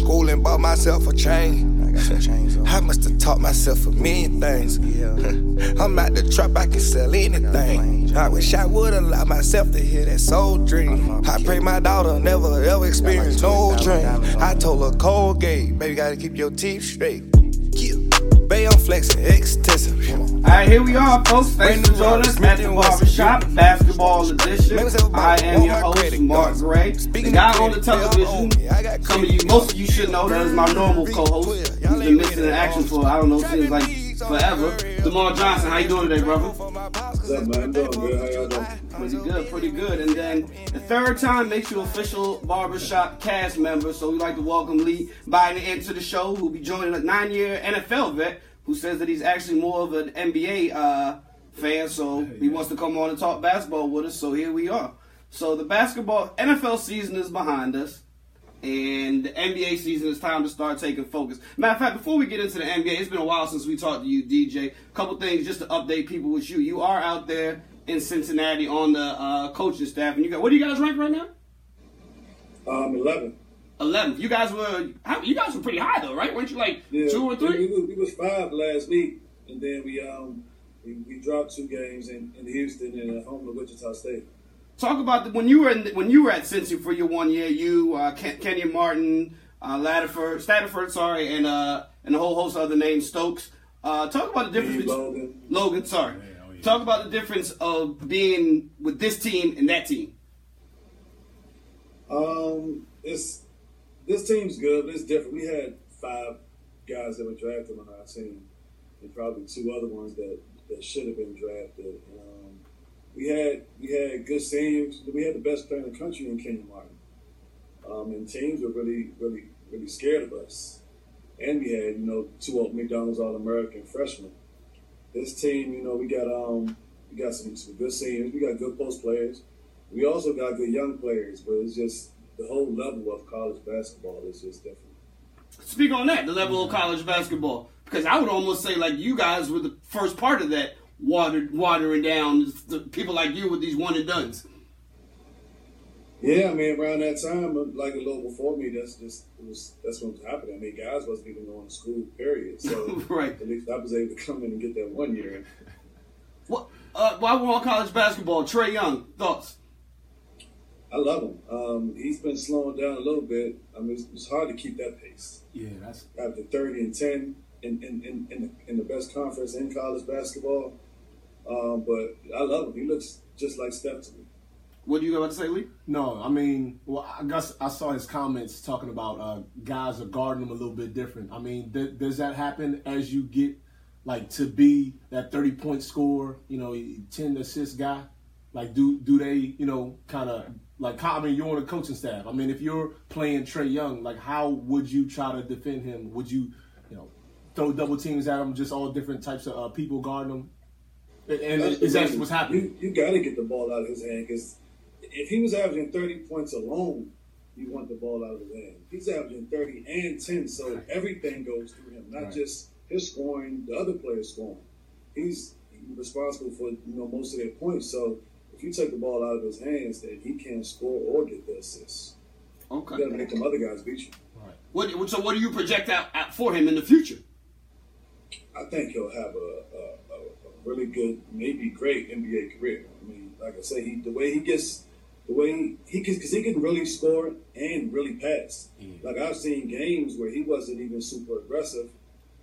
school and bought myself a chain. I got some chains on. I must have taught myself a million things. Yeah. I'm out the trap, I can sell anything. I wish I would allow myself to hear that soul dream. I pray my daughter never ever experience no dream. I told her Colgate, baby, gotta keep your teeth straight. Yeah. Bay on flexing extensive. All right, here we are, folks. Thanks for joining us at the Barbershop Basketball Edition. I am your host, Mark Gray. The guy on the television, some of you, most of you should know that is my normal co-host. He's been missing in action for, I don't know, seems like forever. DerMarr Johnson, how you doing today, brother? What's up, man? Doing good. How y'all doing? Pretty good, pretty good. And then the third time makes you official barbershop cast member. So we'd like to welcome Leigh Bodden into the show, who'll be joining a nine-year NFL vet who says that he's actually more of an NBA uh, fan. So he wants to come on and talk basketball with us. So here we are. So the basketball NFL season is behind us. And the NBA season is time to start taking focus. Matter of fact, before we get into the NBA, it's been a while since we talked to you, DJ. A couple things just to update people with you. You are out there in Cincinnati on the uh, coaching staff, and you got what do you guys rank right now? Um, eleven. Eleventh. You guys were how, you guys were pretty high though, right? Weren't you like Yeah, two or three? We, we, we was five last week, and then we um we, we dropped two games in, in Houston and at home to Wichita State. Talk about the, when you were in, when you were at Cincy for your one year. You, uh, Ken, Kenyon Martin, uh, Ladiford, Statterford, sorry, and uh, and a whole host of other names, Stokes. Uh, talk about the difference. Steve Logan. Logan, sorry. Talk about the difference of being with this team and that team. Um, it's this team's good, it's different. We had five guys that were drafted on our team, and probably two other ones that, that should have been drafted. Um, we had we had good seniors. We had the best player in the country in Kenyon Martin, um, and teams were really really really scared of us. And we had you know two old McDonald's All American freshmen. This team, you know, we got um we got some, some good seniors. We got good post players. We also got good young players, but it's just the whole level of college basketball is just different. Speak on that, the level of college basketball, because I would almost say like you guys were the first part of that watered watering down the people like you with these one and dones. Yeah, I mean, around that time, uh, like a little before me, that's just was that's what was happening. I mean, guys wasn't even going to school, period. So Right. at least I was able to come in and get that one year. What? Uh, while we're on college basketball, Trae Young, thoughts? I love him. Um, he's been slowing down a little bit. I mean, it's, it's hard to keep that pace Yeah, that's after thirty and ten in in, in, in, the, in the best conference in college basketball. Um, but I love him. He looks just like Steph to me. What do you about to say, Leigh? no. I mean, well, I guess I saw his comments talking about uh, guys are guarding him a little bit different. I mean, th- does that happen as you get like to be that thirty point scorer? You know, ten assist guy. Like, do do they, you know, kind of like? I mean, you're on the coaching staff. I mean, if you're playing Trae Young, like, how would you try to defend him? Would you, you know, throw double teams at him? Just all different types of uh, people guarding him. And, That's is that what's happening? You, you got to get the ball out of his hand because if he was averaging 30 points alone, you want the ball out of his hand. He's averaging 30 and 10, so everything goes through him, not Right. just his scoring, the other players scoring. He's responsible for you know most of their points. So if you take the ball out of his hands, then he can't score or get the assists. Okay. You got to make them other guys beat you. What? So what do you project out, out for him in the future? I think he'll have a, a, a, a really good, maybe great NBA career. I mean, like I say, he the way he gets, the way he he because he can really score and really pass. Mm. Like I've seen games where he wasn't even super aggressive.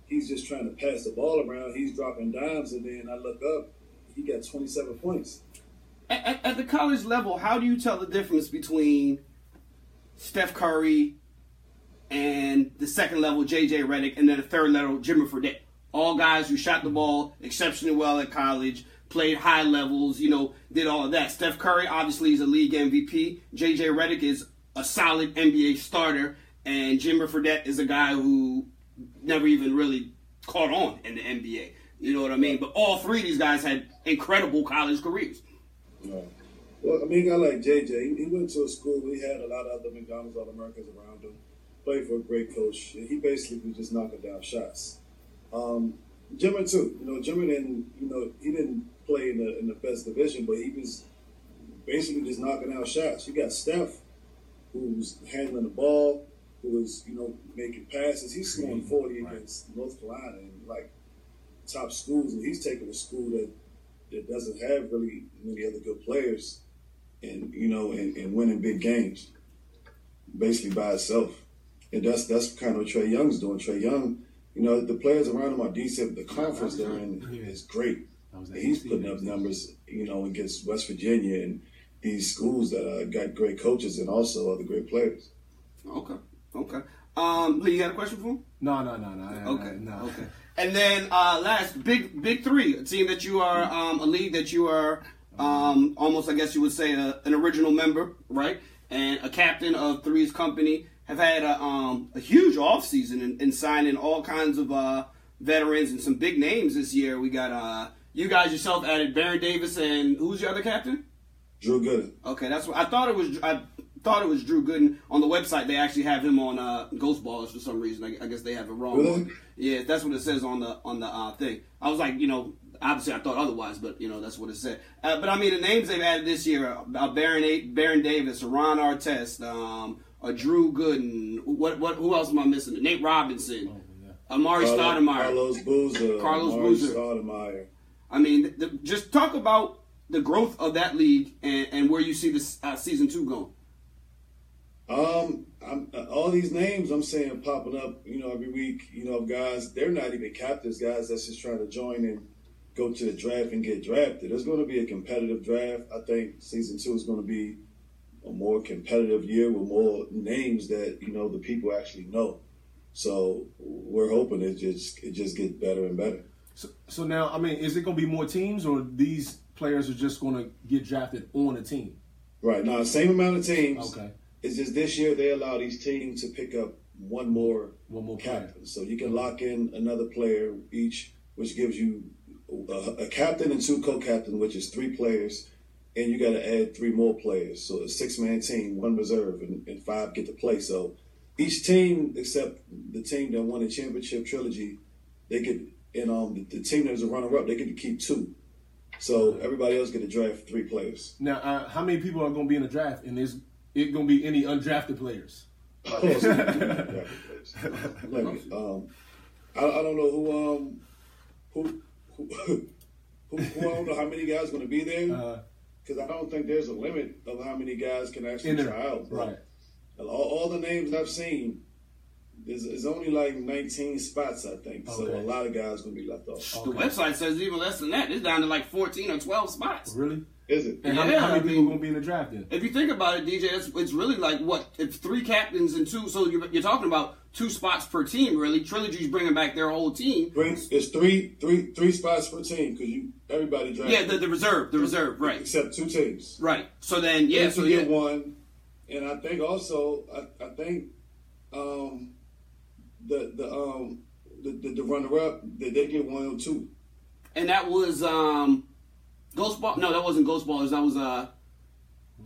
He's just trying to pass the ball around. He's dropping dimes, and then I look up, he got 27 points. At, at, the college level, how do you tell the difference between Steph Curry and the second level JJ Redick, and then the third level Jimmer Fredette? All guys who shot the ball exceptionally well at college, played high levels, you know, did all of that. Steph Curry obviously is a league MVP. JJ Redick is a solid NBA starter, and Jimmer Fredette is a guy who never even really caught on in the NBA. You know what I mean? But all three of these guys had incredible college careers. Right. Well, I mean, a guy like JJ, he, he went to a school. He had a lot of other McDonald's All Americans around him. Played for a great coach. He basically was just knocking down shots. Um, Jimmy too. You know, Jimmy didn't. You know, he didn't play in the in the best division, but he was basically just knocking out shots. You got Steph, who's handling the ball. who was, you know, making passes. He's scoring 40 against North Carolina and like top schools, and he's taking a school that that doesn't have really many other good players, and you know, and, and winning big games, basically by itself. And that's that's kind of what Trae Young's doing. Trae Young, you know, the players around him are decent. The conference they're in is great. And he's putting up numbers, you know, against West Virginia and these schools that uh, got great coaches and also other great players. Okay. Okay. Um, Leigh, you got a question for him? No, no, no, no. Okay. no. Okay. And then uh, last, big big three, a team that you are um, a league that you are um, almost, I guess you would say, a, an original member, right? And a captain of Three's company have had a, um, a huge offseason in, in signing all kinds of uh, veterans and some big names this year. We got uh, you guys yourself added Baron Davis and who's your other captain? Drew Gooden. Okay, that's what I thought it was. I thought it was Drew Gooden. On the website, they actually have him on uh, Ghost Ballers for some reason. I, I guess they have it wrong. Really? Yeah, that's what it says on the on the uh, thing. I was like, you know, obviously I thought otherwise, but you know that's what it said. Uh, but I mean, the names they've added this year: uh, Baron A- Baron Davis, Ron Artest, um, uh, Drew Gooden. What what? Who else am I missing? Nate Robinson, Amar'e Carlo- Stoudemire. Carlos Boozer. Carlos Amar'e Boozer. Stoudemire. I mean, the, the- just talk about the growth of that league and, and where you see this uh, season two going. Um, I'm, uh, all these names I'm saying popping up, you know, every week, you know, guys, they're not even captains, guys that's just trying to join and go to the draft and get drafted. It's going to be a competitive draft. I think season two is going to be a more competitive year with more names that, you know, the people actually know. So we're hoping it just it just gets better and better. So, so now, I mean, is it going to be more teams, or these players are just going to get drafted on a team? Right now, same amount of teams. Okay. It's just this year they allow these teams to pick up one more One more player. captain. So you can lock in another player each, which gives you a, a captain and two co-captain, which is three players, and you got to add three more players. So a six-man team, one reserve, and, and five get to play. So each team, except the team that won the championship trilogy, they get and um the, the team that was a runner-up, they get to keep two. So everybody else get to draft three players. Now, uh, how many people are going to be in the draft, and is it going to be any undrafted players? Let me, um, I, I don't know who um who who, who, who I don't know how many guys going to be there Uh, because I don't think there's a limit of how many guys can actually in there, try out. But right? all, all the names I've seen, there's, there's only like 19 spots I think, so a lot of guys going to be left off. The website says even less than that. It's down to like 14 or 12 spots. Really? Is it? And how, Yeah, how I many people mean- are going to be in the draft then? If you think about it, DJ, it's, it's really like what? It's three captains and two. So you're, you're talking about two spots per team, really. Trilogy's bringing back their whole team. Three, it's three three three spots per team because you everybody drafted Yeah, the, the reserve, the reserve, right, except two teams. right. So then, yeah, Yeah, so to yeah, get one, and I think also I, I think um, the the um the, the, the runner up that they get one or two. and that was um, Ghost Ball. No, that wasn't Ghost Ballers. That was uh,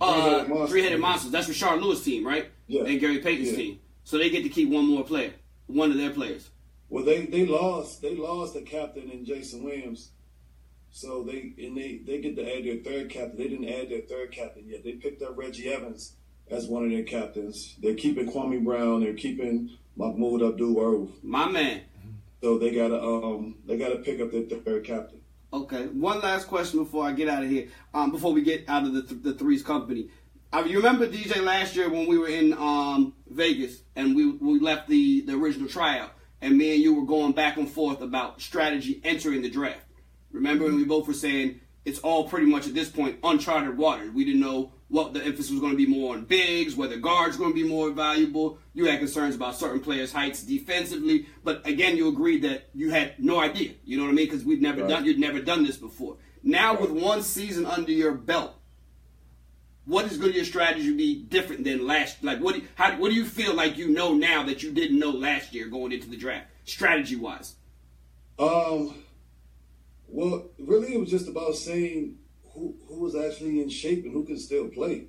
uh Three-Headed Monsters. Monsters. That's Rashard Lewis' team, right? Yeah. And Gary Payton's Yeah. team. So they get to keep one more player, one of their players. Well, they they lost they lost the captain in Jason Williams, so they and they they get to add their third captain. They didn't add their third captain yet. They picked up Reggie Evans as one of their captains. They're keeping Kwame Brown. They're keeping Mahmoud Abdul Rauf. My man. So they gotta um they gotta pick up their third captain. Okay, one last question before I get out of here. Um, before we get out of the th- the threes company, uh, you remember DJ last year when we were in um, Vegas and we we left the the original tryout, and me and you were going back and forth about strategy entering the draft. Remember, and we both were saying it's all pretty much at this point uncharted waters. We didn't know what the emphasis was going to be more on bigs, whether guards going to be more valuable. You had concerns about certain players' heights defensively, but again, you agreed that you had no idea. You know what I mean? Because we'd never Right. done you'd never done this before. Now, with one season under your belt, what is going to your strategy be different than last? Like, what do you, how, what do you feel like you know now that you didn't know last year going into the draft, strategy wise? Um, well, really, it was just about seeing who who was actually in shape and who could still play.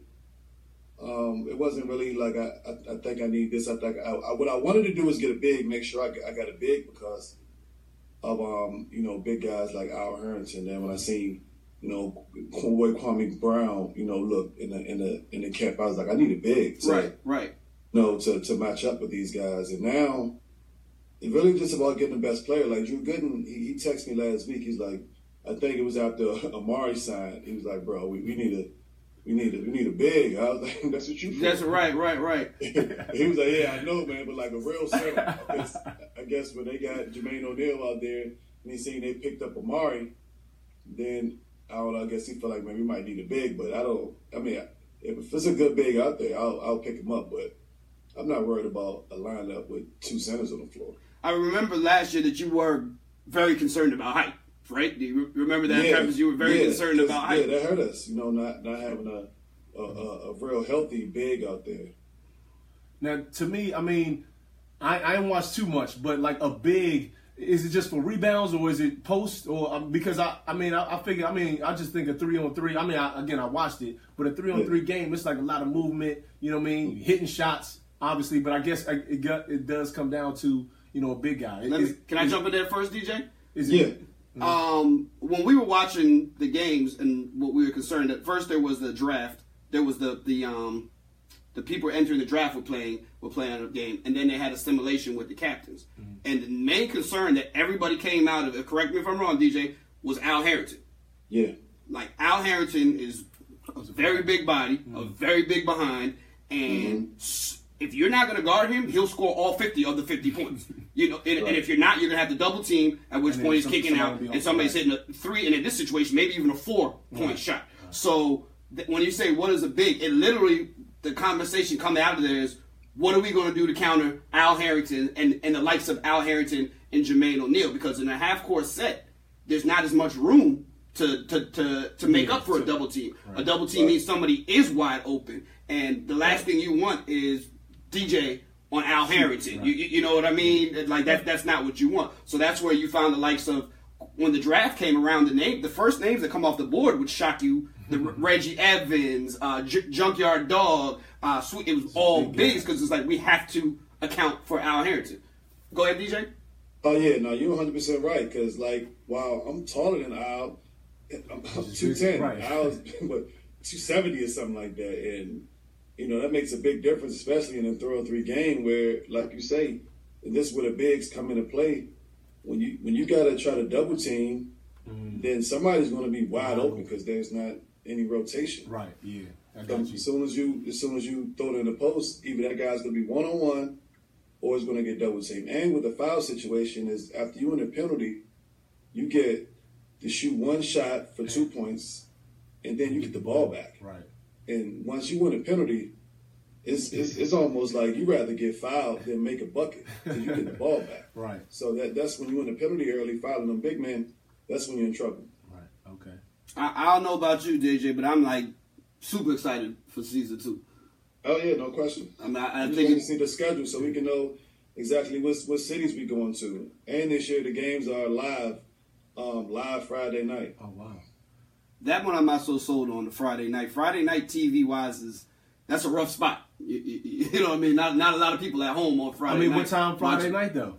Um, it wasn't really like I, I, I think I need this. I think I, I, what I wanted to do was get a big, make sure I, got- I got a big because of um, you know, big guys like Al Harrington. And then when I seen, you know, boy Kwame Brown, you know, look in the in the in the camp, I was like, I need a big. to- Right, right. know, to, to match up with these guys. And now it's really just about getting the best player. Like Drew Gooden, he, he texted me last week. He's like, I think it was after Amar'e signed. He was like, bro, we, we need a we need a we need a big. I was like, that's what you. That's right, right, right. he was like, yeah, I know, man, but like a real center. I guess, I guess when they got Jermaine O'Neal out there and he seen they picked up Amar'e, then I don't know. I guess he felt like maybe we might need a big, but I don't. I mean, if it's a good big out there, I'll I'll pick him up, but I'm not worried about a lineup with two centers on the floor. I remember last year that you were very concerned about height, right? Do you remember that? Yeah, you were very yeah, concerned about height. Yeah, that hurt us. You know, not not having a a, a, a real healthy big out there. Now, to me, I mean, I I didn't watch too much, but like a big. Is it just for rebounds or is it post or um, because I I mean I, I figure I mean I just think a three on three I mean I, again I watched it but a three on three game it's like a lot of movement you know what I mean hitting shots obviously but I guess it got, it does come down to you know a big guy. Me, can I jump in there first, DJ? Is yeah. Um, when we were watching the games and what we were concerned at first, there was the draft. There was the the um the people entering the draft were playing were playing a game, and then they had a simulation with the captains. Mm-hmm. And the main concern that everybody came out of, correct me if I'm wrong, DJ, was Al Harrington. Yeah. Like Al Harrington is a very big body, mm-hmm. a very big behind, and mm-hmm. If you're not going to guard him, he'll score all 50 of the 50 points. You know, and, right. and, if you're not, you're gonna have to double team. At which and point he's kicking out, and somebody's hitting a three, and in this situation, maybe even a four point right. shot. Right. So th- when you say what is a big, it literally the conversation coming out of there is what are we going to do to counter Al Harrington and, and the likes of Al Harrington and Jermaine O'Neal? Because in a half court set, there's not as much room to to to, to make yeah, up for a double team. Right. A double team right. means somebody is wide open, and the last thing you want is DJ on Al Harrington. Right. You, you know what I mean? Like that that's not what you want. So that's where you found the likes of when the draft came around. The name, the first names that come off the board would shock you. The Reggie Evans, uh, J- Junkyard Dog, uh, sweet. It was all bigs because it's like we have to account for Al Harrington. Go ahead, DJ. Oh yeah, no, you're 100 percent right. Because like, wow, I'm taller than Al, I'm, 210. Right. Al's what 270 or something like that, and you know, that makes a big difference, especially in a throw three game where, like you say, this is where the bigs come into play. When you when you gotta try to double team, mm-hmm. then somebody's gonna be wide open because there's not any rotation. Right, yeah. As soon as you as soon as you throw it in the post, either that guy's gonna be one on one or he's gonna get double team. And with the foul situation is after you in a penalty, you get to shoot one shot for two points and then you get the ball back. Right. And once you win a penalty, it's, it's, it's almost like you rather get fouled than make a bucket because you get the ball back. Right. So that that's when you win a penalty early, fouling them big men. That's when you're in trouble. Right. Okay. I, I don't know about you, DJ, but I'm like super excited for season two. Oh yeah, no question. I mean, I, I think to see the schedule so we can know exactly what what cities we going to. And this year the games are live, um, live Friday night. Oh wow that one I'm not so sold on the Friday night. Friday night TV wise is that's a rough spot. You, you, you, know what I mean? Not not a lot of people at home on Friday. I mean, night what time Friday night though?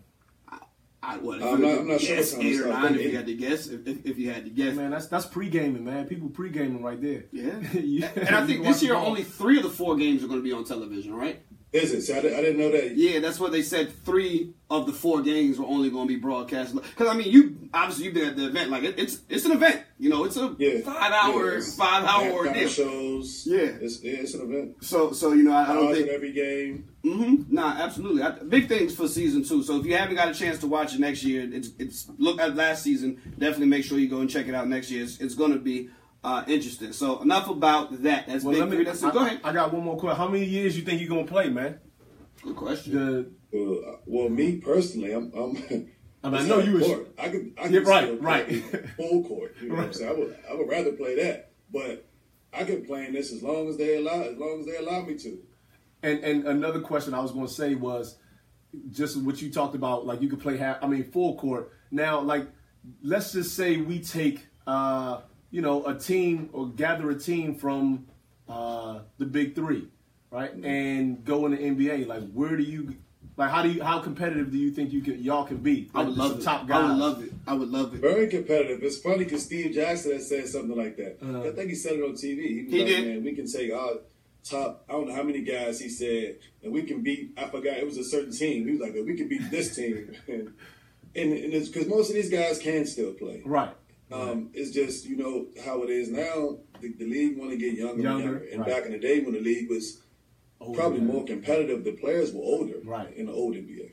I, I what? I'm not, I'm not guess, sure. Eight or nine, if you had to guess. If, if, if, you had to guess, man, that's that's pre gaming, man. People pre gaming right there. Yeah. yeah. And I think this year only three of the four games are going to be on television, right? Is it? See, I, didn't, I didn't know that. Yeah, that's what they said. Three of the four games were only going to be broadcast. Because I mean, you obviously you've been at the event. Like it, it's it's an event. You know, it's a yeah. five hour yeah, five hour deal. shows. Yeah, it's yeah, it's an event. So so you know, I, I don't think every game. Mm-hmm. Nah, absolutely. I, big things for season two. So if you haven't got a chance to watch it next year, it's it's look at last season. Definitely make sure you go and check it out next year. It's, it's going to be uh, interesting. So enough about that. That's well, big me, three. That's I, Go ahead. I got one more question. How many years you think you're gonna play, man? Good question. The, uh, well, me personally, I'm. I'm I, mean, I know you was. I could. I could yeah, right, right. Full court. You know right. what I'm saying? I would. I would rather play that, but I can play in this as long as they allow. As long as they allow me to. And and another question I was going to say was, just what you talked about. Like you could play half. I mean, full court. Now, like, let's just say we take, uh, you know, a team or gather a team from uh, the big three right? Mm-hmm. And go in the NBA. Like, where do you, like, how do you, how competitive do you think you can, y'all can be? Like, I would love it. Top guys. I would love it. I would love it. Very competitive. It's funny because Steve Jackson has said something like that. Uh, I think he said it on TV. He, he like, did. Man, we can take our top. I don't know how many guys he said and we can beat. I forgot it was a certain team. He was like, we can beat this team, and and, and it's because most of these guys can still play. Right. Um, it's just you know how it is now. The, the league want to get younger, Younger, and younger. And right. back in the day when the league was Older probably more competitive, the players were older. Right. In the old NBA.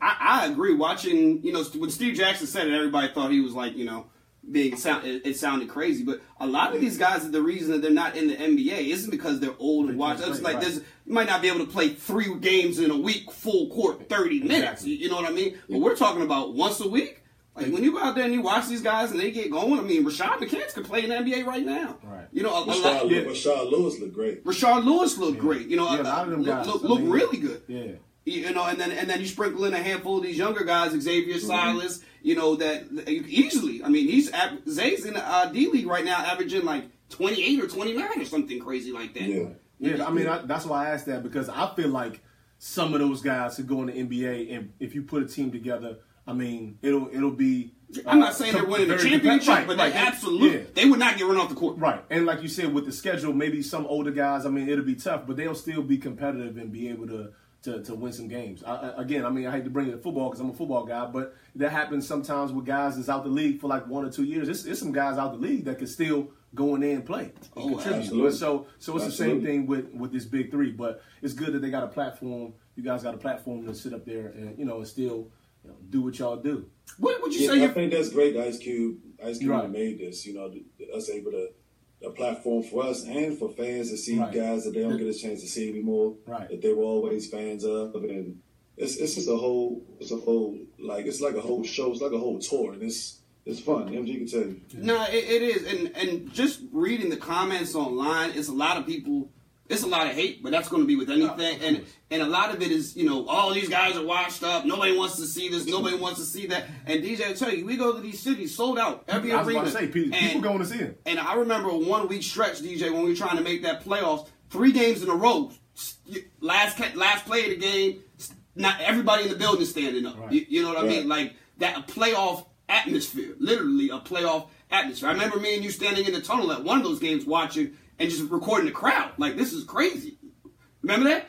I, I agree. Watching, you know, when Steve Jackson said it, everybody thought he was like, you know, being sound. It, it sounded crazy, but a lot of these guys, the reason that they're not in the NBA isn't because they're old and watch. can't It's like right. there's you might not be able to play three games in a week, full court, thirty minutes. Exactly. You, you know what I mean? But we're talking about once a week. Like when you go out there and you watch these guys and they get going. I mean, Rashad McCants could play in the NBA right now. Right. You know, a, a lot. Rashad, yeah. Rashard Lewis looked great. Rashard Lewis looked great. You know, Yeah, a lot of them look, guys. look, I look mean, really good. Yeah. You know, and then and then you sprinkle in a handful of these younger guys, Xavier Mm-hmm. Silas. You know that that easily. I mean, he's av- Zay's in the uh, D League right now, averaging like twenty eight or twenty nine or something crazy like that. Yeah. Yeah, I mean I, that's why I asked that because I feel like some of those guys could go in the NBA, and if you put a team together, I mean it'll it'll be. I'm uh, not saying they're winning the championship, competitive. but Right, they right, absolutely yeah. they would not get run off the court. Right, and like you said, with the schedule, maybe some older guys. I mean, it'll be tough, but they'll still be competitive and be able to to, to win some games. I, again, I mean, I hate to bring it to football because I'm a football guy, but that happens sometimes with guys that's out the league for like one or two years. There's, there's some guys out the league that can still go in there and play and Oh, contribute. absolutely. So, so it's the same thing with with this big three. But it's good that they got a platform. You guys got a platform to sit up there and you know and still you know, do what y'all do. What would you Yeah, say? I Your, think that's great. Ice Cube, Ice Cube Right. made this. You know, th- us able to a platform for us and for fans to see Right. guys that they don't get a chance to see anymore. Right. That they were always fans of, and it's it's just a whole it's a whole like it's like a whole show. It's like a whole tour, and it's it's fun. MG can tell you. No, it, it is, and and just reading the comments online, it's a lot of people. It's a lot of hate, but that's going to be with anything, and and a lot of it is you know all these guys are washed up. Nobody wants to see this. Nobody mm-hmm. wants to see that. And DJ, I tell you, we go to these cities sold out every I was arena. about to say, people, people going to see him. and I remember a one week stretch, DJ, when we were trying to make that playoffs, three games in a row. Last last play of the game, not everybody in the building standing up. Right. You, you know what I mean? Like that a playoff atmosphere, literally a playoff atmosphere. I remember me and you standing in the tunnel at one of those games watching and just recording the crowd. Like this is crazy. Remember that?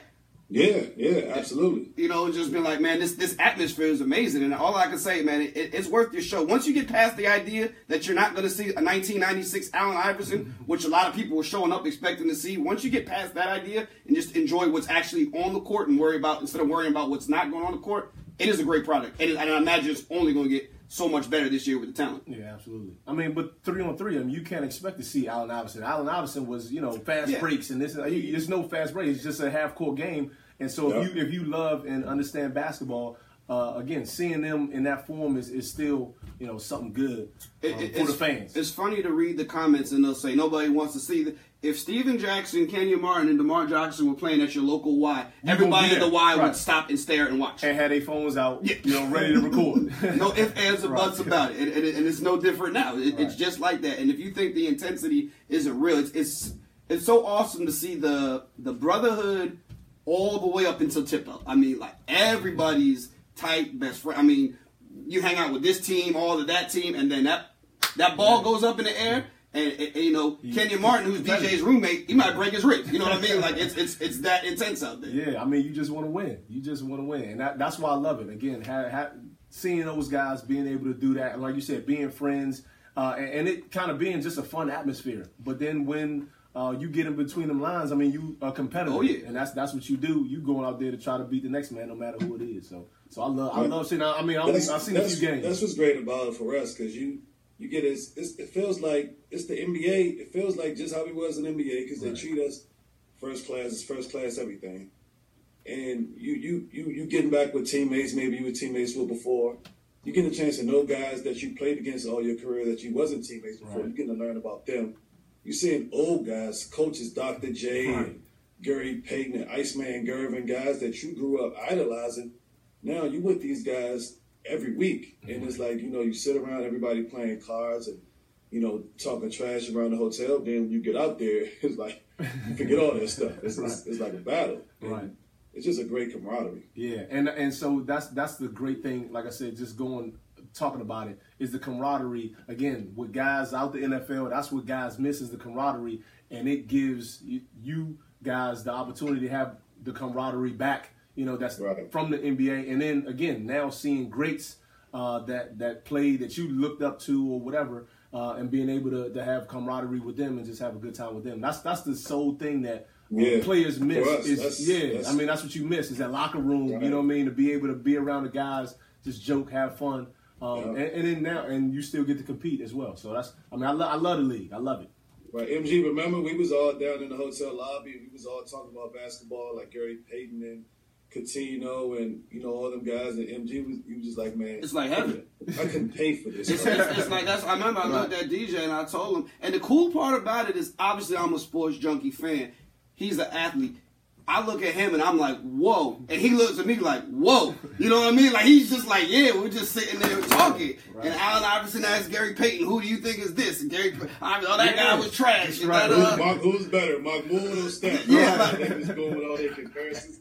Yeah, yeah, absolutely. you know, just been like, man, this this atmosphere is amazing, and all I can say, man, it, it's worth your show. Once you get past the idea that you're not going to see a 1996 Allen Iverson, which a lot of people were showing up expecting to see, once you get past that idea and just enjoy what's actually on the court and worry about instead of worrying about what's not going on the court, it is a great product, and, and I imagine it's only going to get so much better this year with the talent. Yeah, absolutely. I mean, but three on three, I mean, you can't expect to see Allen Iverson. Allen Iverson was, you know, fast Yeah. breaks, and this you- there's no fast break. It's just a half court game. And so, Yeah. if you if you love and understand basketball, uh, again, seeing them in that form is, is still, you know, something good um, it- for the fans. It's funny to read the comments and they'll say nobody wants to see the. If Stephen Jackson, Kenyon Martin, and DerMarr Jackson were playing at your local Y, You everybody at the. Y would stop and stare and watch. and had their phones out, Yeah. you know, ready to record. no ifs, ands, or Right. buts about it. And, and, and it's no different now. It, It's just like that. And if you think the intensity isn't real, it's, it's it's so awesome to see the the brotherhood all the way up until tip up. I mean, like everybody's tight best friend. I mean, you hang out with this team, all of that team, and then that that ball goes up in the air. And, and, and, you know, Kenyon Martin, who's DJ's roommate, he might break his wrist. You know what I mean? Like it's it's it's that intense out there. Yeah, I mean, you just want to win. You just want to win, and that, that's why I love it. Again, ha ha seeing those guys being able to do that, and like you said, being friends, uh, and, and it kind of being just a fun atmosphere. But then when uh, you get in between them lines, I mean, you are competitive, Oh, yeah. and that's that's what you do. You going out there to try to beat the next man, no matter who it is. So, so I love I love seeing. I mean, I That's, I've seen a few games. that's what's great about it for us because you you get it. It's, it feels like it's the NBA. It feels like just how it was in NBA because they treat us first class. It's first class everything. And you you you you getting back with teammates maybe you were teammates with before. You get a chance to know guys that you played against all your career that you wasn't teammates before. Right. You getting to learn about them. You seeing old guys, coaches, Dr. J, Right. Gary Payton, and Iceman Gervin, guys that you grew up idolizing. Now you with these guys every week, and mm-hmm. it's like you know you sit around everybody playing cards and you know talking trash around the hotel. Then when you get out there, it's like you forget all that stuff. It's, it's, it's like a battle. And Right. It's just a great camaraderie. Yeah, and and so that's that's the great thing. Like I said, just going talking about it is the camaraderie. Again, with guys out the NFL, that's what guys miss is the camaraderie, and it gives you guys the opportunity to have the camaraderie back. You know, that's Right. from the NBA, and then again now seeing greats uh, that that play that you looked up to or whatever, uh, and being able to, to have camaraderie with them and just have a good time with them. That's that's the sole thing that Yeah. players miss. Us, is that's- yeah, that's- I mean that's what you miss is that locker room. Right. You know what I mean? To be able to be around the guys, just joke, have fun, um, Yeah. and, and then now and you still get to compete as well. So that's I mean I, lo- I love the league. I love it. Right, MG. Remember, we was all down in the hotel lobby. We was all talking about basketball, like Gary Payton and Cuttino, and you know all them guys. And MG was, he was just like, man, It's like heaven. I couldn't pay for this. It's, it's, it's like that's. I remember I looked at DJ and I told him. And the cool part about it is, obviously, I'm a sports junkie fan. He's an athlete. I look at him and I'm like, whoa, and he looks at me like, whoa. You know what I mean? Like he's just like, yeah, we're just sitting there talking. And Allen Iverson asked Gary Payton, who do you think is this? And Gary, I oh, that guy was trash. Right. Mark, who's better, Mark Moon or Steph? Yeah, Right. like- going with all their comparisons.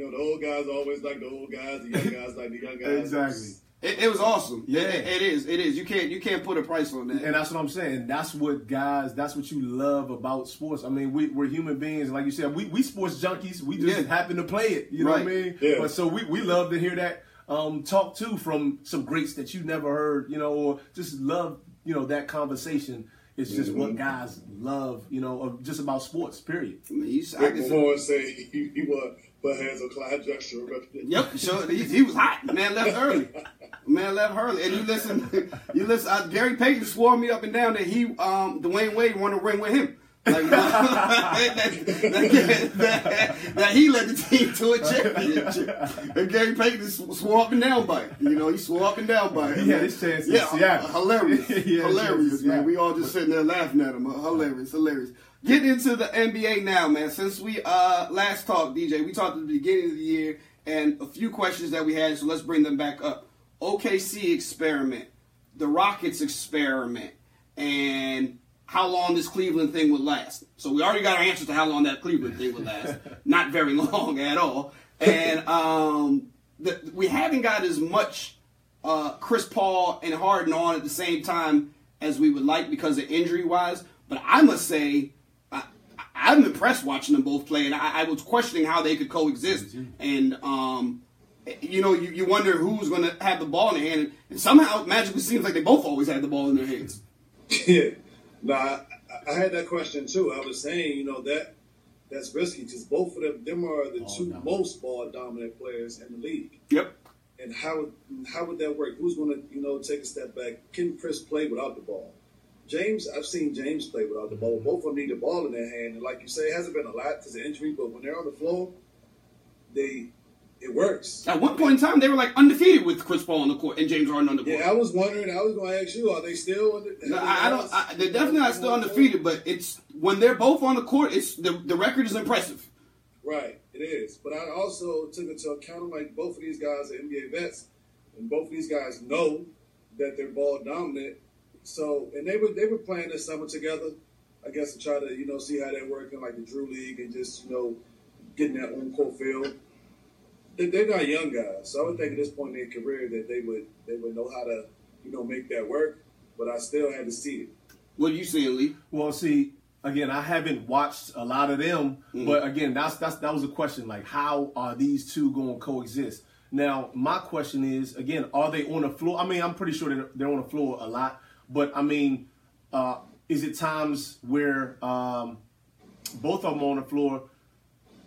You know, the old guys always like the old guys, the young guys like the young guys. Exactly. It, it was awesome. Yeah. It, it is. It is. You can't. You can't put a price on that. And that's what I'm saying. That's what guys. That's what you love about sports. I mean, we, we're human beings, like you said. We we sports junkies. We just Yeah. happen to play it. You know what I mean? Yeah. But so we, we love to hear that um, talk too from some greats that you never heard. You know, or just love. You know that conversation. It's just what guys love. You know, of just about sports. Period. I mean, he's, I Rick can say- Moore say he, he was put hands on Clyde Drexler. remember? Yep, sure. He, he was hot. Man left early. Man left early. And you listen, you listen. Uh, Gary Payton swore me up and down that he, um, Dwyane Wade, won a ring with him. Like that, that, that- that he led the team to a championship. And Gary Payton sw- swore up and down by it. You know, he swore up and down by it. He had his chance in Yeah, uh, hilarious, He had his chance in hilarious, man. Seattle. We all just sitting there laughing at him. Hilarious, hilarious. Getting into the NBA now, man. Since we uh last talked, DJ, we talked at the beginning of the year and a few questions that we had, so let's bring them back up. OKC experiment, the Rockets experiment, and how long this Cleveland thing would last. So we already got our answers to how long that Cleveland thing would last. Not very long at all. And um, the, we haven't got as much uh, Chris Paul and Harden on at the same time as we would like because of injury wise. But I must say, I'm impressed watching them both play, and I, I was questioning how they could coexist. And um, you know, you, you wonder who's going to have the ball in their hand, and somehow magically seems like they both always had the ball in their hands. Yeah. Nah, I, I had that question too. I was saying, you know, that that's risky because both of them, them are the Oh, two no. most ball dominant players in the league. Yep. And how would how would that work? Who's going to you know take a step back? Can Chris play without the ball? James, I've seen James play without the ball. Both of them need the ball in their hand, and like you say, it hasn't been a lot because of injury. But when they're on the floor, they it works. At one point in time, they were like undefeated with Chris Paul on the court and James Harden on the court. Yeah, I was wondering. I was going to ask you: Are they still? Under, No, I, I don't. I, they're definitely not still undefeated, but it's when they're both on the court. It's the the record is impressive. Right, it is. But I also took into account like both of these guys are NBA vets, and both of these guys know that they're ball dominant. So, and they were they were playing this summer together. I guess to try to you know see how they're working like the Drew League and just you know getting that on court feel. They, they're not young guys, so I would think at this point in their career that they would they would know how to you know make that work. But I still had to see it. What are you seeing, Leigh? Well, see, again, I haven't watched a lot of them, Mm-hmm. but again, that's that's that was a question. Like, how are these two going to coexist? Now, my question is, again, are they on the floor? I mean, I'm pretty sure they're, they're on the floor a lot, but I mean, uh, is it times where um, both of them on the floor?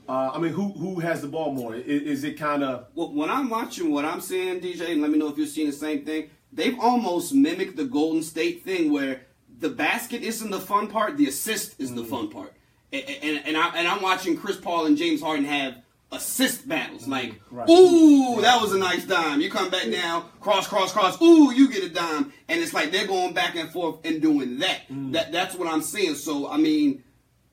Uh, I mean, who who has the ball more? Is, is it kind of Well, when I'm watching what I'm seeing, DJ, and let me know if you're seeing the same thing. They've almost mimicked the Golden State thing where the basket isn't the fun part, the assist is the fun part. And, and, and, I, and I'm watching Chris Paul and James Harden have assist battles. Like, Right. ooh, that was a nice dime. You come back down, cross, cross, cross. Ooh, you get a dime, and it's like they're going back and forth and doing that. That that's what I'm seeing. So I mean,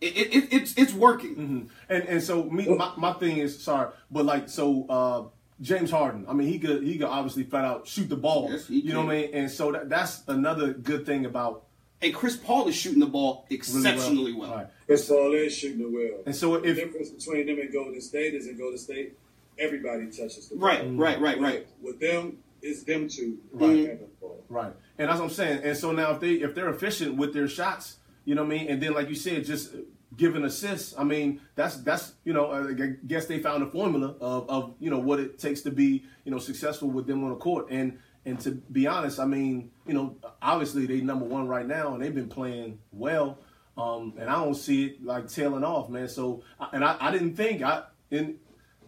it, it, it it's it's working. And and so me my, my thing is sorry, but like so uh James Harden, I mean he could he could obviously flat out shoot the ball. Yes, you know what I mean? And so that, that's another good thing about And Chris Paul is shooting the ball really exceptionally well. Right. Chris Paul is shooting it well. And so if, the difference between them and Golden State is in Golden State, everybody touches the ball. Right, right, right, right. With them, it's them two Right. right. having the ball. right, and that's what I'm saying. And so now if they if they're efficient with their shots, you know what I mean, and then like you said, just giving assists. I mean, that's that's you know, I guess they found a formula of, of you know what it takes to be you know successful with them on the court. And and to be honest, I mean, you know, obviously they number one right now, and they've been playing well. Um, and I don't see it like tailing off, man. So, and I, I didn't think I in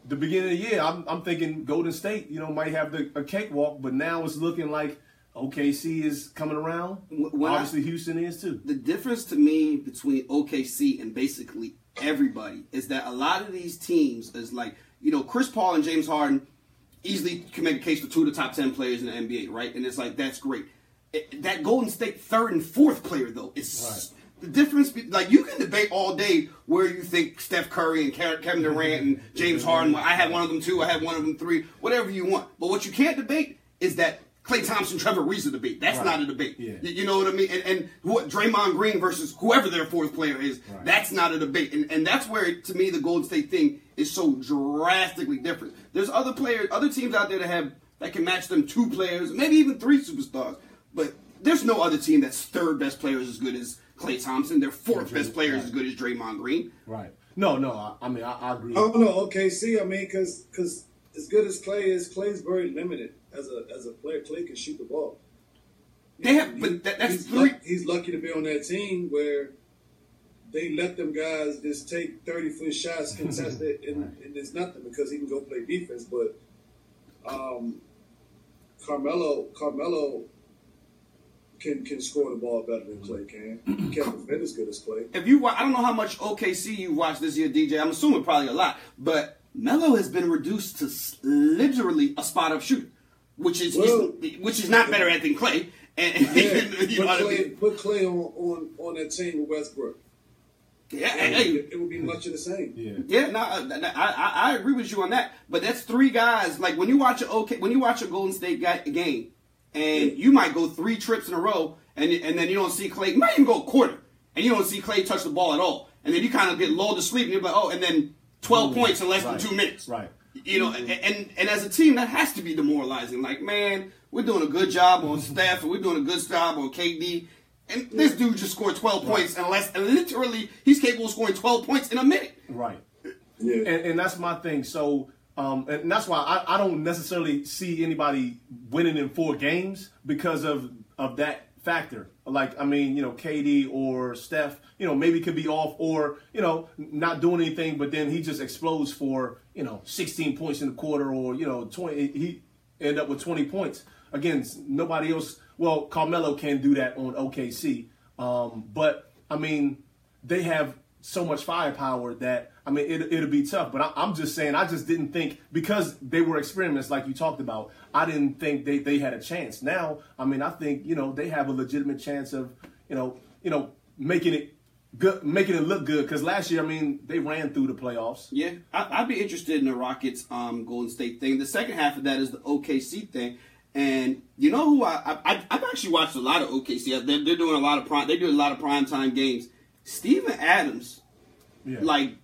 the beginning of the year, I'm, I'm thinking Golden State, you know, might have the, a cakewalk, but now it's looking like OKC is coming around. When Obviously, I, Houston is too. The difference to me between OKC and basically everybody is that a lot of these teams is like, you know, Chris Paul and James Harden easily can make a case for two of the top 10 players in the NBA, right? And it's like, that's great. It, that Golden State third and fourth player, though, is. Right. The difference, like you can debate all day where you think Steph Curry and Kevin Durant and James Harden. I had one of them two. I had one of them three. Whatever you want, but what you can't debate is that Klay Thompson, Trevor Ariza debate. That's right. not a debate. Yeah. You, know what I mean? And, and what Draymond Green versus whoever their fourth player is, right. that's not a debate. And, and that's where, to me, the Golden State thing is so drastically different. There's other players, other teams out there that have that can match them two players, maybe even three superstars. But there's no other team that's third best player is as good as Klay Thompson. Their fourth best player is as good as Draymond Green. Right. No, no. I, I mean, I, I, agree. Oh no. Okay. See, I mean, because because as good as Klay is, Klay's very limited as a as a player. Klay can shoot the ball. They have, but that, that's he's, three. Lucky, he's lucky to be on that team where they let them guys just take thirty foot shots contested, and, and it's nothing because he can go play defense. But um, Carmelo, Carmelo can can score the ball better than Klay can. He can't defend as good as Klay. If you, I don't know how much OKC you watched this year, DJ. I'm assuming probably a lot, but Melo has been reduced to literally a spot up shooter which is well, which is not better at than Klay. And, yeah, you know put, Klay, I mean? put Klay on, on, on that team with Westbrook. Yeah, hey, it, would be much of the same. Yeah, yeah. No, uh, I, I, I agree with you on that. But that's three guys. Like when you watch a okay, when you watch a Golden State game, and yeah. you might go three trips in a row, and and then you don't see Klay. You might even go a quarter, and you don't see Klay touch the ball at all, and then you kind of get lulled to sleep, and you're like, oh, and then twelve Ooh, points in less right. than two minutes. Right. You know, and, and, and as a team, that has to be demoralizing. Like, man, we're doing a good job on Steph, and we're doing a good job on KD, and this dude just scored 12 right. points, and less, and literally, he's capable of scoring 12 points in a minute. Right. Yeah. And, and that's my thing. So, um, and that's why I, I don't necessarily see anybody winning in four games because of of that factor. Like, I mean, you know, KD or Steph, you know, maybe could be off or, you know, not doing anything, but then he just explodes for, you know, 16 points in the quarter or, you know, 20, he end up with 20 points. Again, nobody else, well, Carmelo can do that on OKC. Um, but, I mean, they have so much firepower that I mean it, it'll be tough. But I, am just saying, I just didn't think because they were experiments like you talked about. I didn't think they, they had a chance. Now, I mean, I think you know they have a legitimate chance of you know you know making it good, making it look good. Because last year, I mean, they ran through the playoffs. Yeah, I, would be interested in the Rockets um, Golden State thing. The second half of that is the OKC thing. And you know who I, I have actually watched a lot of OKC. They're, they're doing a lot of prime. They do a lot of prime time games Steven Adams, yeah. like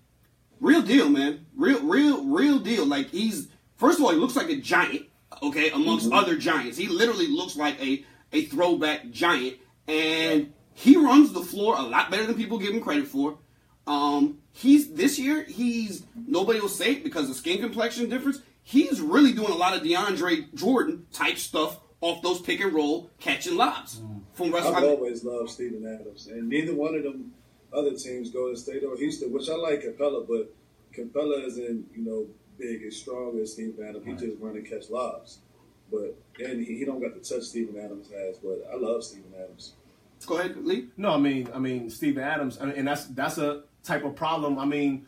real deal, man, real, real, real deal. Like he's first of all, he looks like a giant. Okay, amongst mm-hmm. other giants, he literally looks like a a throwback giant, and he runs the floor a lot better than people give him credit for. Um, he's this year. He's nobody will say it because of skin complexion difference. He's really doing a lot of DeAndre Jordan type stuff off those pick and roll catching lobs. Mm. From Russell. I've always loved Steven Adams, and neither one of them other teams, Golden State or Houston, which I like Capela, but Capela isn't, you know, big and strong as Steve Adams. He just run and catch lobs. But and he, he don't got the touch Steven Adams has, but I love Steven Adams. Go ahead, Leigh. No, I mean, I mean Steven Adams, I mean, and that's that's a type of problem. I mean,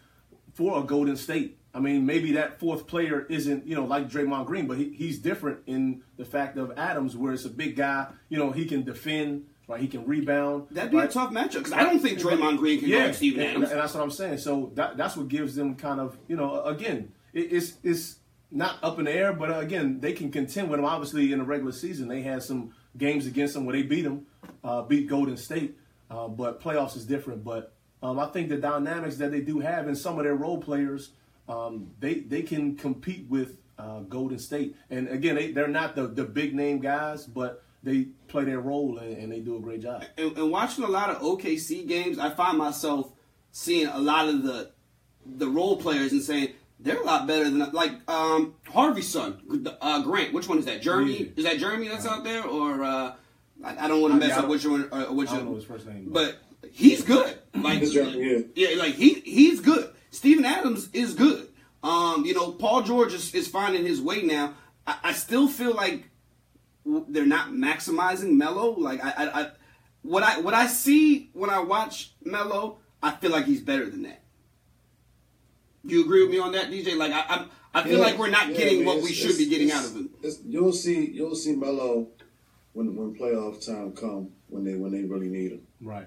for a Golden State, I mean, maybe that fourth player isn't, you know, like Draymond Green, but he, he's different in the fact of Adams, where it's a big guy. You know, he can defend right? He can rebound. That'd be right? a tough matchup because I don't think Draymond Green can yeah, guard Steven Adams. And, and, that's what I'm saying. So that, that's what gives them kind of, you know, again, it, it's it's not up in the air, but uh, again, they can contend with them. Obviously, in the regular season, they had some games against them where they beat them, uh, beat Golden State. Uh, but playoffs is different. But um, I think the dynamics that they do have in some of their role players, um, they they can compete with uh, Golden State. And again, they, they're not the, the big name guys, but they play their role and, and they do a great job. And, and, watching a lot of OKC games, I find myself seeing a lot of the the role players and saying they're a lot better than like um, Harvey's son, uh, Grant. Which one is that? Jerami? Yeah. Is that Jerami that's out there, or uh, I, I don't want to mess I up which one? Uh, which I don't know his first name. But he's good. Like It's yeah, like he he's good. Steven Adams is good. Um, you know, Paul George is, is finding his way now. I, I still feel like w- they're not maximizing Melo. Like I, I, I, what I what I see when I watch Melo, I feel like he's better than that. You agree with me on that, DJ? Like I, I, I feel Yeah, like we're not yeah, getting man, what we should be getting out of him. You'll see, you'll see Melo when when playoff time come when they when they really need him. Right.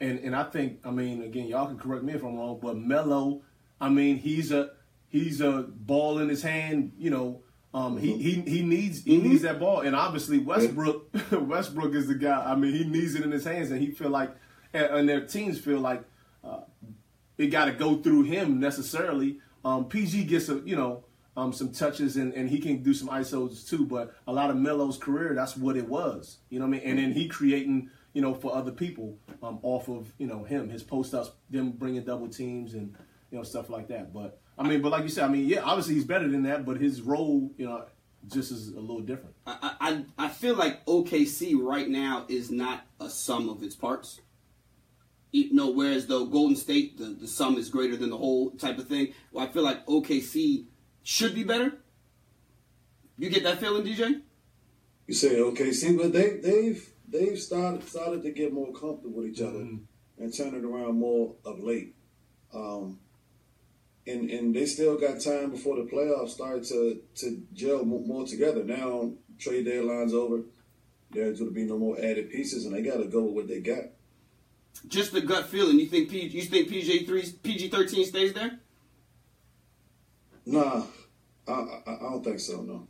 And and I think I mean again y'all can correct me if I'm wrong, but Melo, I mean he's a he's a ball in his hand. You know, um, he, he he needs he needs that ball, and obviously Westbrook Westbrook is the guy. I mean he needs it in his hands, and he feel like and, and their teams feel like uh, it got to go through him necessarily. Um, PG gets a you know um, some touches and, and he can do some isos too. But a lot of Melo's career, that's what it was. You know what I mean? And then he creating you know for other people um, off of you know him, his post ups, them bringing double teams and you know stuff like that. But I mean, but like you said, I mean, yeah, obviously he's better than that, but his role, you know, just is a little different. I, I I feel like OKC right now is not a sum of its parts. You know, whereas though Golden State, the, the sum is greater than the whole type of thing. Well, I feel like OKC should be better. You get that feeling, DJ? You say OKC, but they they've they've started started to get more comfortable with each other Mm-hmm. and turn it around more of late. Um, and and they still got time before the playoffs start to to gel more, together. Now trade deadline's over. There's going to be no more added pieces, and they got to go with what they got. Just the gut feeling. You think P, you think PJ three PG thirteen stays there? Nah, I, I, I don't think so. No,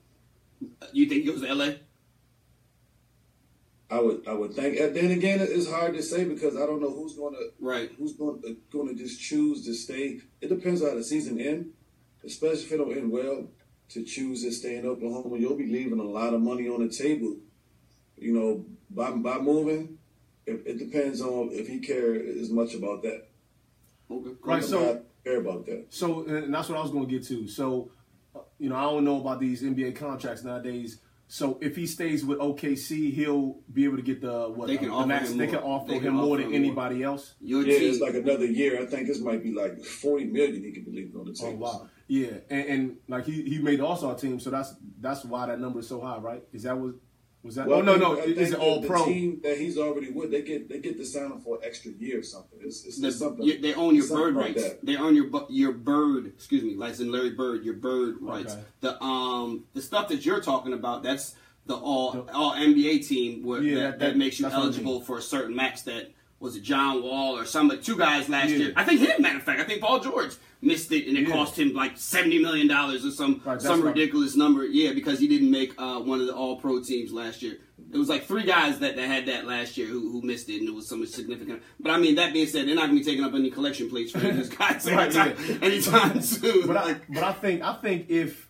You think it goes to LA? I would I would think. And then again, it's hard to say because I don't know who's going to Right. who's going to, going to just choose to stay. It depends on how the season end, especially if it don't end well. To choose to stay in Oklahoma, you'll be leaving a lot of money on the table. You know, by by moving, it, it depends on if he care as much about that. Okay. Right, so- care about that. So, and that's what I was going to get to. So, uh, you know, I don't know about these NBA contracts nowadays. So, if he stays with OKC, he'll be able to get the what? They can the offer max. him They more. can offer They can him more offer than him more. anybody else. Your Yeah, team. it's like another year. I think this might be like forty million. He could be leaving on the oh, team. Oh table. wow, yeah, and, and like he he made the All Star team, so that's that's why that number is so high, right? Is that what was that? Well, no, no, think- I is think it All the, Pro? Team that he's already with, they get they get to sign him for an extra year or something. It's, it's, The- something. you- they own your bird like rights. that. They own your your bird. Excuse me, like in Larry Bird, your bird rights. Okay. The um the stuff that you're talking about, that's the all all NBA team where Yeah, that, that- that, that- makes you that's what I eligible mean. for a certain max. That was it, John Wall or some two guys last Yeah. year. I think him. Matter of fact, I think Paul George missed it, and it Yeah. cost him like seventy million dollars or some Right, some right. ridiculous number. Yeah, because he didn't make uh, one of the All Pro teams last year. It was like three guys that, that had that last year who, who missed it, and it was something significant. But I mean, that being said, they're not going to be taking up any collection plates for these guys Right, anytime, yeah. anytime soon. But I, but I think I think if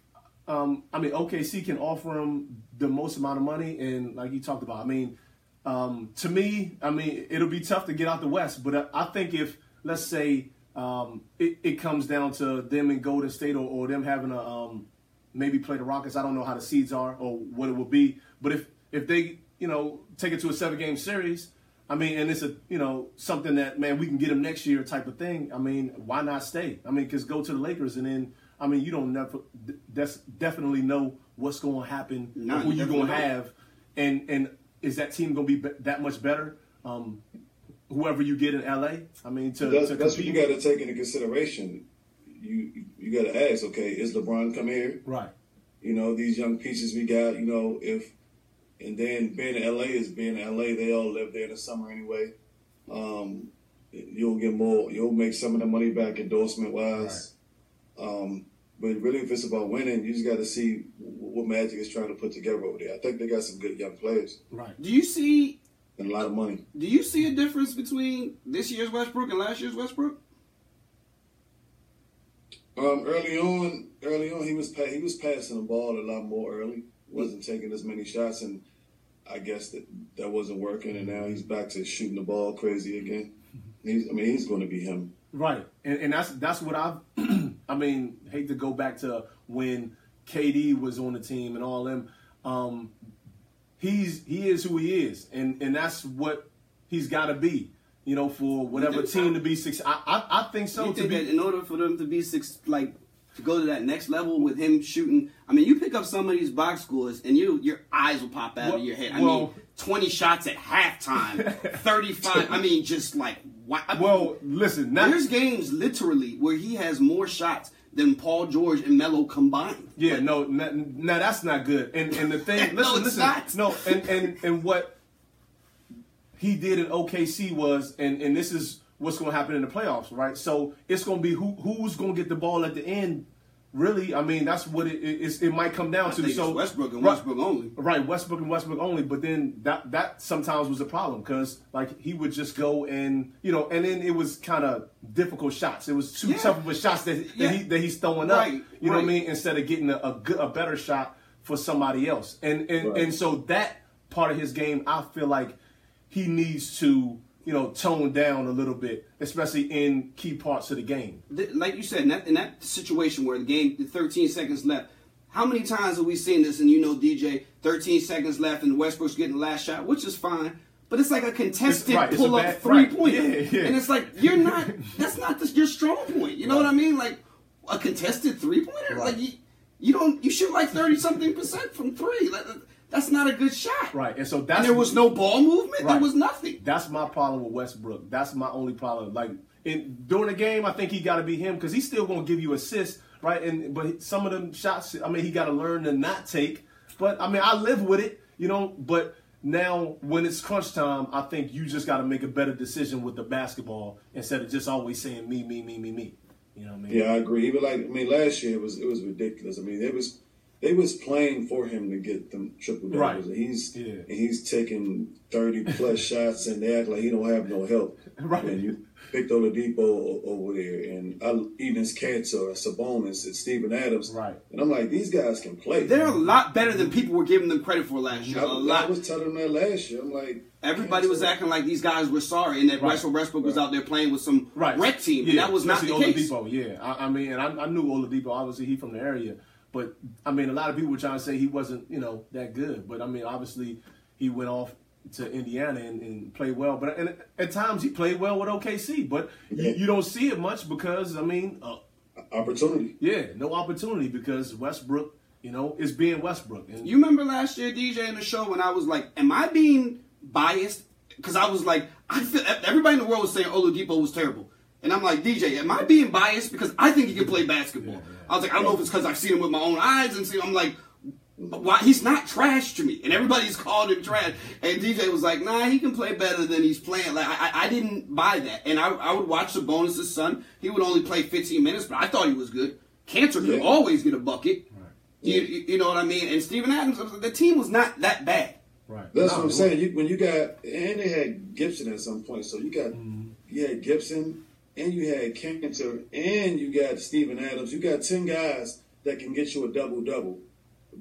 um, I mean OKC can offer him the most amount of money, and like you talked about, I mean, um, to me, I mean, it'll be tough to get out the West. But I, I think if let's say um, it, it comes down to them in Golden State or, or them having a um, maybe play the Rockets. I don't know how the seeds are or what it will be. But if if they you know take it to a seven game series. I mean, and it's a you know something that man we can get them next year type of thing. I mean, why not stay? I mean, because go to the Lakers and then I mean you don't never that's definitely know what's going to happen, No, who you you going to have, and and is that team going to be, that much better? Um, whoever you get in LA, I mean, to, That's, to that's what you got to take into consideration. You you got to ask, okay, is LeBron come here? right. You know, these young pieces we got. You know, if and then being in LA is being in LA. They all live there in the summer anyway. Um, you'll get more. You'll make some of the money back endorsement wise. Um, but really, if it's about winning, you just got to see what Magic is trying to put together over there. I think they got some good young players Right. do you see and a lot of money. do you see a difference between this year's Westbrook and last year's Westbrook? Um, early on, early on, he was pa- he was passing the ball a lot more early. wasn't taking as many shots, and I guess that that wasn't working. And now he's back to shooting the ball crazy again. He's, I mean, he's going to be him. Right, and, and that's that's what I've. I mean, hate to go back to when KD was on the team and all them. Um, he's he is who he is, and and that's what he's got to be. You know, for whatever team to be six. I, I, I think so. You think be, that in order for them to be six, like to go to that next level with him shooting. I mean, you pick up some of these box scores, and you your eyes will pop out well, of your head. I well, mean, twenty shots at halftime, thirty-five. I mean, just like wow. Well, listen, now, there's games literally where he has more shots than Paul George and Melo combined. Yeah, no, no, no, that's not good. And and the thing, listen, no, listen, not. no, and and and what he did in OKC was, and and this is what's going to happen in the playoffs, right? So it's going to be who who's going to get the ball at the end. Really, I mean that's what it it, it might come down I to. so Westbrook and Westbrook only, right? Westbrook and Westbrook only. But then that that sometimes was a problem because like he would just go and you know, and then it was kind of difficult shots. It was too yeah. tough of a shots that, that yeah. he that he's throwing right. up. You right. know what I mean? Instead of getting a, a, good, a better shot for somebody else, and and right. and so that part of his game, I feel like he needs to you know, tone down a little bit, especially in key parts of the game. Like you said, in that, in that situation where the game, the 13 seconds left, how many times have we seen this? And you know, DJ, 13 seconds left, and Westbrook's getting the last shot, which is fine. But it's like a contested right, pull up three right. pointer, yeah, yeah. and it's like you're not. that's not the, your strong point. You know right. what I mean? Like a contested three pointer. Like you, you don't. You shoot like thirty something percent from three. Like, that's not a good shot. Right. And so that's and there was no ball movement. Right. There was nothing. That's my problem with Westbrook. That's my only problem. Like in during the game, I think he got to be him because he's still going to give you assists, right? And but some of them shots, I mean, he got to learn to not take. But I mean, I live with it, you know. But now when it's crunch time, I think you just got to make a better decision with the basketball instead of just always saying me, me, me, me, me. You know what I mean? Yeah, I agree. Even like I mean, last year it was it was ridiculous. I mean, it was they was playing for him to get them triple doubles. Right. he's yeah. he's taking thirty plus shots, and they act like he don't have no help. Right. And you picked Oladipo over there, and Enes Kanter, Sabonis, and Steven Adams. Right. And I'm like, these guys can play. They're a lot better than people were giving them credit for last year. I, a lot. I was telling them that last year. I'm like. Everybody was acting like these guys were sorry, and that right. Russell Westbrook right. was out there playing with some right. red team, yeah. and that was not the Oladipo, case. Yeah, I, I mean, and I, I knew Oladipo. Obviously, he from the area. But I mean, a lot of people were trying to say he wasn't, you know, that good. But I mean, obviously, he went off to Indiana and, and played well. But and at times he played well with OKC. But yeah. you, you, don't see it much because I mean, uh, opportunity. Yeah, no opportunity because Westbrook, you know, is being Westbrook. And, you remember last year, DJ, in the show when I was like, "Am I being biased?" Because I was like, I feel everybody in the world was saying Oladipo was terrible. And I'm like, DJ, am I being biased? Because I think he can play basketball. Yeah, yeah. I was like, I don't know if it's because I've seen him with my own eyes and see. I'm like, why he's not trash to me, and everybody's called him trash. And DJ was like, Nah, he can play better than he's playing. Like I, I didn't buy that, and I, I would watch the Sabonis' son. He would only play 15 minutes, but I thought he was good. Kanter could yeah. always get a bucket. Right. You, you, know what I mean? And Steven Adams, the team was not that bad. Right. That's no, what I'm saying. You, when you got and they had Gibson at some point, so you got mm-hmm. you had Gibson, and you had Kanter, and you got Steven Adams. You got ten guys that can get you a double double,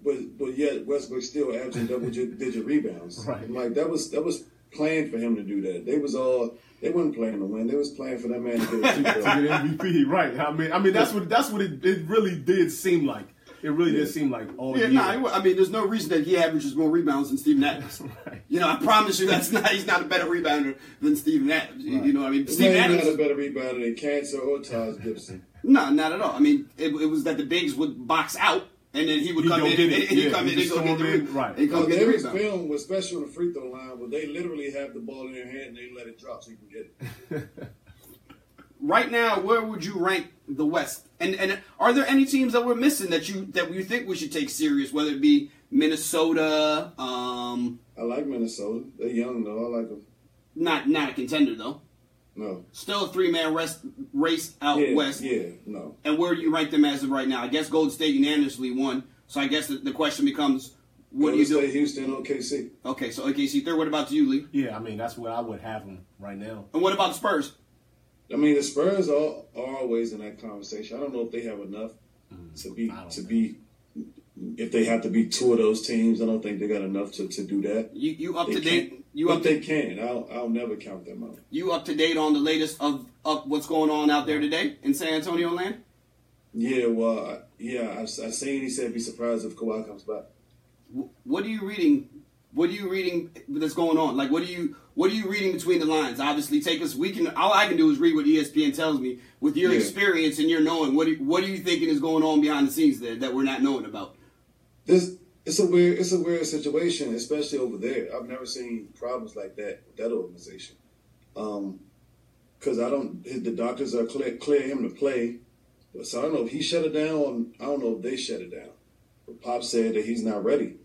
but but yet Westbrook still averaging double digit rebounds. Right. Like that was that was planned for him to do that. They was all they weren't playing to win. They was playing for that man to get a get MVP. Right. I mean I mean that's what that's what it, it really did seem like. It really yeah. did seem like all yeah, Nah, I mean, there's no reason that he averages more rebounds than Steven Adams. right. You know, I promise you, that's not. He's not a better rebounder than Steven Adams. Right. You know, what I mean, Steven Adams not a better rebounder than Kanter or Taj Gibson. no, not at all. I mean, it, it, was that the bigs would box out. And then he would he come in, and, and he come in and go get the rebound. Right. And come get the rebound. film was special on the free throw line, but they literally have the ball in their hand and they let it drop so you can get it. right now, where would you rank the West? And and are there any teams that we're missing that you that you think we should take serious? Whether it be Minnesota. Um, I like Minnesota. They're young though. I like them. Not not a contender though. No. Still a three man race out yeah, west. Yeah, no. And where do you rank them as of right now? I guess Golden State unanimously won. So I guess the, the question becomes, what Golden do you do? Houston, OKC. Okay, so OKC third. What about you, Leigh? Yeah, I mean that's where I would have them right now. And what about the Spurs? I mean, the Spurs are, are always in that conversation. I don't know if they have enough mm, to be to be if they have to be two of those teams, I don't think they got enough to, to do that. You you up They to date? You but up they can. I'll I'll never count them out. you up to date on the latest of of what's going on out there today in San Antonio land? Yeah, well, I, yeah, I, I seen he said be surprised if Kawhi comes back. What are you reading? What are you reading that's going on? Like, what are you what are you reading between the lines? Obviously, take us. We can. All I can do is read what ESPN tells me. With your Yeah. experience and your knowing, what do, what are you thinking is going on behind the scenes there that we're not knowing about? This it's a weird it's a weird situation, especially over there. I've never seen problems like that with that organization. Um, because I don't his, the doctors are clear clear him to play, so I don't know if he shut it down. I don't know if they shut it down. But Pop said that he's not ready.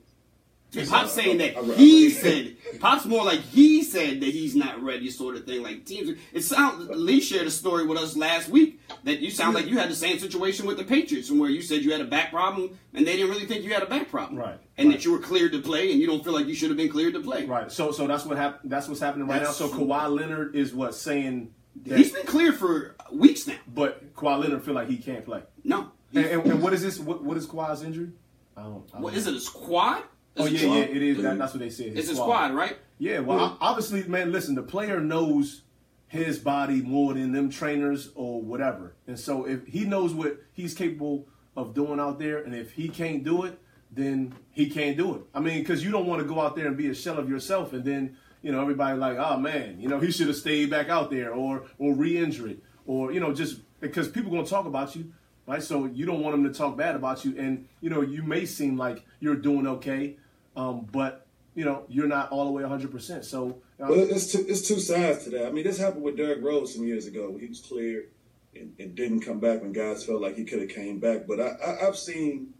Pop's saying that he said. Pop's more like he said that he's not ready, sort of thing. Like teams, it sounds. Leigh shared a story with us last week that you sound like you had the same situation with the Patriots, and where you said you had a back problem, and they didn't really think you had a back problem, Right, And right. that you were cleared to play, and you don't feel like you should have been cleared to play. Right. So so that's what hap- That's what's happening right That's- now. So Kawhi Leonard is what saying. That, He's been cleared for weeks now. but Kawhi Leonard feel like he can't play. No, And, and, and what is this? What, what is Kawhi's injury? I don't. I don't what know. is it? A squad? Oh yeah, yeah, it is. That, that's what they said. It's a squad, right? Yeah, well, o- obviously, man, listen, the player knows his body more than them trainers or whatever. And so if he knows what he's capable of doing out there, and if he can't do it, then he can't do it. I mean, because you don't want to go out there and be a shell of yourself, and then you know everybody like, oh man, you know he should have stayed back out there, or or re-injure it, or you know just because people gonna talk about you, right? So you don't want them to talk bad about you, and you know you may seem like you're doing okay, um, but you know you're not all the way 100. percent So Well, it's two, it's two sides to that. I mean, this happened with Derrick Rose some years ago. He was cleared and, and didn't come back when guys felt like he could have came back. But I, I, I've seen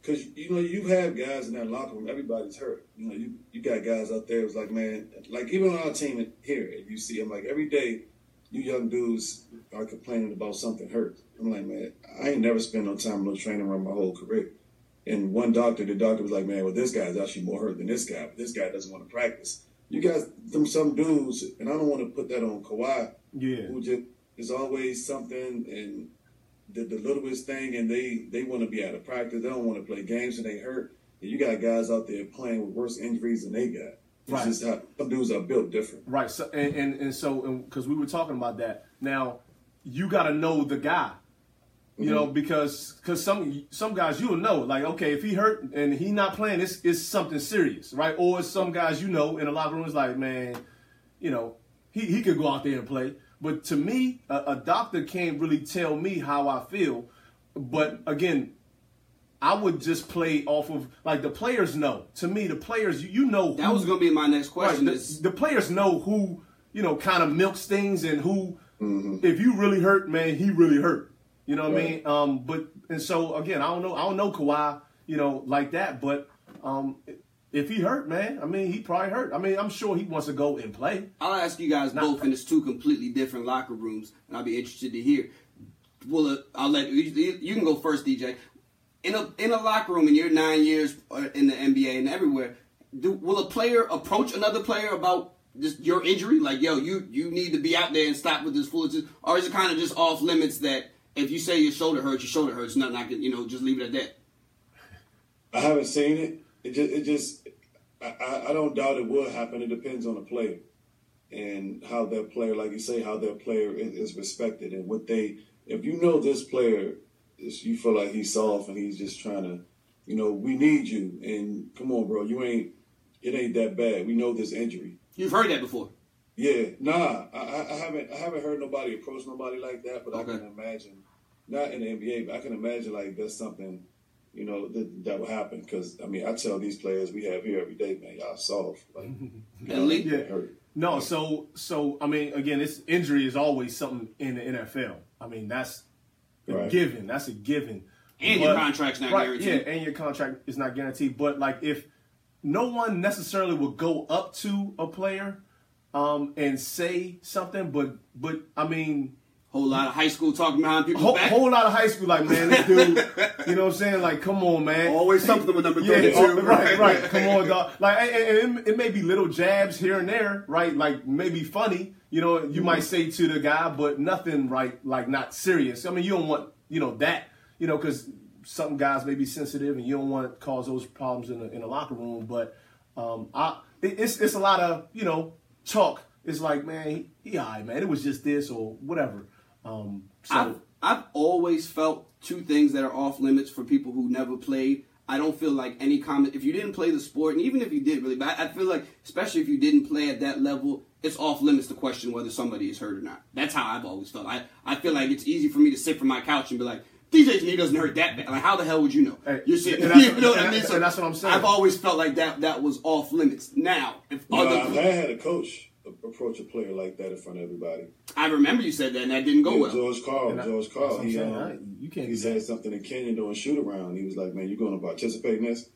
because you know you have guys in that locker room. Everybody's hurt. You know, you you got guys out there. It was like man, like even on our team here, you see them like every day. You young dudes are complaining about something hurt. I'm like, man, I ain't never spent no time in no training room my whole career. And one doctor, the doctor was like, man, well, this guy's actually more hurt than this guy, but this guy doesn't want to practice. You guys, them some dudes, and I don't want to put that on Kawhi, yeah, who just is always something and the, the littlest thing, and they they want to be out of practice. They don't want to play games, and they hurt. And you got guys out there playing with worse injuries than they got. It's Right. just how some dudes are built different. right. So and and, and so because we were talking about that. Now you got to know the guy. You know, because because some some guys you'll know like okay if he hurt and he not playing it's it's something serious right or some guys you know in a locker room is like man you know he, he could go out there and play but to me a, a doctor can't really tell me how I feel but again I would just play off of like the players know to me the players you, you know That was going to be my next Right, question. the, is, the players know who you know kind of milks things and who Mm-hmm. if you really hurt, man, he really hurt. You know what I mean? Um, but and so again, I don't know, I don't know Kawhi, you know, like that. But um, if he hurt, man, I mean, he probably hurt. I mean, I'm sure he wants to go and play. I'll ask you guys both, and it's two completely different locker rooms, and I'll be interested to hear. Well, uh, I'll let you, you can go first, DJ. In a in a locker room, in your nine years uh, in the NBA and everywhere, do, will a player approach another player about just your injury? Like, yo, you you need to be out there and stop with this foolishness, or is it kind of just off limits that if you say your shoulder hurts, your shoulder hurts, nothing I can, you know, just leave it at that. I haven't seen it. It just, it just I, I- don't doubt it will happen. It depends on the player and how that player, like you say, how that player is, is respected and what they. If you know this player, you feel like he's soft and he's just trying to, you know, we need you and come on, bro, you ain't. It ain't that bad. We know this injury. You've heard that before. Yeah, nah, I, I- I haven't I haven't heard nobody approach nobody like that, but I can imagine, not in the NBA, but I can imagine like that's something, you know, that, that will happen. Because I mean, I tell these players we have here every day, man, y'all soft, like, And Leigh? y'all hurt. No, so so I mean, again, this injury is always something in the NFL. I mean, that's a Right. given. That's a given. And your contract's not right, guaranteed. Yeah, and your contract is not guaranteed. But like, if no one necessarily would go up to a player um, and say something, but but I mean, Whole lot of high school talking behind people's whole, back. whole lot of high school, like man, this dude, you know what I'm saying? Like, come on, man. Always something with number Yeah, 32. oh, right, right. Come on, dog. Like, and, it, it may be little jabs here and there, right? Like, maybe funny. You know, you might say to the guy, but nothing right, like not serious. I mean, you don't want, you know, that, you know, because some guys may be sensitive, and you don't want to cause those problems in the, in the locker room. But um, I, it, it's it's a lot of you know talk. It's like, man, he, he all right, man. It was just this or whatever. Um, so I've, I've always felt two things that are off limits for people who never played. I don't feel like any comment. If you didn't play the sport, and even if you did really, but I, I feel like, especially if you didn't play at that level, it's off limits to question whether somebody is hurt or not. That's how I've always felt. I, I feel like it's easy for me to sit from my couch and be like, DJ to me doesn't hurt that bad. Like, how the hell would you know? Hey, You're sitting, and you know what I mean? So that's what I'm saying. I've always felt like that that was off limits. Now, if You know, other, I've had a coach approach a player like that in front of everybody. I remember you said that, and that didn't go Yeah, well. George Karl, And I- George that's Karl, he, saying. um, I- you can't he said something to Kenyon during shoot around. He was like, "Man, you going to participate in this?"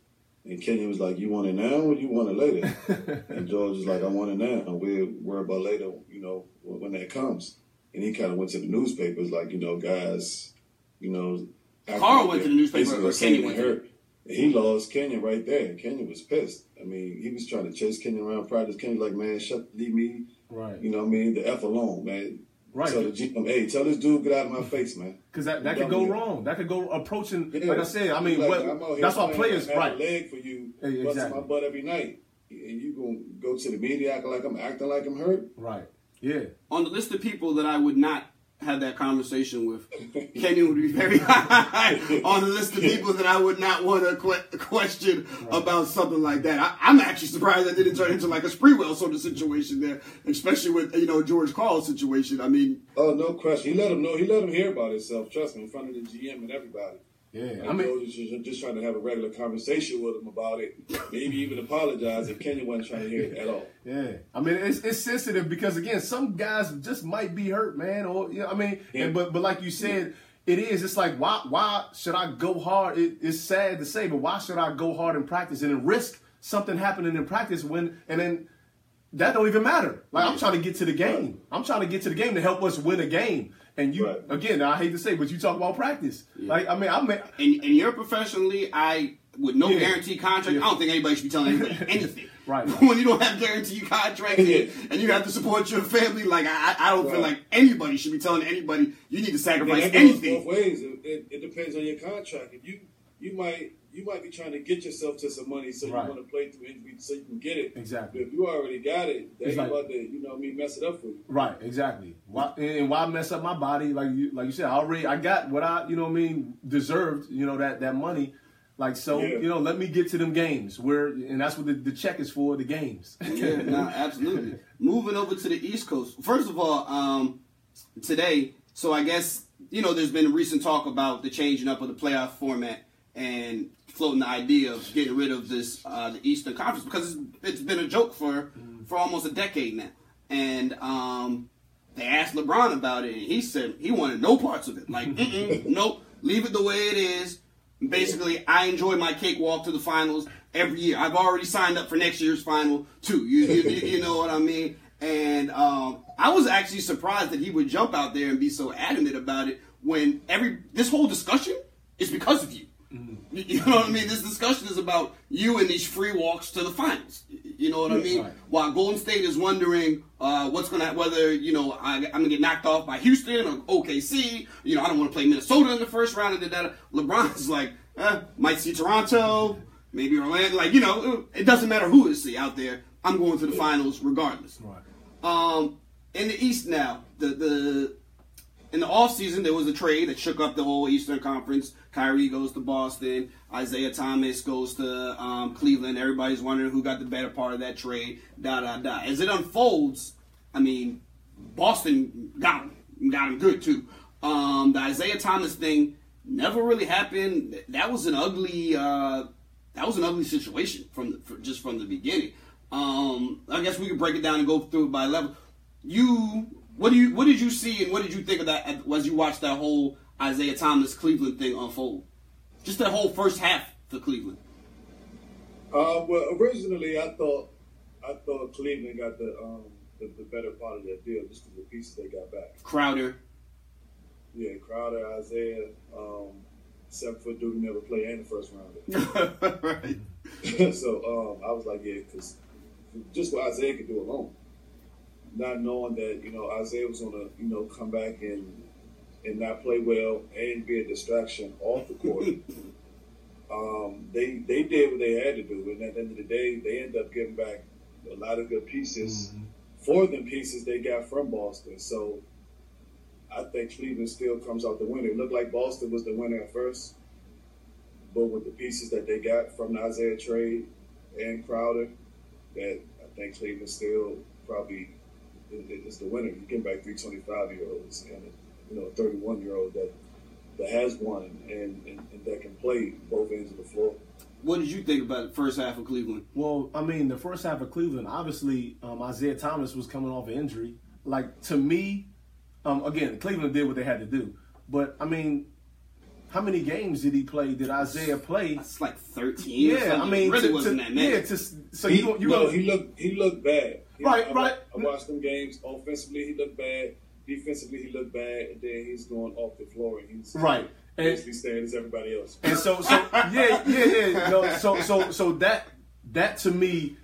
And Kenyon was like, "You want it now or you want it later?" and George was like, "I want it now. and We'll worry about later. You know, when, when that comes." And he kind of went to the newspapers, like, you know, guys, you know. acting Karl went to the newspaper, basically or saying Kenyon went to hurt. And he lost Kenyon right there. And Kenyon was pissed. I mean, he was trying to chase Kenyon around practice. Kenyon like, man, shut, leave me, right, you know what I mean, the F alone, man. Right. Tell the G, um, hey, tell this dude get out of my face, man. because that, that could go Yeah. wrong. That could go approaching. Yeah. Like I said, I mean, Like, what, I'm out here that's why players I right. leg for you, Yeah, busting exactly. my butt every night, and you gonna go to the media acting like I'm acting like I'm hurt. Right. Yeah. on the list of people that I would not have that conversation with, Kenyon would be very high on the list of people that I would not want to que- question about something like that. I, I'm actually surprised that didn't turn into like a Sprewell sort of situation there, especially with you know George Karl's situation. I mean, Oh, no question. He let him know. He let him hear about himself. Trust me, in front of the GM and everybody. Yeah. Like, I mean, just, trying to have a regular conversation with him about it. Maybe even apologize if Kenyon wasn't trying to hear it at all. Yeah, I mean it's it's sensitive because again, some guys just might be hurt, man. Or you know, I mean, Yeah. and, but but like you said, it is. It's like why why should I go hard? It, it's sad to say, but why should I go hard in practice and risk something happening in practice when and then that don't even matter. Like I'm trying to get to the game. I'm trying to get to the game to help us win a game. And you Right. again, I hate to say, but you talk about practice. Like I mean, I mean, and, and you're professionally, I with no Yeah. guarantee contract. Yeah. I don't think anybody should be telling anybody anything. Right. When you don't have guarantee contracts Yeah. and, and you have to support your family, like I, I don't feel like anybody should be telling anybody you need to sacrifice that goes anything. both ways. It, it, it depends on your contract. If you you might you might be trying to get yourself to some money so Right. you want to play through injury so you can get it. Exactly. But if you already got it, they ain't like- about to you know what I mean mess it up for you. Right, exactly. Why and why mess up my body? Like you, like you said, I already I got what I, you know, what I mean, deserved. You know that that money. Like so, Yeah. you know, let me get to them games where, and that's what the, the check is for. The games. yeah, no, absolutely. Moving over to the East Coast. First of all, um, today, so I guess you know there's been recent talk about the changing up of the playoff format and floating the idea of getting rid of this uh, the Eastern Conference because it's, it's been a joke for for almost a decade now. And um, they asked LeBron about it, and he said he wanted no parts of it. Like, Mm-mm, nope, leave it the way it is. Basically, I enjoy my cakewalk to the finals every year. I've already signed up for next year's final too. You, you, you- you know what I mean? And um, I was actually surprised that he would jump out there and be so adamant about it when every this whole discussion is because of you. You- know what I mean? This discussion is about you and these free walks to the finals. You know what I mean? Right. While Golden State is wondering uh, what's gonna whether you know I, I'm gonna get knocked off by Houston or OKC. You know I don't want to play Minnesota in the first round. And that LeBron's like, eh, might see Toronto, maybe Orlando. Like you know, it doesn't matter who is see out there. I'm going to the finals regardless. Right. Um, in the East now, the the in the offseason, there was a trade that shook up the whole Eastern Conference. Kyrie goes to Boston. Isaiah Thomas goes to um, Cleveland. Everybody's wondering who got the better part of that trade. Da da da. As it unfolds, I mean, Boston got him, got him good too. Um, the Isaiah Thomas thing never really happened. That was an ugly. Uh, that was an ugly situation from the, just from the beginning. Um, I guess we could break it down and go through it by level. You, what do you, what did you see and what did you think of that as- you watched that whole Isaiah Thomas Cleveland thing unfold? Just that whole first half for Cleveland. Uh, well, originally I thought I thought Cleveland got the um, the, the better part of that deal just because the pieces they got back. Crowder, Yeah, Crowder, Isaiah, um, seven foot dude never played in the first round. right? so um, I was like, yeah, because just what Isaiah could do alone, not knowing that you know Isaiah was gonna you know come back and and not play well and be a distraction off the court. um, they they did what they had to do, and at the end of the day, they end up getting back a lot of good pieces mm-hmm. for them pieces they got from Boston. So I think Cleveland still comes out the winner. It looked like Boston was the winner at first, but with the pieces that they got from the Isaiah trade and Crowder, that I think Cleveland still probably is the winner. You get back three 25 year olds and you know a 31 year old that that has won and, and, and that can play both ends of the floor. What did you think about the first half of Cleveland? Well, I mean, the first half of Cleveland, obviously, um, Isaiah Thomas was coming off an injury. Like to me, um, again, Cleveland did what they had to do. But I mean, how many games did he play? Did Isaiah play? It's like thirteen. Yeah, I mean, it really to, wasn't to, that many. Yeah, to, so he, you, you no, he looked he looked bad. Right, I, right. I watched them games. Offensively, he looked bad. Defensively, he looked bad, and then he's going off the floor and he's right. Basically staying as everybody else. And so, so yeah, yeah, yeah. So, so, so that that to me,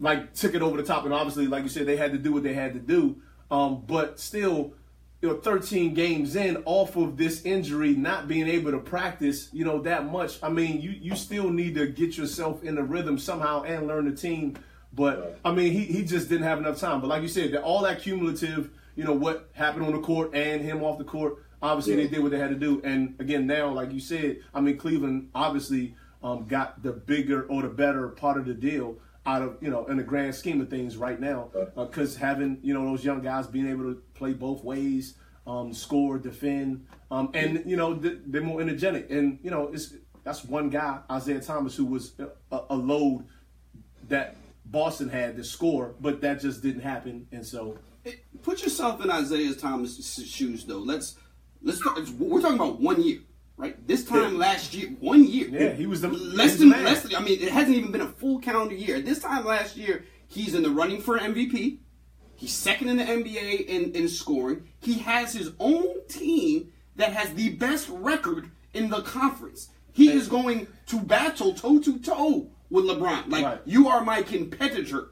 like, took it over the top. And obviously, like you said, they had to do what they had to do. Um, but still, you know, 13 games in off of this injury, not being able to practice, you know, that much. I mean, you you still need to get yourself in the rhythm somehow and learn the team. But I mean, he he just didn't have enough time. But like you said, that all that cumulative, you know, what happened on the court and him off the court. Obviously, yeah. they did what they had to do. And again, now, like you said, I mean, Cleveland obviously um, got the bigger or the better part of the deal out of you know in the grand scheme of things right now because uh, having you know those young guys being able to play both ways um, score defend um, and you know they're more energetic and you know it's that's one guy Isaiah Thomas who was a, a load that Boston had to score but that just didn't happen and so put yourself in Isaiah Thomas' shoes though let's let's talk, we're talking about one year right? This time yeah. last year, one year. Yeah, he was the less than less. Than, I mean, it hasn't even been a full calendar year. This time last year, he's in the running for MVP. He's second in the NBA in, in scoring. He has his own team that has the best record in the conference. He is going to battle toe to toe with LeBron. Like right. you are my competitor.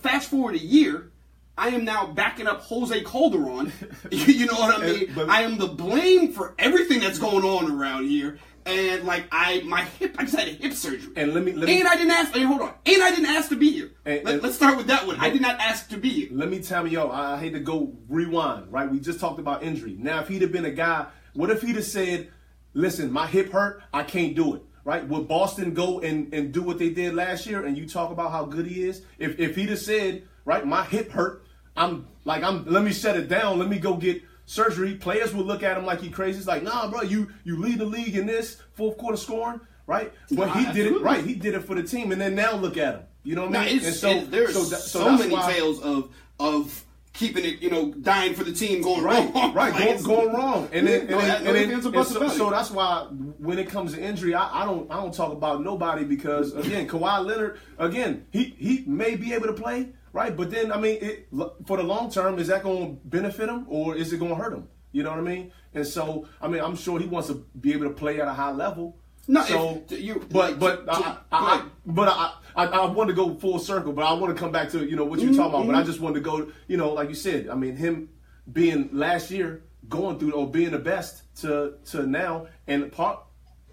Fast forward a year, I am now backing up Jose Calderon. you know what I mean? But, I am the blame for everything that's going on around here. And like I, my hip, I just had a hip surgery. And let me, let me and I didn't ask. Hey, hold on. And I didn't ask to be here. And, let, us start with that one. I did not ask to be here. Let me tell you, yo, I hate to go rewind. Right? We just talked about injury. Now, if he'd have been a guy, what if he'd have said, "Listen, my hip hurt. I can't do it." Right? Would Boston go and, and do what they did last year? And you talk about how good he is. If if he'd have said, "Right, my hip hurt." I'm like I'm let me shut it down. Let me go get surgery. Players will look at him like he crazy. It's like, nah, bro, you you lead the league in this fourth quarter scoring, right? But he did it right. He did it for the team, and then now look at him. You know what I mean? and so there's so, so, so many why, tales of of keeping it, you know, dying for the team, going right, wrong, right, going, going wrong, and then, and, then, and, and so, so, that's why when it comes to injury, I, I, don't, I don't talk about nobody because again, Kawhi Leonard, again, he he may be able to play, Right, but then I mean, it, for the long term, is that going to benefit him or is it going to hurt him? You know what I mean? And so, I mean, I'm sure he wants to be able to play at a high level. No, so if, you, but but to, I, I, I, but I, I, I want to go full circle, but I want to come back to you know what you're mm-hmm. talking about. But I mm-hmm. just wanted to go, you know, like you said. I mean, him being last year going through or being the best to to now, and part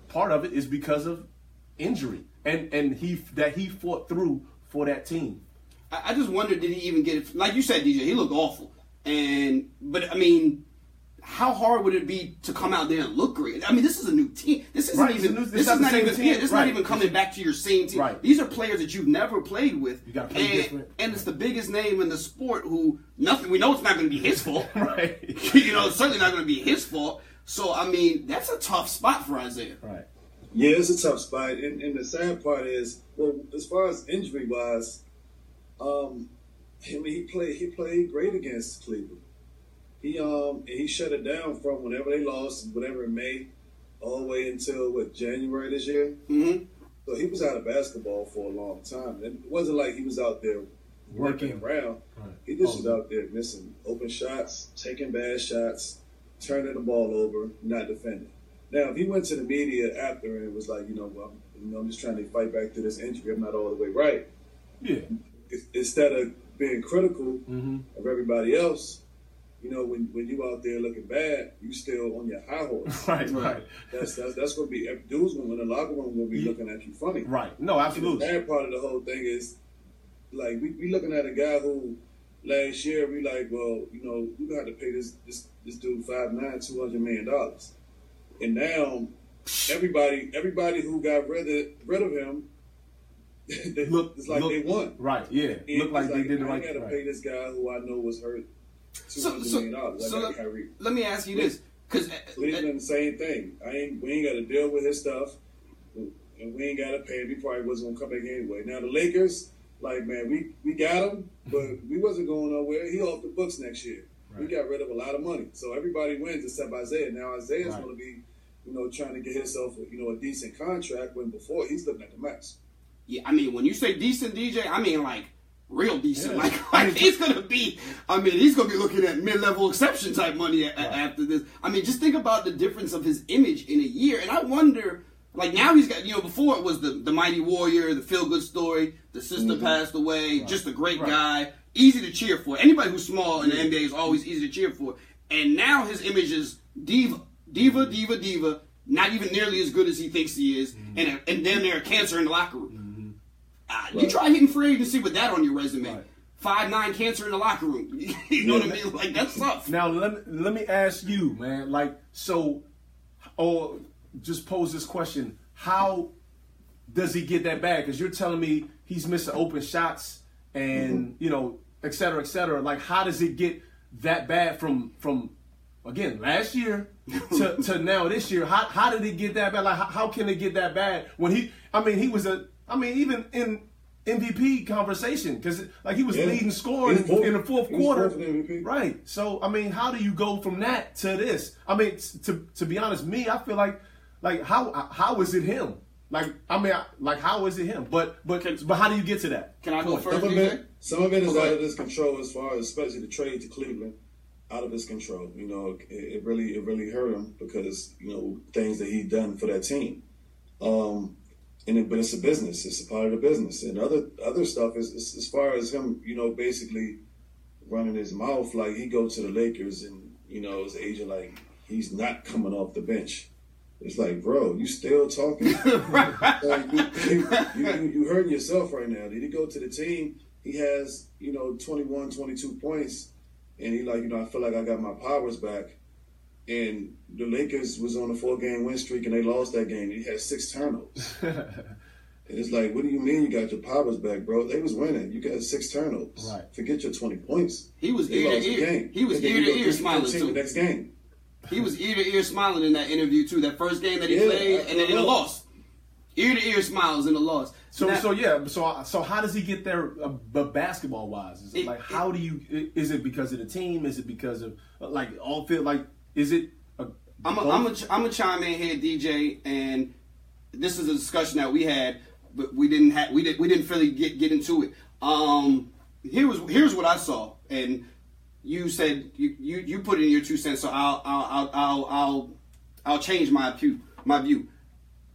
part of it is because of injury, and and he that he fought through for that team. I, just wonder, did he even get it? Like you said, DJ, he looked awful. And but I mean, how hard would it be to come out there and look great? I mean, this is a new team. This isn't right, even. New, this, this is not even. Team. Yeah, this right. not even coming back to your same team. Right. These are players that you've never played with. You got to play and, different. And it's the biggest name in the sport. Who nothing. We know it's not going to be his fault. right. you know, it's certainly not going to be his fault. So I mean, that's a tough spot for Isaiah. Right. Yeah, it's a tough spot, and, and the sad part is, well, as far as injury wise, um, I mean, he played he played great against Cleveland. He um he shut it down from whenever they lost, whatever in May, all the way until what January this year. Mm-hmm. So he was out of basketball for a long time, and it wasn't like he was out there working around. Right. He just was out there missing open shots, taking bad shots, turning the ball over, not defending. Now, if he went to the media after and was like, you know, well, you know, I'm just trying to fight back to this injury. I'm not all the way right. Yeah. Instead of being critical mm-hmm. of everybody else, you know, when, when you out there looking bad, you still on your high horse. Right, right. That's that's, that's going to be dudes when the locker room will be Yeah. looking at you funny. Right. No, And absolutely. the bad part of the whole thing is, like, we, we looking at a guy who last year we like, well, you know, we gonna have to pay this this this dude five nine two hundred million dollars, and now everybody everybody who got rid of rid of him, they, Look, it's like look- they won. Right. Yeah. And Look like it's they did the I right gotta thing. pay this guy who I know was hurt two So, so, so let, let me ask you this, because uh, uh, Cleveland, same thing. I ain't. We ain't got to deal with his stuff, and we ain't got to pay him. He probably wasn't gonna come back anyway. Now the Lakers, like man, we we got him, but mm-hmm. we wasn't going nowhere. He off the books next year. We got rid of a lot of money, so everybody wins except Isaiah. Now Isaiah's Right. going to be, you know, trying to get himself, you know, a decent contract. When before he's looking at the max. yeah, I mean, when you say decent DJ, I mean like real decent. Yeah. Like, like he's gonna be. I mean, he's gonna be looking at mid-level exception type money a- a- after this. I mean, just think about the difference of his image in a year, and I wonder. Like now he's got you know before it was the the mighty warrior, the feel good story, the sister mm-hmm. passed away, just a great Right. guy, easy to cheer for. Anybody who's small in the NBA is always easy to cheer for. And now his image is diva, diva, diva, diva. Not even nearly as good as he thinks he is, mm-hmm. and and then they're a cancer in the locker room. Uh, You try hitting free agency with that on your resume. Right. Five nine cancer in the locker room. you know what I mean? Like that's tough. Now let me let me ask you, man. Like so, or just pose this question: How does he get that bag? Because you're telling me he's missing open shots and you know, et cetera, et cetera. Like, how does it get that bad from from again last year to, to now this year? How how did it get that bad? Like, how, how can it get that bad when he? I mean, he was a. I mean, even in MVP conversation because like he was Yeah. leading scoring in, in the fourth quarter. fourth in MVP. Right. So I mean, how do you go from that to this? I mean, to to be honest, me, I feel like like how how is it him? Like I mean, I- like how is it him? But but but how do you get to that? Can I go point? first? Some of it, some of it is go out of his control, as far as especially the trade to Cleveland, out of his control. You know, it, it really it really hurt him because you know things that he done for that team. Um, and it, but it's a business. It's a part of the business. And other other stuff is, is as far as him, you know, basically running his mouth like he go to the Lakers and you know his agent like he's not coming off the bench. It's like, bro, you still talking? like, you, you, you, you hurting yourself right now. Did he go to the team? He has, you know, 21, 22 points, and he like, you know, I feel like I got my powers back. And the Lakers was on a four game win streak, and they lost that game. He had six turnovers. And it's like, what do you mean you got your powers back, bro? They was winning. You got six turnovers. Right. Forget your 20 points. He was They ear to lost the ear. game. He was ear to ear 15 smiling the too. next game. He was ear to ear smiling in that interview too. That first game that he Yeah, played, I- and then in I the loss, ear to ear smiles in the loss. So Now- so yeah. So so how does he get there? Uh, but basketball wise, is it It- like how do you? Is it because of the team? Is it because of uh, like all feel like? Is it? A, I'm a, I'm a, I'm a chime in here, DJ, and this is a discussion that we had, but we didn't have we didn't we didn't really get get into it. Um, here was here's what I saw, and you said you you, you put in your two cents, so I'll I'll I'll I'll I'll, I'll change my view my view.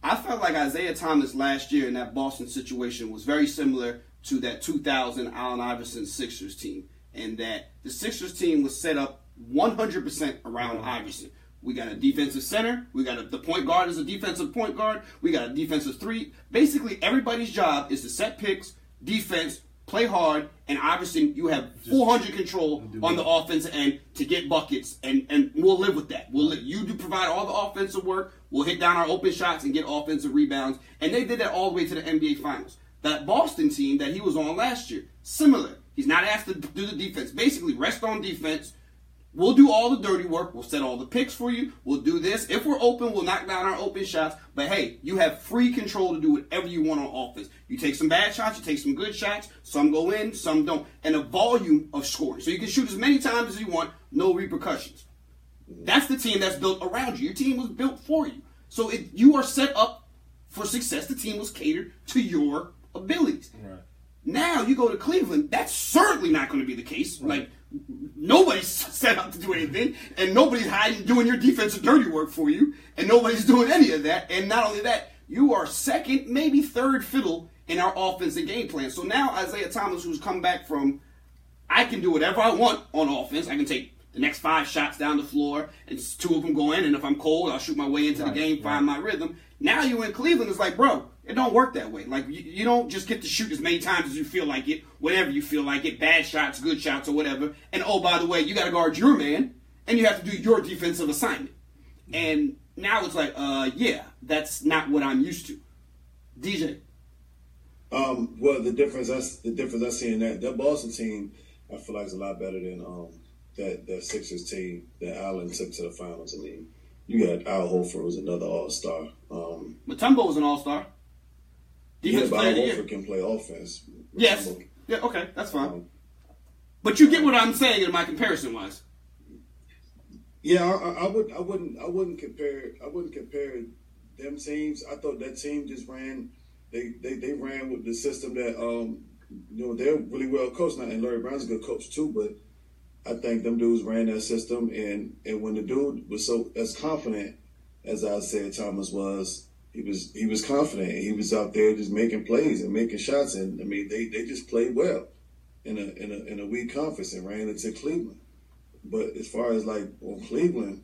I felt like Isaiah Thomas last year in that Boston situation was very similar to that 2000 Allen Iverson Sixers team, and that the Sixers team was set up 100% around Iverson. We got a defensive center. We got a, the point guard is a defensive point guard. We got a defensive three. Basically, everybody's job is to set picks, defense, play hard, and Iverson, you have 400 control on the offensive end to get buckets, and and we'll live with that. We'll let you do provide all the offensive work. We'll hit down our open shots and get offensive rebounds, and they did that all the way to the NBA Finals. That Boston team that he was on last year, similar. He's not asked to do the defense. Basically, rest on defense. We'll do all the dirty work. We'll set all the picks for you. We'll do this. If we're open, we'll knock down our open shots. But hey, you have free control to do whatever you want on offense. You take some bad shots, you take some good shots. Some go in, some don't. And a volume of scoring. So you can shoot as many times as you want, no repercussions. That's the team that's built around you. Your team was built for you. So if you are set up for success, the team was catered to your abilities. Right. Now you go to Cleveland, that's certainly not going to be the case. Like nobody's set up to do anything, and nobody's hiding doing your defensive dirty work for you, and nobody's doing any of that. And not only that, you are second, maybe third fiddle in our offensive game plan. So now Isaiah Thomas, who's come back from, I can do whatever I want on offense. I can take the next five shots down the floor, and two of them go in. And if I'm cold, I'll shoot my way into Right, the game, find my rhythm. Now you in Cleveland, it's like, bro, it don't work that way. Like you, you don't just get to shoot as many times as you feel like it, whenever you feel like it, bad shots, good shots, or whatever. And oh, by the way, you got to guard your man, and you have to do your defensive assignment. And now it's like, uh, yeah, that's not what I'm used to. DJ. Um, well, the difference I the difference I see in that that Boston team, I feel like is a lot better than um that that Sixers team that Allen took to the finals. I mean, you got Al Horford was another All Star. Um, Mutombo was an all star. Yeah, Defense but player of the year. Can play offense. Yes. Yeah, okay, that's fine. Um, But you get what I'm saying in my comparison wise. Yeah, I, I- I would, I wouldn't, I wouldn't compare, I wouldn't compare them teams. I thought that team just ran, they, they, they ran with the system that, um, you know, they're really well coached now, and Larry Brown's a good coach too. But I think them dudes ran that system, and and when the dude was so as confident as I said Thomas was, he was he was confident. He was out there just making plays and making shots, and I mean they, they just played well in a in a in a weak conference and ran into Cleveland. But as far as like on Cleveland,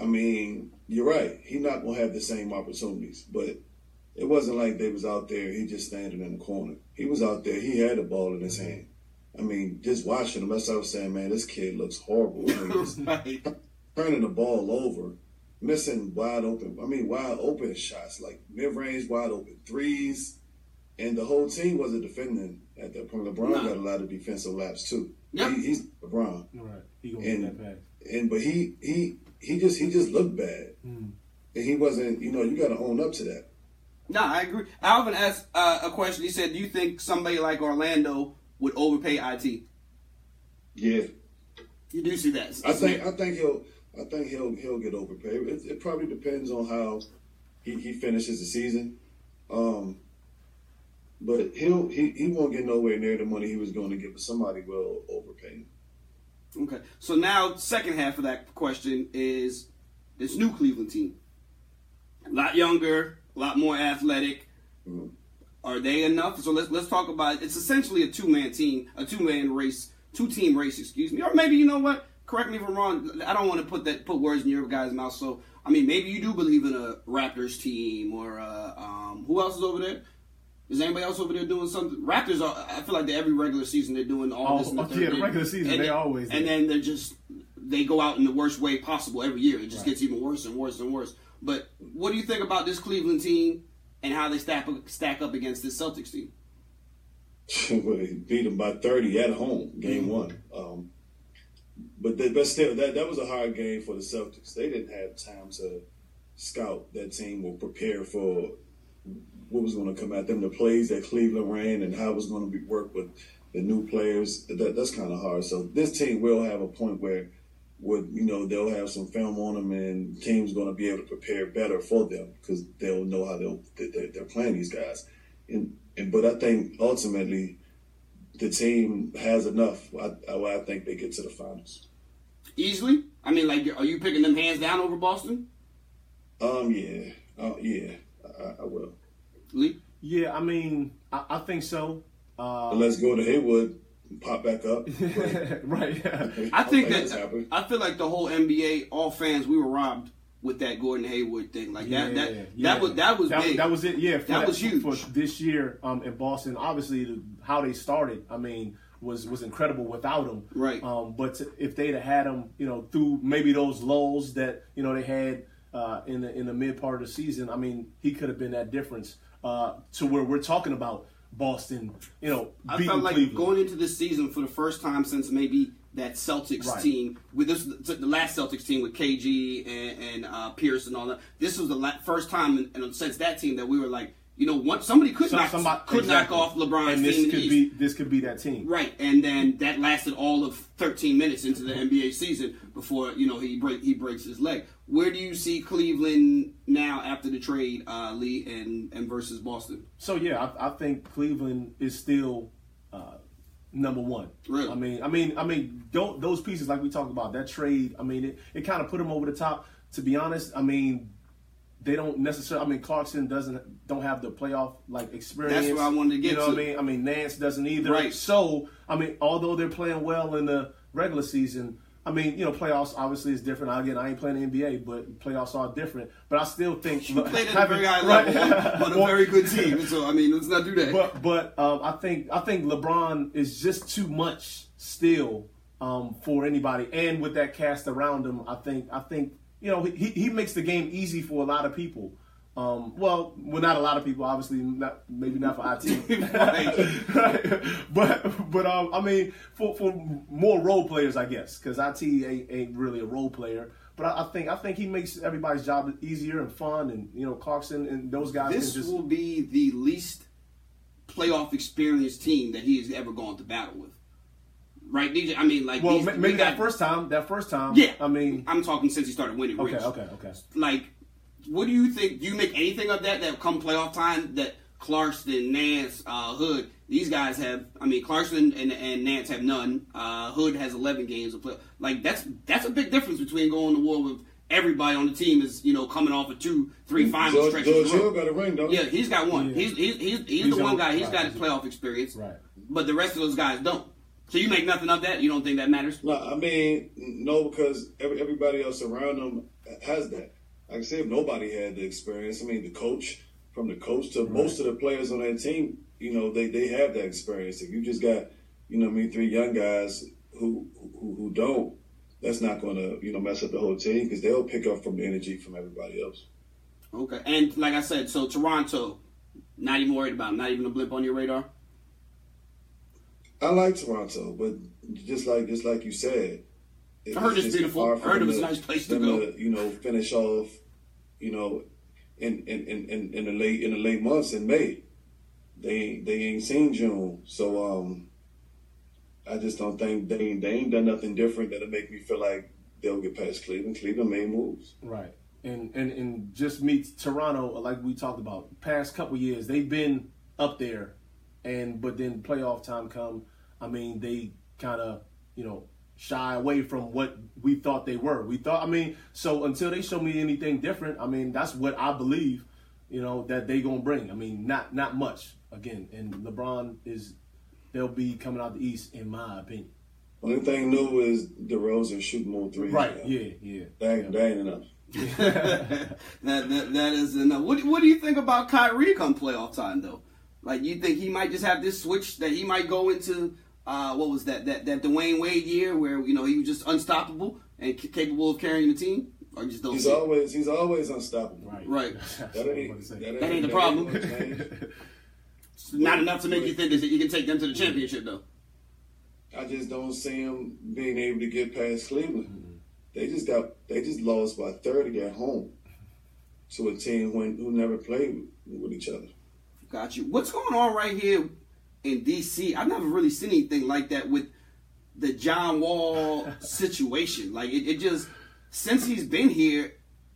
I mean, you're right. He not gonna have the same opportunities, but it wasn't like they was out there. He just standing in the corner. He was out there. He had the ball in his mm-hmm. hand. I mean, just watching him, that's what I was saying. Man, this kid looks horrible. I mean, turning the ball over, missing wide open. I mean, wide open shots, like mid range, wide open threes, and the whole team wasn't defending at that point. LeBron No. got a lot of defensive laps too. Yep. He, he's LeBron Right. He gonna And- that pass. and but he he he just he just looked bad, Mm. and he wasn't. You know, you got to own up to that. No, I agree. Alvin asked uh, a question. He said, "Do you think somebody like Orlando would overpay it?" Yeah, You do see that? I think I think he'll I think he'll he'll get overpaid. It, it probably depends on how he, he finishes the season. Um, but he'll he, he won't get nowhere near the money he was going to get, but somebody will overpay him. Okay. So now, second half of that question is this new Cleveland team. A lot younger, a lot more athletic. Mhm. Are they enough? So let's let's talk about. It's essentially a two man team, a two man race, two team race. Excuse me. Or maybe you know what? Correct me if I'm wrong. I don't want to put that put words in your guys' mouth. So I mean, maybe you do believe in a Raptors team or uh, um, who else is over there? Is anybody else over there doing something? Raptors are. I feel like they every regular season they're doing all Oh, this. In the oh, yeah, the regular season, and they always And do. then they're just they go out in the worst way possible every year. It just Right. gets even worse and worse and worse. But what do you think about this Cleveland team and how they stack stack up against this Celtics team? well, he beat them by 30 at home, game one. Um, but but still, that that was a hard game for the Celtics. They didn't have time to scout that team or prepare for what was going to come at them, the plays that Cleveland ran, and how it was going to be work with the new players. That, that's kind of hard. So this team will have a point where, would you know, they'll have some film on them, and teams going to be able to prepare better for them because they'll know how they'll they're, they're playing these guys. And, and but I think ultimately the team has enough. I, I, I think they get to the finals. Easily? I mean, like, are you picking them hands down over Boston? Um, yeah, uh, yeah, I, I will. Lee? Yeah, I mean, I, I think so. Uh, let's go to Hayward and pop back up. right. I think that's that. I feel like the whole NBA, all fans, we were robbed with that Gordon Hayward thing. Like that, that, yeah. that was that was that, big. that was it. Yeah, for That was huge. for this year um, in Boston. Obviously, the, how they started, I mean, was was incredible without him. Right. Um, but to, if they'd have had him, you know, through maybe those lulls that you know they had uh, in the in the mid part of the season, I mean, he could have been that difference uh, to where we're talking about Boston. You know, I felt like Cleveland. going into this season for the first time since maybe that Celtics Right. team with this the last Celtics team with KG and, and uh, Pierce and all that. This was the la- first time in, in, since that team that we were like, you know, one, somebody could So- knock somebody- could exactly. knock off LeBron. and this could East. be this could be that team. Right, and then that lasted all of 13 minutes into the NBA season before you know he break he breaks his leg. Where do you see Cleveland now after the trade, uh, Lee, and and versus Boston? So yeah, I, I think Cleveland is still uh, number one. Really? I mean, I mean, I mean, tho- those pieces like we talked about that trade. I mean, it, it kind of put them over the top. To be honest, I mean, they don't necessarily. I mean, Clarkson doesn't don't have the playoff like experience. That's what I wanted to get You know to. what I mean? I mean, Nance doesn't either. Right. So I mean, although they're playing well in the regular season. I mean, you know, playoffs obviously is different. Again, I ain't playing the NBA, but playoffs are different. But I still think you played at a very high level right, on, a very good team. So I mean, let's not do that. But but um, I think I think LeBron is just too much still um, for anybody, and with that cast around him, I think I think you know he he makes the game easy for a lot of people. Um, well, well, not a lot of people, obviously, not maybe not for IT, right. right. But but um, I mean, for for more role players, I guess, because IT ain't, ain't really a role player. But I, I, think I think he makes everybody's job easier and fun, and you know, Clarkson and those guys. This just... will be the least playoff experienced team that he has ever gone to battle with. Right, DJ. I mean, like, well, these, maybe that first time. That first time. Yeah. I mean, I'm talking since he started winning. Okay, okay, okay. Like what do you think? Do you make anything of that that come playoff time that Clarkson, Nance, uh, Hood, these guys have? I mean, Clarkson and, and Nance have none. Uh, Hood has 11 games of play. Like that's that's a big difference between going to war with everybody on the team is you know coming off of two, three final George, stretches. George Hill got a ring, though. Yeah, he's got one. Yeah. He's, he's, he's, he's, he's the one guy. He's right. got his playoff experience. Right. But the rest of those guys don't. So you make nothing of that. You don't think that matters? No, I mean no, because every, everybody else around them has that like I said, if nobody had the experience. I mean, the coach, from the coach to right. most of the players on that team, you know, they, they have that experience. If you just got, you know, I mean, three young guys who who, who don't, that's not going to, you know, mess up the whole team because they'll pick up from the energy from everybody else. Okay, and like I said, so Toronto, not even worried about, not even a blip on your radar. I like Toronto, but just like just like you said, I heard it's, it's beautiful. I heard it was a nice place to go. To, you know, finish off you know, in in, in, in the late in the late months in May. They they ain't seen June, so um, I just don't think they ain't, they ain't done nothing different that'll make me feel like they'll get past Cleveland. Cleveland made moves, right? And and and just meets Toronto, like we talked about, past couple years they've been up there, and but then playoff time come. I mean, they kind of you know shy away from what we thought they were. We thought, I mean, so until they show me anything different, I mean, that's what I believe, you know, that they gonna bring. I mean, not not much again. And LeBron is, they'll be coming out the East, in my opinion. Only thing new is DeRozan shooting more threes. Right. Now. Yeah. Yeah. That ain't, yeah. that ain't enough. that, that that is enough. What what do you think about Kyrie come playoff time though? Like you think he might just have this switch that he might go into uh, what was that, that that Dwyane Wade year where you know he was just unstoppable and c- capable of carrying the team? Or just don't he's always he's always unstoppable. Right. Right. that, ain't, that, ain't, that ain't the problem. not enough to make you think that you can take them to the championship though. I just don't see him being able to get past Cleveland. Mm-hmm. They just got they just lost by thirty at home to a team who, who never played with each other. Got you. What's going on right here in DC. I've never really seen anything like that with the John Wall situation. Like it, it, just since he's been here,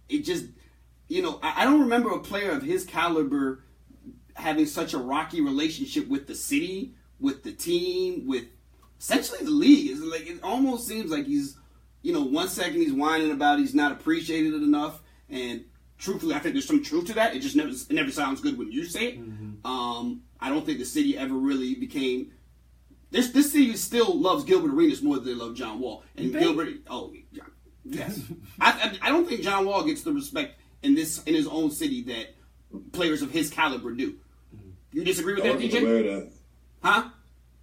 it just you know I, I, don't remember a player of his caliber having such a rocky relationship with the city, with the team, with essentially the league. It's like it almost seems like he's you know one second he's whining about he's not appreciated enough, and truthfully I think there's some truth to that. It just never it never sounds good when you say it. Mm-hmm. Um, I don't think the city ever really became. This this city still loves Gilbert Arenas more than they love John Wall. And Gilbert, oh yes, I, I, I don't think John Wall gets the respect in this in his own city that players of his caliber do. You disagree with I that, DJ? Aware of that. Huh?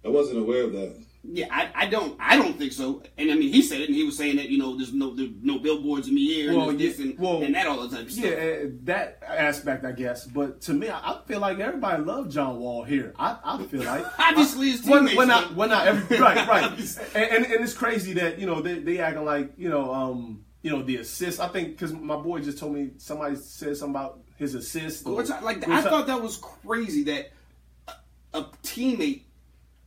I wasn't aware of that. Yeah, I, I don't I don't think so. And I mean, he said it, and he was saying that you know there's no there's no billboards in me here, well, and this and, well, and that all the time. Yeah, uh, that aspect, I guess. But to me, I, I, feel like everybody loved John Wall here. I, I feel like obviously his teammates. When, not when not every right right, and, and, and it's crazy that you know they they acting like you know um you know the assist. I think because my boy just told me somebody said something about his assist. Or, like I thought that was crazy that a teammate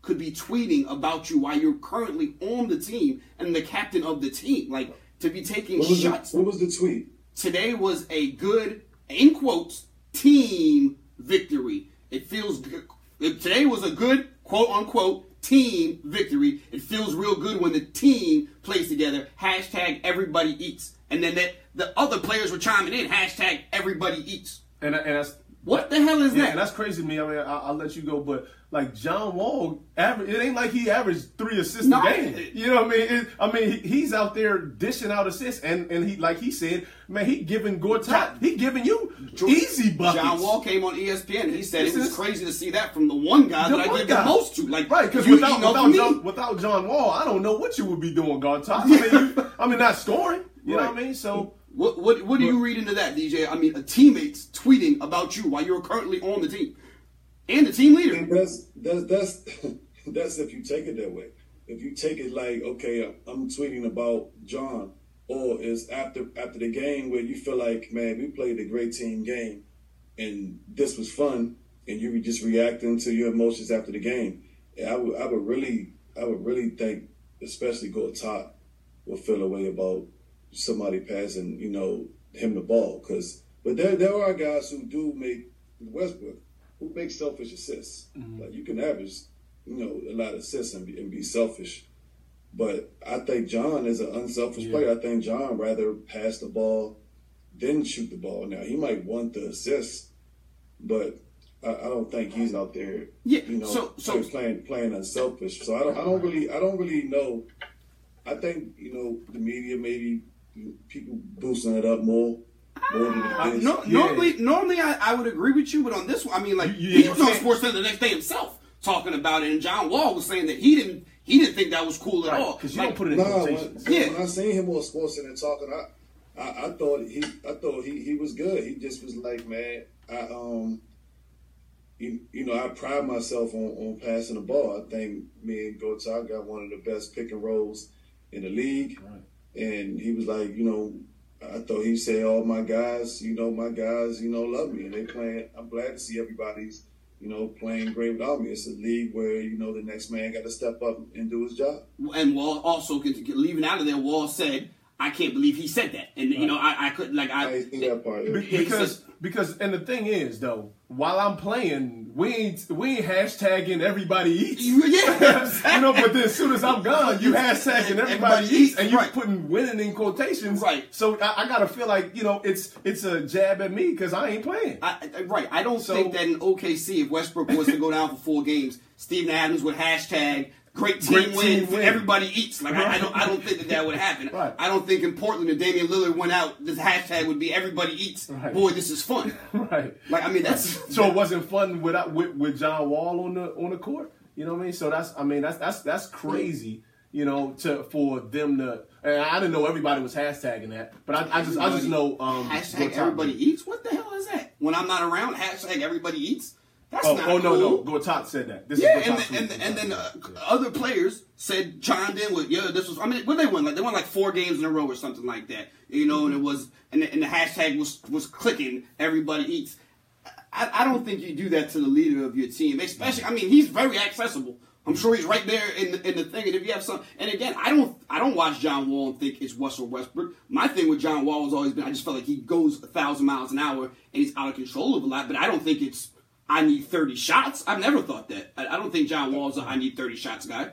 could be tweeting about you while you're currently on the team and the captain of the team. Like to be taking what shots. The, what was the tweet? Today was a good, in quotes, team victory. It feels good. Today was a good, quote unquote, team victory. It feels real good when the team plays together. Hashtag everybody eats. And then that the other players were chiming in. Hashtag everybody eats. And, and that's what the hell is yeah, that? That's crazy to me. I mean, I'll, I'll, let you go, but like John Wall, average, it ain't like he averaged three assists No, a game. You know what I mean? It, I mean, he's out there dishing out assists, and and he like he said, man, he giving Gortat, he giving you easy buckets. John Wall came on ESPN. He said This it was is- crazy to see that from the one guy The that I give guy. the most to. Like Right, because without without. John, without John Wall, I don't know what you would be doing, Gortat. I mean, you, I mean, not scoring. You know what I mean? So What what what do you read into that, DJ? I mean, a teammate's tweeting about you while you're currently on the team, and the team leader. That's that's that's that's if you take it that way. If you take it like, okay, I'm tweeting about John, or it's after after the game where you feel like, man, we played a great team game, and this was fun, and you were just reacting to your emotions after the game. I would I would really I would really think, especially Gortat, will feel a way about somebody passing, you know, him the ball. Cause but there there are guys who do make Westbrook who makes selfish assists. Mm-hmm. Like you can average, you know, a lot of assists and be, and be selfish. But I think John is an unselfish Yeah. player. I think John rather pass the ball than shoot the ball. Now he might want the assist, but I, I don't think he's out there. Yeah, you know, so- so- playing playing unselfish. So I don't I don't really I don't really know. I think you know the media maybe people boosting it up more Uh, no, Yeah. normally, normally I, I would agree with you, but on this one, I mean, like You- he was on can't- Sports Center the next day himself talking about it, and John Wall was saying that he didn't he didn't think that was cool at all. because you Like, don't put it in No, when, quotations. Yeah. when I seen him on Sports Center talking, I, I, I thought he, I thought he, he was good. He just was like, man, I, um, you, you know, I pride myself on, on passing the ball. I think me and Gortat got one of the best pick and rolls in the league, Right. and he was like, you know, I thought he said, all my guys, you know, my guys, you know, love me, and they playing. I'm glad to see everybody's. You know, playing great without me. It's a league where you know the next man got to step up and do his job. and Wall also leaving out of there. Wall said, "I can't believe he said that," and you know, I, I couldn't like I I. didn't see that part. yeah. Because because and the thing is though, while I'm playing, we ain't we ain't hashtagging everybody eats. Yeah, you know, but then as soon as I'm gone, you hashtagging everybody, Everybody eats, eats, and you right. putting winning in quotations. Right. So I, I gotta feel like you know it's it's a jab at me because I ain't playing. I, I- right. I don't So- think that in OKC, if Westbrook was to go down for four games, Steven Adams would hashtag great team Great win. team win. Everybody eats. Like I, I don't. I don't think that that would happen. Right. I don't think in Portland, if Damian Lillard went out, this hashtag would be everybody eats. Right. Boy, this is fun. right. Like I mean, that's So it wasn't fun without with, with John Wall on the on the court. You know what I mean? So that's I mean that's that's that's crazy. You know, to for them to and I didn't know everybody was hashtagging that, but I, I just I just know um hashtag everybody eats. What the hell is that? When I'm not around, hashtag everybody eats. That's Oh, not oh no cool. no Gortat said that. This Yeah, is and then, and, and then uh, other players said chimed in with yeah this was I mean what they won like they won like four games in a row or something like that you know and it was and the, and the hashtag was was clicking everybody eats. I, I don't think you do that to the leader of your team especially I mean he's very accessible. I'm sure he's right there in the, in the thing and if you have some and again I don't I don't watch John Wall and think it's Russell Westbrook. My thing with John Wall has always been I just felt like he goes a thousand miles an hour and he's out of control of a lot but I don't think it's I need 30 shots. I've never thought that. I, I don't think John Wall's a I need 30 shots guy.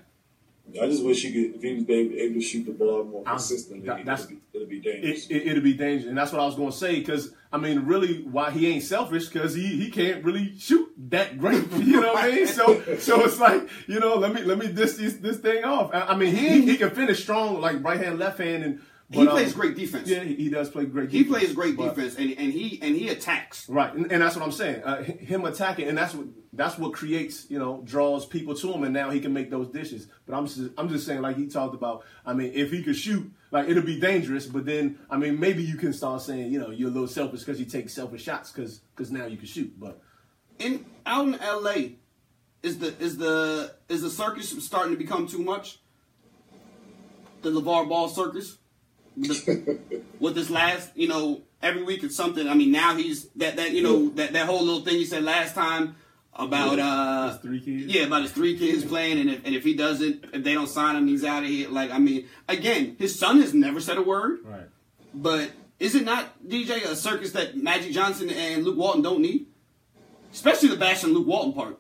I just wish he could, if he was able, able to shoot the ball more I'm- consistently, that- that's- it'd, be, it'd be dangerous. it, it, it'll be dangerous, and that's what I was going to say. Because I mean, really, why he ain't selfish? Because he, he can't really shoot that great. You know what I mean? So so it's like you know, let me let me dish this this thing off. I, I mean, he, he can finish strong, like right hand, left hand, and He but, um, plays great defense. Yeah, he, he does play great. He defense, plays great but- defense and, and he and he attacks. Right, and, and that's what I'm saying. Uh, him attacking, and that's what that's what creates, you know, draws people to him, and now he can make those dishes. But I'm just I'm just saying, like he talked about. I mean, if he could shoot, like it'll be dangerous. But then, I mean, maybe you can start saying, you know, you're a little selfish because you take selfish shots because now you can shoot. But In out in LA, is the is the is the circus starting to become too much? The LaVar Ball circus? The- with this last, you know, every week it's something. I mean, now he's that that you know that that whole little thing he said last time about uh His three kids? Yeah, about his three kids playing, and if and if he doesn't, if they don't sign him, he's out of here. Like I mean, again, his son has never said a word. right, But is it not DJ a circus that Magic Johnson and Luke Walton don't need? Especially the bashing Luke Walton part.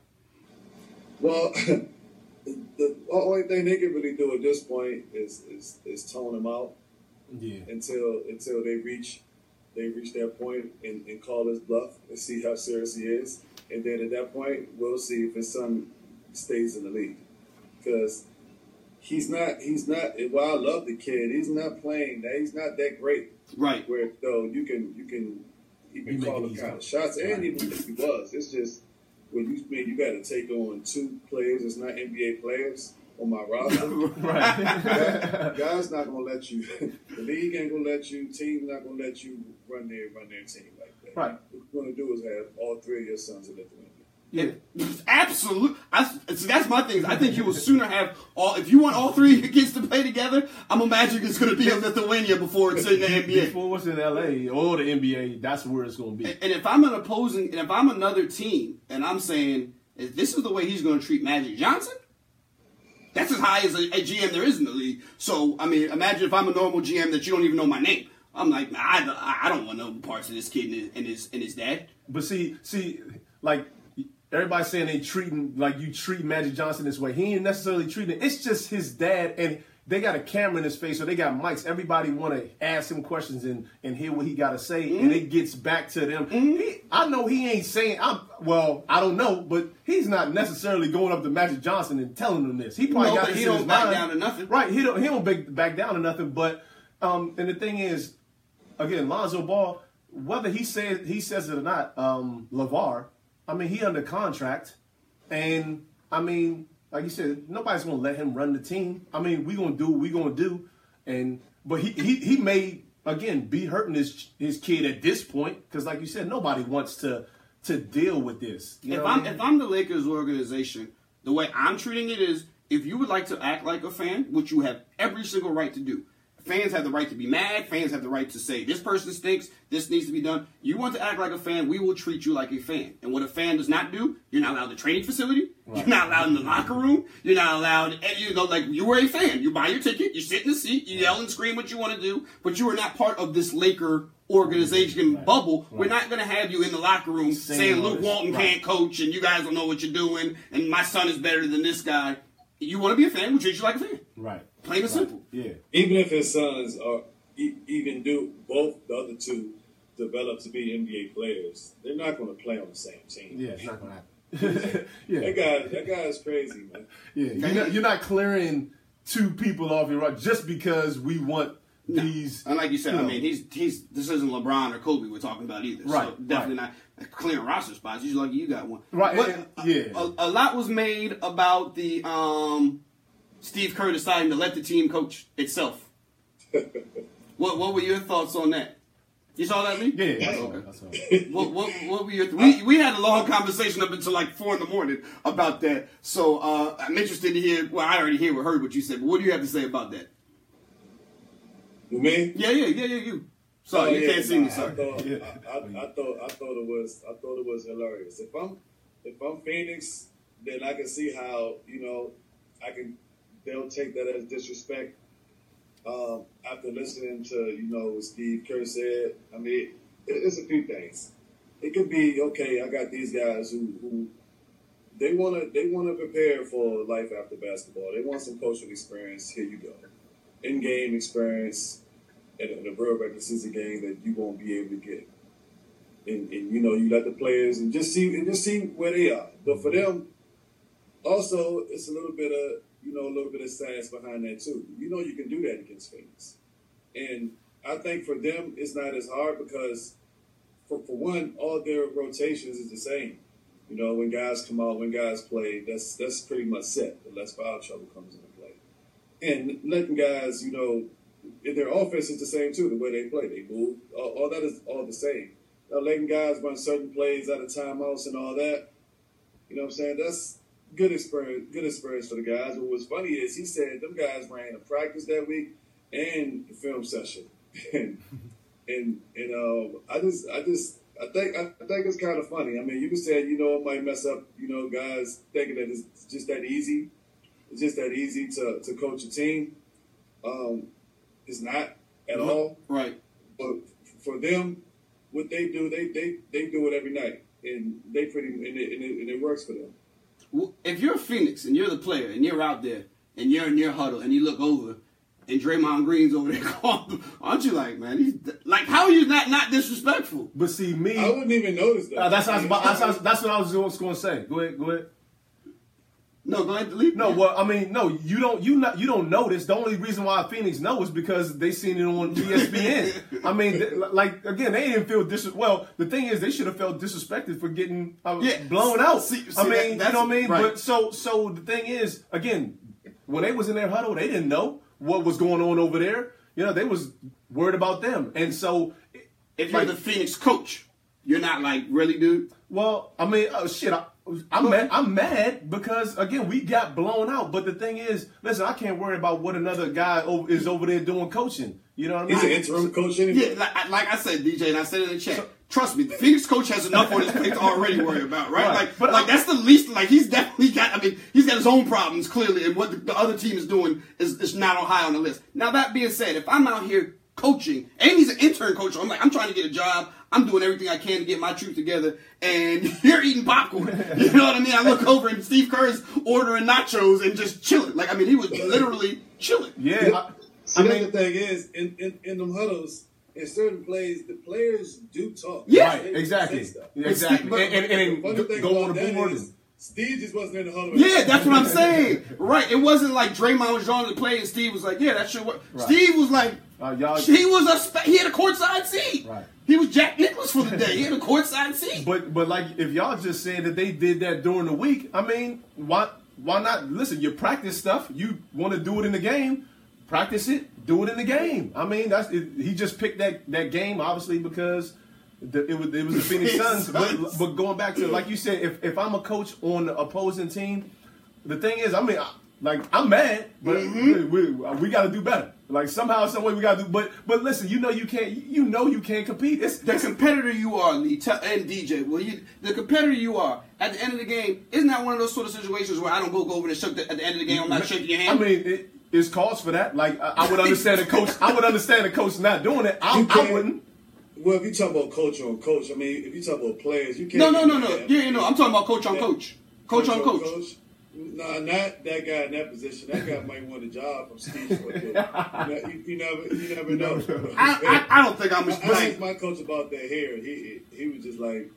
Well, the only thing they can really do at this point is is, is tone him out yeah, until until they reach they reach that point and, and call his bluff and see how serious he is. And then at that point, we'll see if his son stays in the league because he's not he's not. While I love the kid, he's not playing. That he's not that great. Right. Where though you can you can he can call the kind of shots, and even if he was, it's just when you man, you got to take on two players. It's not NBA players on my roster. right. Guys not gonna let you. The league ain't gonna let you. Team not gonna let you run their run their team like that. Right. What you're gonna do is have all three of your sons in Lithuania. yeah. Absolutely. I, see, that's my thing. I think you will sooner have all. If you want all three of your kids to play together, I'm imagining it's going to be in Lithuania before it's in the NBA. Before it's in LA or the NBA, that's where it's going to be. And if I'm an opposing, and if I'm another team, and I'm saying if this is the way he's going to treat Magic Johnson, that's as high as a, a GM there is in the league. So I mean, imagine if I'm a normal GM that you don't even know my name. I'm like, I, I don't want no parts of this kid and his and his, and his dad. But see, see, like everybody's saying they treating like you treat Magic Johnson this way. He ain't necessarily treating. It's just his dad, and they got a camera in his face, or they got mics. Everybody want to ask him questions and and hear what he got to say, and it gets back to them. He, I know he ain't saying. I'm well. I don't know, but he's not necessarily going up to Magic Johnson and telling him this. He probably No, got this he don't his back mind. down to nothing. Right. He don't. He don't back, back down to nothing. But um, and the thing is, again, Lonzo Ball, whether he says he says it or not, um, LaVar, I mean, he under contract, and I mean, like you said, nobody's gonna let him run the team. I mean, we gonna do what we gonna do, and but he he he may again be hurting his his kid at this point because, like you said, nobody wants to to deal with this. If what I I'm mean? if I'm the Lakers organization, the way I'm treating it is if you would like to act like a fan, which you have every single right to do. Fans have the right to be mad. Fans have the right to say this person stinks. This needs to be done. You want to act like a fan, we will treat you like a fan. And what a fan does not do, you're not allowed in the training facility. You're not allowed in the locker room. You're not allowed. And you know, like you were a fan. You buy your ticket. You sit in the seat. You yell and scream what you want to do. But you are not part of this Laker organization bubble. We're not going to have you in the locker room Saying saying Luke. Walton Right. can't coach and you guys don't know what you're doing and my son is better than this guy. You want to be a fan, we treat you like a fan. right, Plain and simple. yeah, Even if his sons are e- even do both the other two develop to be NBA players, they're not going to play on the same team. yeah, it's not gonna happen. yeah, That guy, that guy is crazy, man. Yeah, you're not, you're not clearing two people off your right just because we want these. And like you said, you I mean, he's he's this isn't LeBron or Kobe we're talking about either. Right, So definitely not clearing roster spots. You're lucky you got one. Right, But and- yeah. A, a lot was made about the um, Steve Kerr deciding to let the team coach itself. what what were your thoughts on that? You saw that, Lee? yeah, that's all, Okay. that's all. What, what, what were your we, we had a long conversation up until like four in the morning about that. So uh, I'm interested to hear. Well, I already hear what heard what you said, but what do you have to say about that? You mean? Yeah, yeah, yeah, yeah. You. Sorry, Oh, you yeah, can't see me. nah, I Sorry. thought, Yeah. I, I, I thought, I thought it was, I thought it was hilarious. If I'm, if I'm Phoenix, then I can see how you know, I can, they'll take that as disrespect. Um, after listening to you know what Steve Kerr said, I mean, it, it's a few things. It could be okay. I got these guys who, who they want to, they want to prepare for life after basketball. They want some coaching experience. Here you go, in game experience in a, in a real regular season game that you won't be able to get. And, and you know, you let the players and just see and just see where they are. But for them, also it's a little bit of you know a little bit of science behind that too. You know, you can do that against Phoenix, and I think for them it's not as hard because for for one, all their rotations is the same. You know, when guys come out, when guys play, that's that's pretty much set unless foul trouble comes into play. And letting guys, you know, in their offense is the same too. The way they play, they move, all, all that is all the same. Now, letting guys run certain plays out of timeouts and all that, you know what I'm saying? That's good experience. Good experience for the guys. What was funny is he said them guys ran a practice that week and the film session, and and and um, I just I just. I think I think it's kind of funny. I mean, you can say you know it might mess up. You know, guys thinking that it's just that easy. It's just that easy to, to coach a team. Um, it's not at all. Right. But for them, what they do, they they, they do it every night, and they pretty and it, and it, and it works for them. Well, If you're Phoenix and you're the player and you're out there and you're in your huddle and you look over and Draymond Green's over there, calling, aren't you like, man? He's like, how are you not not disrespectful? But see, me, I wouldn't even notice that. uh, that's, what I was that's, what I was- that's what I was going to say. Go ahead, go ahead. No, go ahead, delete. No, well, I mean, no, you don't, you not, you don't notice. The only reason why Phoenix know is because they seen it on ESPN. I mean, th- like again, they didn't feel dis. Well, the thing is, they should have felt disrespected for getting uh, Yeah. blown out. See- I mean, that- you know what I mean. right. But so, so the thing is, again, when they was in their huddle, they didn't know what was going on over there. You know, they was worried about them, and so. if you're like- the Phoenix coach, you're not like really, dude. Well, I mean, oh shit, I, I'm mad. I'm mad because again we got blown out. But the thing is, listen, I can't worry about what another guy over, is over there doing coaching. You know what I mean? He's an interim coach anyway. Yeah, like, like I said, DJ, and I said it in the chat. Trust me, the Phoenix coach has enough on his plate to already worry about, right? Right. Like, But like I- that's the least. Like he's definitely got. I mean, he's got his own problems clearly, and what the, the other team is doing is, is not on high on the list. Now that being said, if I'm out here coaching, and he's an intern coach, I'm like, I'm trying to get a job. I'm doing everything I can to get my truth together, and you're eating popcorn. You know what I mean? I look over and Steve Kerr's ordering nachos and just chilling. Like I mean, he was literally chilling. Yeah, I, See, I mean, the thing is, in, in, in them huddles, in certain plays, the players do talk. Yeah. right, They exactly, exactly, But- and, and, and, The go- on the board. is, Steve just wasn't in the huddle. Yeah, that's what I'm saying. Right. It wasn't like Draymond was drawing the play and Steve was like, yeah, that should work. Right. Steve was like, Uh, y'all- he was a, spe- he had a courtside seat. Right. He was Jack Nicholson for the day. He had a courtside seat. But but like if y'all just saying that they did that during the week, I mean, why why not? Listen, you practice stuff. You want to do it in the game, practice it, do it in the game. I mean, that's it, he just picked that that game obviously because the, it was it was the Phoenix Suns. But, but going back to like you said, if if I'm a coach on the opposing team, the thing is, I mean, I, like I'm mad, but Mm-hmm. we, we, we got to do better. Like somehow, some way, we got to do. But but listen, you know you can't. You know you can't compete. It's, the it's competitor you are, Lee, tell, and DJ, well, you, the competitor you are, at the end of the game, isn't that one of those sort of situations where I don't go, go over and shake the, at the end of the game, I'm not mm-hmm. shaking your hand? I mean, it, it's cause for that. Like I, I would understand the coach. I would understand the coach not doing it. I, I wouldn't. Well, if you talk about coach on coach, I mean, if you talk about players, you can't. no, no, no, no. Yeah. Yeah, you know, I'm talking about coach on Yeah. coach. Coach on coach. Nah, not that guy in that position. That guy might want a job from Steve. You, know, you, you never, you never know. I, I, I don't think I'm I, I like, asked my coach about that hair. He he was just like,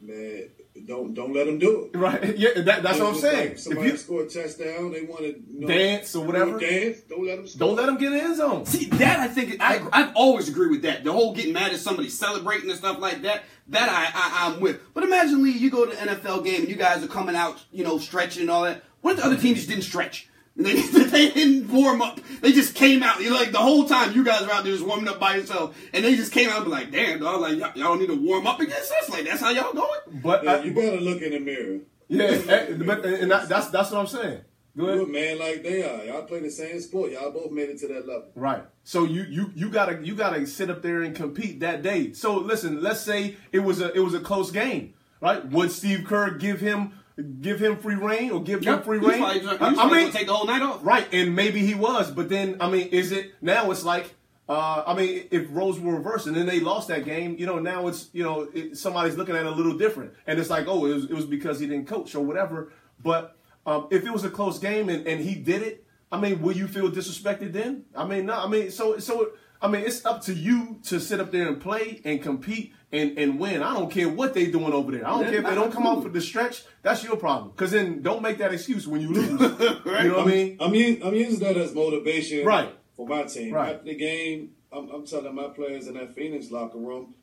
man, don't don't let him do it. Right? Yeah, that, that's what I'm saying. Like somebody if you scored a touchdown, they wanted you know, dance or whatever, Dance. Don't let them. Score. don't let them get in the end zone. See that I think I I've always agreed with that. The whole getting mad at somebody celebrating and stuff like that. That I, I I'm with. But imagine Lee, you go to an NFL game and you guys are coming out, you know, stretching and all that. What if the other team just didn't stretch? And They, they didn't warm up. They just came out. You know, like the whole time you guys are out there just warming up by yourself, and they just came out and be like, "Damn, dog, like y'all, y'all need to warm up against us. Like that's how y'all going." But Yeah, I- you gotta look in the mirror. yeah, but and that, that's that's what I'm saying. Go You're a man like they are. Y'all play the same sport. Y'all both made it to that level. Right. So you you you gotta you gotta sit up there and compete that day. So listen, let's say it was a it was a close game, right? Would Steve Kerr give him give him free reign or give him free reign? probably- I- I mean, take the whole night off. Right, and maybe he was, but then I mean, is it now? It's like, uh, I mean, if roles were reversed and then they lost that game, you know, now it's you know it, somebody's looking at it a little different, and it's like, oh, it was, it was because he didn't coach or whatever. But um, if it was a close game and, and he did it, I mean, will you feel disrespected then? I mean, no, I mean, so so. I mean, it's up to you to sit up there and play and compete and, and win. I don't care what they doing over there. I don't Yeah, care if they don't come out for the stretch. That's your problem. Because then don't make that excuse when you lose. You know what I mean? I'm using, I'm using that as motivation Right. for my team. Right. After the game, I'm, I'm telling my players in that Phoenix locker room,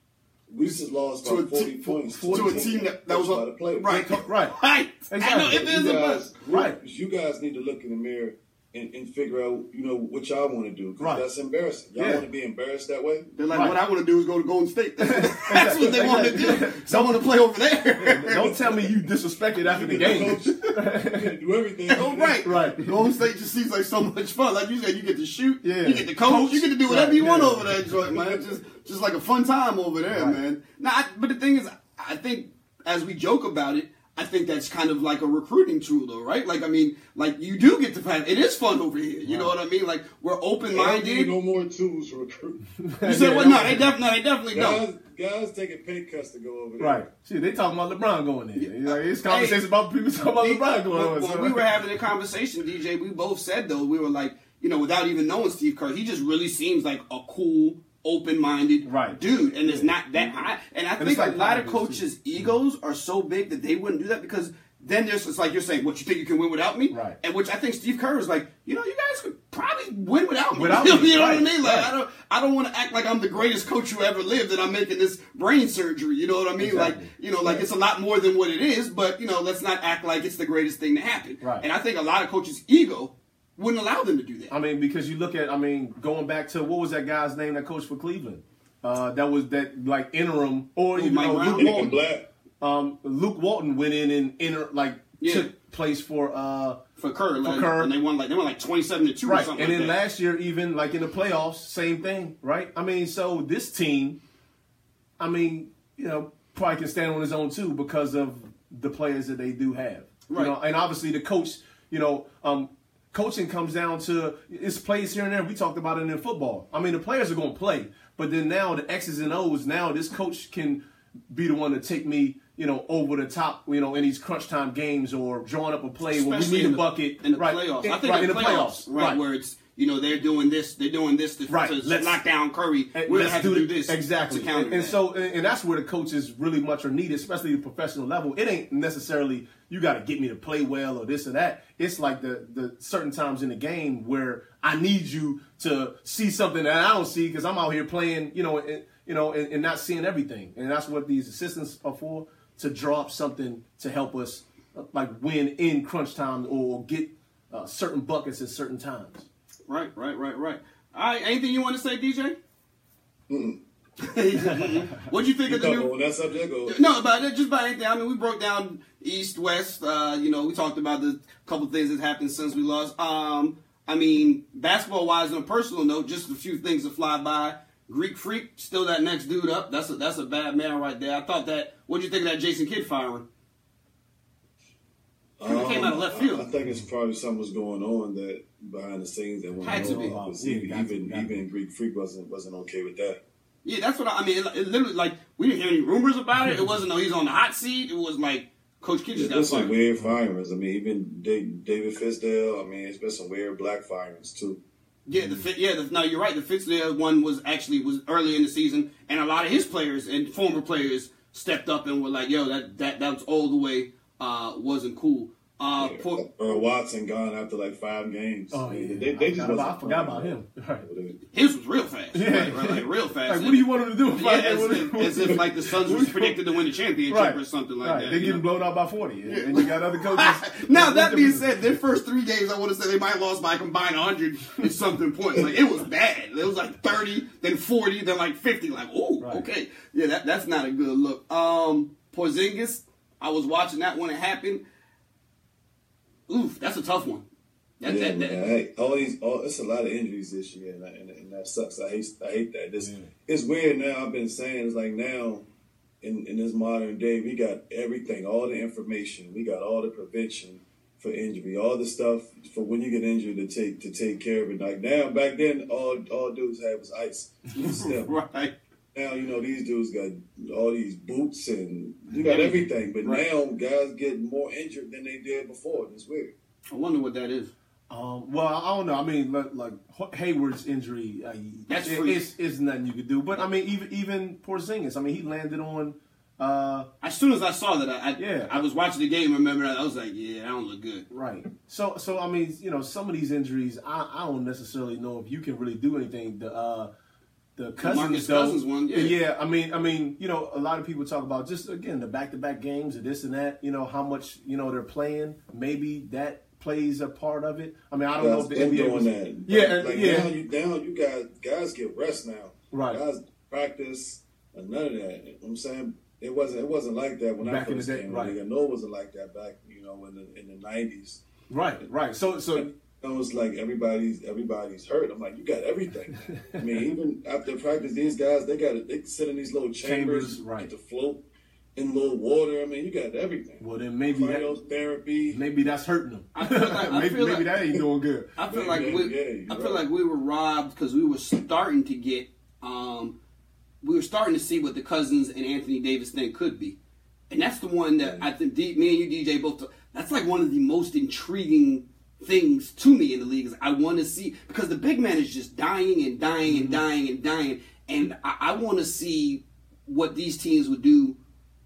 we just lost To a 40 te- points. to a team that, that was on the play. right, Right. right. I know Exactly. it is You a guys, bus. Right. You guys need to look in the mirror and, and figure out, you know, what y'all want to do. 'cause Right. That's embarrassing. Y'all Yeah. want to be embarrassed that way? They're like, Right. what I want to do is go to Golden State. That's what they want to do. So I want to play over there. Don't tell me you disrespected after the game. coach, you can do everything. Oh, right. Right. Golden State just seems like so much fun. Like you said, you get to shoot, Yeah. you get to coach, you get to do whatever Right, you want yeah. over there, joint, man. It's just, just like a fun time over there, Right. man. Now, I, but the thing is, I think as we joke about it, I think that's kind of like a recruiting tool, though, right? Like, I mean, like you do get to find it is fun over here. You know what I mean? Like we're open I don't need minded. no more tools to recruit. You said, Yeah, well, no, they definitely, no, they definitely don't. Guys, guys taking pay cuts to go over there. Right. Shit, they talking about LeBron going in. Like, it's conversations about people talking about LeBron going When- on. when so- we were having a conversation, DJ, we both said though we were like, you know, without even knowing Steve Kerr, he just really seems like a cool, open-minded Right. dude, and it's not that mm-hmm. high. And I And think like a lot of coaches' mm-hmm. egos are so big that they wouldn't do that because then there's it's like you're saying, what you think you can win without me? Right. And which I think Steve Kerr is like, you know, you guys could probably win without me. Without you me, know what I mean? Like right. I don't I don't want to act like I'm the greatest coach who ever lived and I'm making this brain surgery. You know what I mean? Exactly. Like you know, like it's a lot more than what it is, but you know, let's not act like it's the greatest thing to happen. Right. And I think a lot of coaches' ego wouldn't allow them to do that. I mean, because you look at, I mean, going back to what was that guy's name that coached for Cleveland? Uh, that was that like interim, or Who, you Mike know, Brown? Luke Walton. Black. Um, Luke Walton went in and inter, like Yeah. took place for uh, for Kerr, like, Kerr. and they won like they won like twenty seven to two or right. something. And like then that. last year, even like in the playoffs, same thing, right? I mean, so this team, I mean, you know, probably can stand on his own too because of the players that they do have. Right. You know, and obviously the coach, you know, um, coaching comes down to it's plays here and there. We talked about it in football. I mean, the players are going to play, but then now the X's and O's. Now this coach can be the one to take me, you know, over the top, you know, in these crunch time games or drawing up a play when we need a the- bucket in the right. playoffs. In, I think right, in in the the playoffs, playoffs, right, where it's you know they're doing this, they're doing this to, Right, to let's- lock down Curry. We're gonna have to do this exactly. and, so, and, and that's where the coaches really much are needed, especially the professional level. It ain't necessarily you got to get me to play well or this or that. It's like the the certain times in the game where I need you to see something that I don't see because I'm out here playing, you know, and, you know, and, and not seeing everything. And that's what these assistants are for to draw up something to help us uh, like win in crunch time or get uh, certain buckets at certain times. right, right, right, right. All right, anything you want to say, DJ? What'd you think You of the new? on that subject or No, about it, just about anything. I mean, we broke down East, West. Uh, you know, we talked about the couple things that happened since we lost. Um, I mean, basketball wise, on a personal note, just a few things to fly by. Greek Freak, still that next dude up. That's a that's a bad man right there. I thought that. What do you think of that Jason Kidd firing? Kinda came out of left field. Um, I think it's probably something was going on that behind the scenes that went Had to on. be. because even even, even Greek Freak wasn't wasn't okay with that. Yeah, that's what I, I mean. It, it literally like we didn't hear any rumors about it. It wasn't no he's on the hot seat. It was like Coach Kidd just got There's some fired. weird firings. I mean, even David Fizdale. I mean, it's been some weird black firings too. Yeah, the fit. Yeah, the, no, you're right. The Fitzgerald one was actually was early in the season, and a lot of his players and former players stepped up and were like, "Yo, that that that was all the way uh, wasn't cool." Uh, for, Earl Watson gone after like five games. Oh yeah, They, they I, just forgot about, I wasn't forgot about him. Right. his was real fast. Yeah. Right, right, like, real fast. Like, what do you want him to do? Yeah, as, if, as if like the Suns was predicted to win the championship right. or something like right. that. They're getting know? blown out by forty, and, and you got other coaches. now that being said, their first three games, I want to say they might have lost by a combined 100 and something points. Like it was bad. It was like 30, then 40, then like 50. Like, oh, Right. okay, yeah, that, that's not a good look. Um, Porzingis, I was watching that when it happened. Oof, that's a tough one. That, Yeah, that, that, man. Hey, all these, all, it's a lot of injuries this year, and, that- and, and that sucks. I hate, I hate that. This, Yeah. it's weird now. I've been saying it's like now, in in this modern day, we got everything, all the information, we got all the prevention for injury, all the stuff for when you get injured to take to take care of it. Like now, back then, all all dudes had was ice. Still. right. Now you know these dudes got all these boots and you got everything, but Right. now guys get more injured than they did before. It's weird. I wonder what that is. Um, well, I don't know. I mean, like, like Hayward's injury, uh, That's it, freak. it's, it's nothing you could do. But I mean, even even Porzingis, I mean, he landed on. Uh, As soon as I saw that, I, I, Yeah. I was watching the game. Remember, I was like, yeah, that don't look good. Right. So, so I mean, you know, some of these injuries, I, I don't necessarily know if you can really do anything. The uh, the cousins, Marcus though, Cousins one, yeah. I mean, I mean, you know, a lot of people talk about just again the back to back games and this and that. You know, how much you know they're playing. Maybe that plays a part of it. I mean, I don't know if the been NBA doing was, that. Yeah, like, and- like yeah. now you down, you guys guys get rest now. Right. Guys practice and none of that. You know what I'm saying it wasn't it wasn't like that when Back I in the first day, came. right. in. I know it wasn't like that back, you know, in the in the nineties. Right. Right. So, so It was like everybody's everybody's hurt. I'm like, you got everything. I mean, even after practice, these guys they got they sit in these little chambers, Chambers, right. get to float in little water. I mean, you got everything. well then maybe that, Cryotherapy. maybe that's hurting them. I feel like- I maybe feel maybe like- that ain't doing good. I feel Yeah, like yeah, we, yeah, I feel right. like we were robbed because we were starting to get, um, we were starting to see what the Cousins and Anthony Davis thing could be, and that's the one that I think D, me and you DJ both. That's like one of the most intriguing things to me in the league is I want to see because the big man is just dying and dying and mm-hmm. dying and dying, and I, I want to see what these teams would do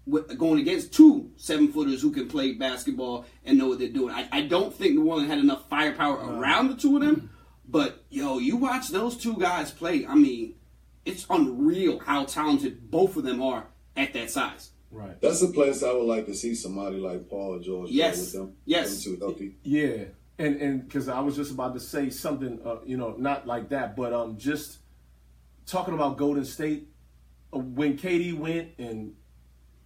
with, going against two seven footers who can play basketball and know what they're doing. I, I don't think New Orleans had enough firepower around the two of them. Mm-hmm. But yo, you watch those two guys play. I mean, it's unreal how talented both of them are at that size. Right. That's a place I would like to see somebody like Paul George yes. with them. Yes. Them two healthy. Yeah. And and because I was just about to say something, uh, you know, not like that, but um, just talking about Golden State uh, when KD went and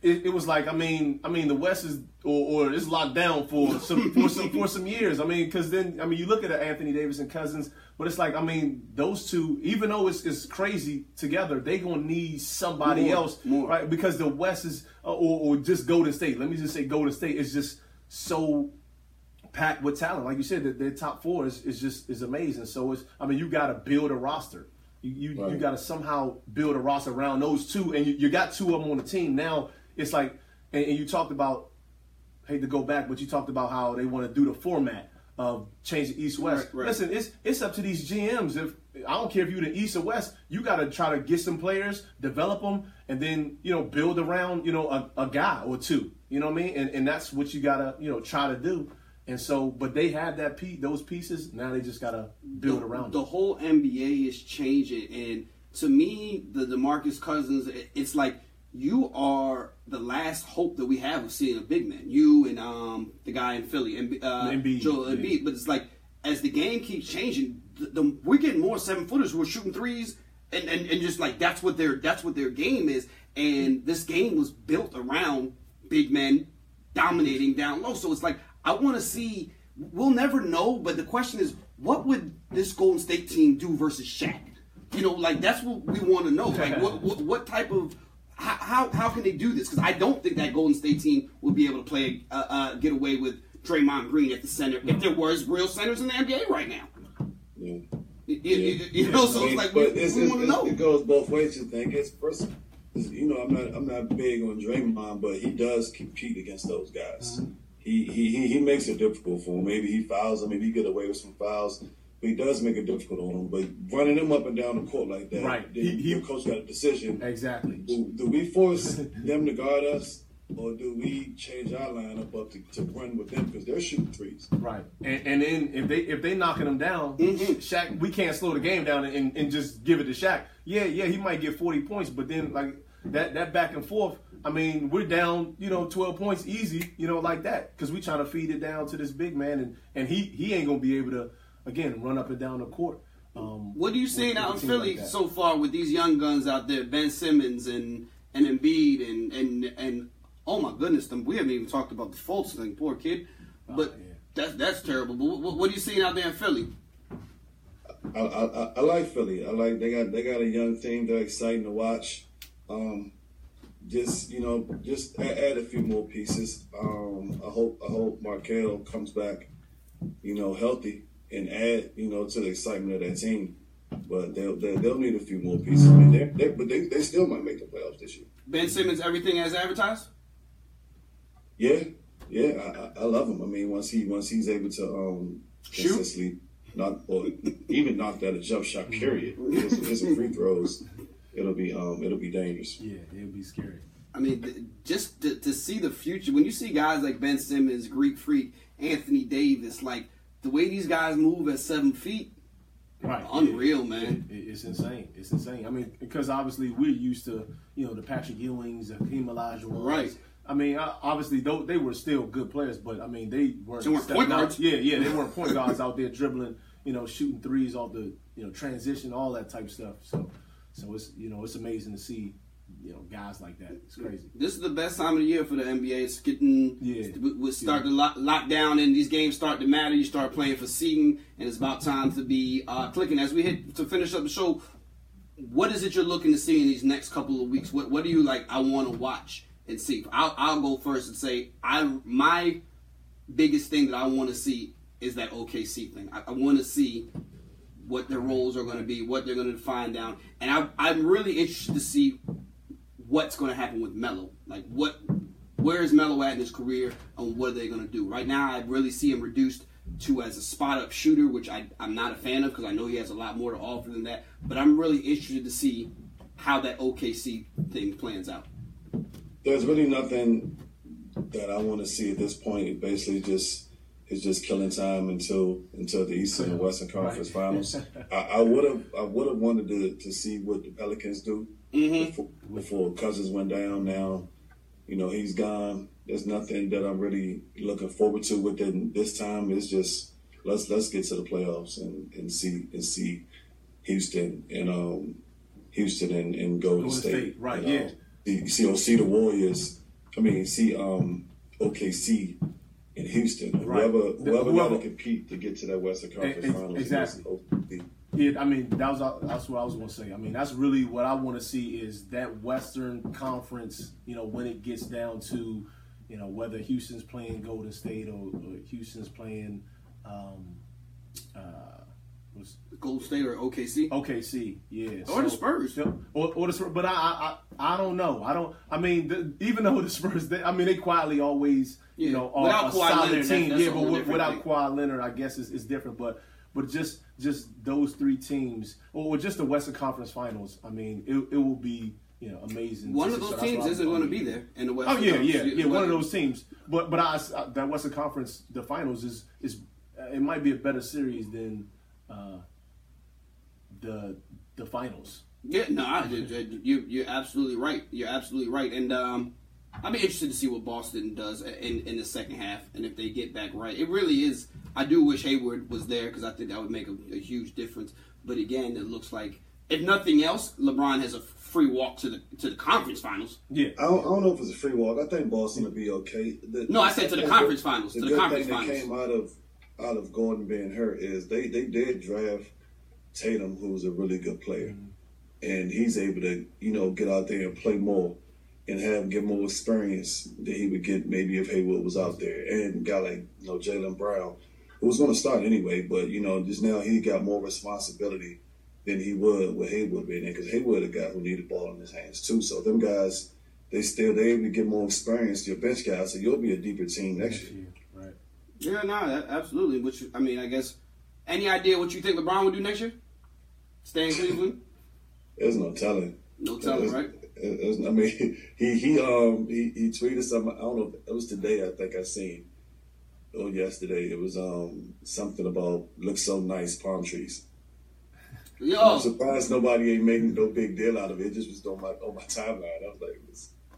it, it, was like I mean I mean the West is or, or it's locked down for some for some for some years. I mean because then I mean you look at Anthony Davis and Cousins, but it's like I mean those two even though it's, it's crazy together, they gonna need somebody more, else more. right because the West is uh, or, or just Golden State. Let me just say Golden State is just so packed with talent. Like you said, that their top four is, is just is amazing. So it's I mean you got to build a roster. You you, right. you got to somehow build a roster around those two, and you, you got two of them on the team now it's like, and, and you talked about, hate to go back, but you talked about how they want to do the format of changing east west. Right, right. Listen, it's it's up to these GMs. If I don't care if you're the east or west, you got to try to get some players, develop them, and then you know build around you know a, a guy or two. You know what I mean? And and that's what you gotta you know try to do. And so, but they had that piece, those pieces. Now they just gotta build the, around. The whole NBA is changing, and to me, the Demarcus Cousins, it's like you are the last hope that we have of seeing a big man. You and um, the guy in Philly, and uh, Embiid, Joel yeah. Embiid. But it's like as the game keeps changing, the, the, we're getting more seven footers who are shooting threes, and, and, and just like that's what their that's what their game is. And this game was built around big men dominating down low. So it's like I want to see. We'll never know, but the question is, what would this Golden State team do versus Shaq? You know, like that's what we want to know. Like what, what what type of how, how, how can they do this? Because I don't think that Golden State team would be able to play uh, uh, get away with Draymond Green at the center if there was real centers in the NBA right now. Yeah. You, you- you know, so I it's like we, it's, we want to know. it goes both ways. You think it's first, you know, I'm not I'm not big on Draymond, but he does compete against those guys. He, he he he makes it difficult for him. Maybe he fouls them. Maybe he get away with some fouls. But he does make it difficult on him. But running him up and down the court like that, Right. then He- he- coach got a decision. exactly. Do, do we force them to guard us, or do we change our lineup up to, to run with them because they're shooting threes? Right, and, and then if they if they knocking them down, Mm-hmm. Shaq, we can't slow the game down and, and just give it to Shaq. Yeah, yeah, he might get forty points, but then like that that back and forth. I mean, we're down, you know, twelve points easy, you know, like that because we're trying to feed it down to this big man, and and he he ain't gonna be able to again run up and down the court. Um, What are you with- seeing out in Philly like so far with these young guns out there, Ben Simmons and and Embiid and and and oh my goodness, them we haven't even talked about the Fultz thing, poor kid. But yeah. that's that's terrible. But what, what are you seeing out there in Philly? I, I, I- I like Philly. I like they got they got a young team. They're exciting to watch. Um, just you know, just add, add a few more pieces. Um, I hope I hope Markelle comes back, you know, healthy and add you know to the excitement of that team. But they'll they'll, they'll need a few more pieces. I mean, they they but they, they still might make the playoffs this year. Ben Simmons, everything as advertised. Yeah, yeah, I, I, love him. I mean, once he once he's able to um Shoot. consistently knock or even knock that a jump shot, period, hit some free throws, it'll be um it'll be dangerous. Yeah, it'll be scary. I mean, th- just to, to see the future. When you see guys like Ben Simmons, Greek Freak, Anthony Davis, like the way these guys move at seven feet, Right, unreal, yeah. man. It- it's insane. It's insane. I mean, because obviously we're used to you know the Patrick Ewings, the Hakeem Olajuwons. Right. I mean, uh, obviously though they were still good players, but I mean they weren't. They weren't point out. guards. Yeah, yeah, they weren't point guards out there dribbling, you know, shooting threes off the you know transition, all that type of stuff. So, so it's you know it's amazing to see you know guys like that. It's crazy. This is the best time of the year for the NBA. It's getting Yeah. we, we start to lock, lock down, and these games start to matter. You start playing for seeding, and it's about time to be uh, clicking. As we hit to finish up the show, what is it you're looking to see in these next couple of weeks? What What do you like? I want to watch and see. I'll, I'll go first and say I my biggest thing that I want to see is that OKC thing. I, I want to see what their roles are going to be, what they're going to define down, and I, I'm really interested to see what's going to happen with Melo. Like what, where is Melo at in his career, and what are they going to do? Right now, I really see him reduced to as a spot up shooter, which I, I'm not a fan of because I know he has a lot more to offer than that. But I'm really interested to see how that OKC thing plans out. there's really nothing that I want to see at this point. It basically just it's just killing time until until the Eastern and Western Conference right. Finals. I would have I would have wanted to to see what the Pelicans do mm-hmm. before, before Cousins went down. Now, you know he's gone. There's nothing that I'm really looking forward to within this time. It's just let's let's get to the playoffs and, and see and see Houston and um Houston and, and Golden, Golden State. State. Right, and, yeah. Um, see, see, see the Warriors. I mean, see um OKC in Houston. Right. Whoever whoever, whoever got to compete to get to that Western Conference Finals. Exactly. Yeah, I mean that was that's what I was going to say. I mean that's really what I want to see is that Western Conference. You know when it gets down to, you know whether Houston's playing Golden State or, or Houston's playing, um, uh, was Golden State or OKC. OKC, yeah. Or so, the Spurs. or, or the Spurs. But I, I, I don't know. I don't. I mean, the, even though the Spurs, they, I mean, they quietly always, yeah. you know, are without a Kawhi solid Leonard, team. That's, that's yeah, but without thing. Kawhi Leonard, I guess is, is different. But but just just those three teams, or just the Western Conference Finals. I mean, it, it will be you know amazing. One of those teams isn't going to be there in the oh, Western. Oh yeah, Conference. yeah, yeah. One of those teams. But but I, that Western Conference, the finals is is it might be a better series than. Uh, the the finals. Yeah, no, I, you you're absolutely right. You're absolutely right, and um, I'd be interested to see what Boston does in in the second half, and if they get back right. It really is. I do wish Hayward was there because I think that would make a, a, huge difference. But again, it looks like if nothing else, LeBron has a free walk to the to the conference finals. Yeah, I don't, I don't know if it's a free walk. I think Boston will be okay. The, no, I said to the conference finals. The to the conference thing finals. that came out of out of Gordon being hurt is they they did draft Tatum, who's a really good player, mm-hmm. and he's able to, you know, get out there and play more and have get more experience than he would get maybe if Hayward was out there. And guy like, you know, Jaylen Brown, who was going to start anyway, but you know, just now he got more responsibility than he would with Hayward being there because Hayward a guy who needed the ball in his hands too. So them guys, they still they able to get more experience. Your bench guys, so you'll be a deeper team next year. Yeah, no, absolutely. Which I mean, I guess. Any idea what you think LeBron would do next year? Stay in Cleveland? There's no telling. No telling, right? I mean, he he um he, he tweeted something. I don't know. It was today. I think I seen. Or yesterday. It was um something about look so nice palm trees. Yo. I'm surprised nobody ain't making no big deal out of it. It just was on my on my timeline. I was like,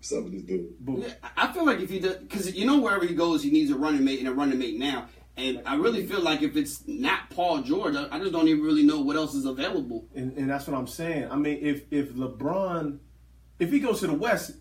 what's, what's up with this dude? Yeah, I feel like if he does, because you know wherever he goes, he needs a running mate and a running mate now. And I really feel like if it's not Paul George, I just don't even really know what else is available. And, and that's what I'm saying. I mean, if if LeBron, if he goes to the West,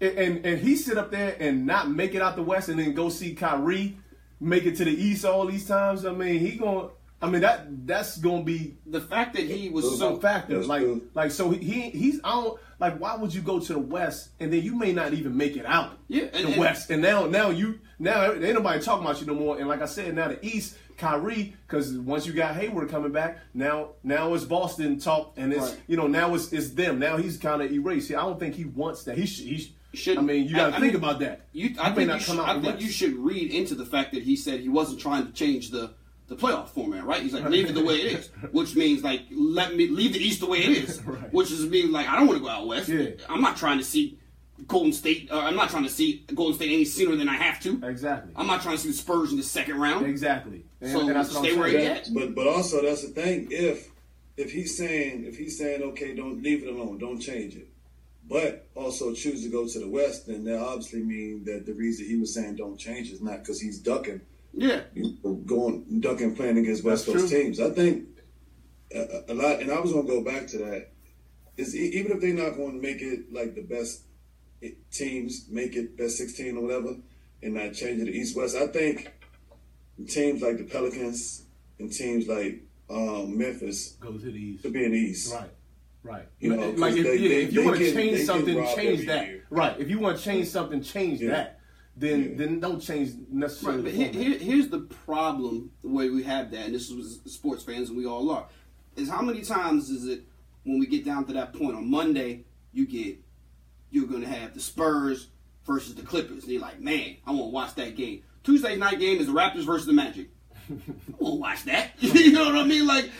and and he sit up there and not make it out the West, and then go see Kyrie make it to the East all these times, I mean, he going I mean that that's gonna be the fact that he was so factor. Like like so he he's I don't like why would you go to the West and then you may not even make it out yeah and, the and, West and now now you now ain't nobody talking about you no more and like I said now the East Kyrie because once you got Hayward coming back now now it's Boston talk and it's right. you know now it's it's them now he's kind of erased. I don't think he wants that he should. He, should, I mean, you got to think mean, about that. You, I think, you should, I think you should read into the fact that he said he wasn't trying to change the the playoff format, right? He's like, leave it the way it is, which means like let me leave the East the way it is, right. which is me like I don't want to go out west. Yeah. I'm not trying to see Golden State. Uh, I'm not trying to see Golden State any sooner than I have to. Exactly. I'm not trying to see the Spurs in the second round. Exactly. And, so and stay where he at. But but also that's the thing. If if he's saying if he's saying okay, don't leave it alone, don't change it. But also choose to go to the West, then that obviously means that the reason he was saying don't change is not because he's ducking yeah, going ducking playing against West That's Coast true. teams. I think a, a, lot, and I was gonna go back to that. Is even if they're not going to make it like the best teams, make it best sixteen or whatever, and not change it to East West. I think teams like the Pelicans and teams like um, Memphis go to the East to be in the East. Right. Right. You know, like if, they, yeah, they, if you want to change something, change that. Year. Right. If you want to change something, change yeah. that then yeah. then don't change necessarily. Right, but here, here's the problem: the way we have that, and this is with sports fans, and we all are, is how many times is it when we get down to that point on Monday, you get you're going to have the Spurs versus the Clippers, and you're like, man, I want to watch that game. Tuesday night game is the Raptors versus the Magic. I won't watch that. you know what I mean? Like,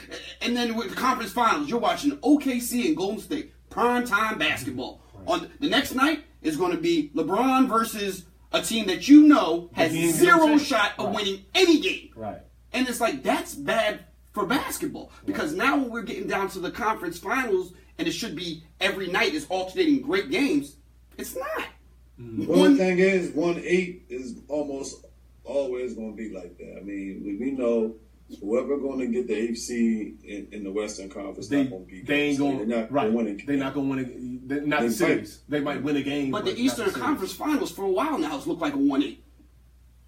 and then with the conference finals, you're watching OKC and Golden State, prime time basketball. On the next night is going to be LeBron versus a team that you know has zero shot of Right. winning any game. Right. And it's like that's bad for basketball because now when we're getting down to the conference finals and it should be every night is alternating great games, it's not. One thing is, one eight is almost always going to be like that. I mean, we, we know whoever going to get the AFC in, in the Western Conference They, not going to be. they ain't going They're not right. gonna win. They're not going to win. A, they're not They the fight. series. They might win a game, But the Eastern series. Conference Finals for a while now has looked like a one eight.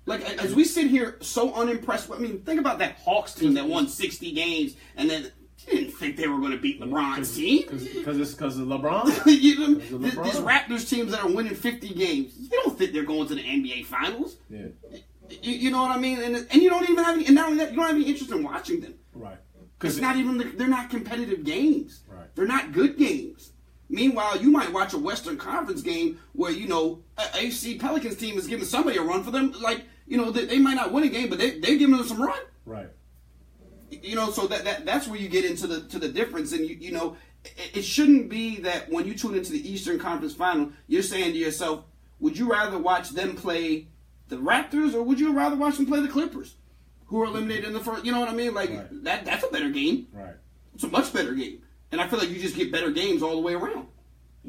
Like as we sit here so unimpressed. I mean, think about that Hawks team that won sixty games and then didn't think they were going to beat LeBron's team. because it's because of LeBron. you know, Because of th- LeBron. these Raptors teams that are winning 50 games, you don't think they're going to the NBA Finals. yeah, You, you know what I mean? And, and you don't even have any, and not only that, you don't have any interest in watching them. right. Because it's not even, the, they're not competitive games. Right. They're not good games. Meanwhile, you might watch a Western Conference game where, you know, a AFC Pelicans team is giving somebody a run for them. Like, you know, they, they might not win a game, but they, they're giving them some run. right. you know so that, that that's where you get into the to the difference and you you know it, it shouldn't be that when you tune into the eastern conference final you're saying to yourself would you rather watch them play the raptors or would you rather watch them play the clippers who are eliminated in the first you know what i mean like Right. that that's a better game Right. it's a much better game and i feel like you just get better games all the way around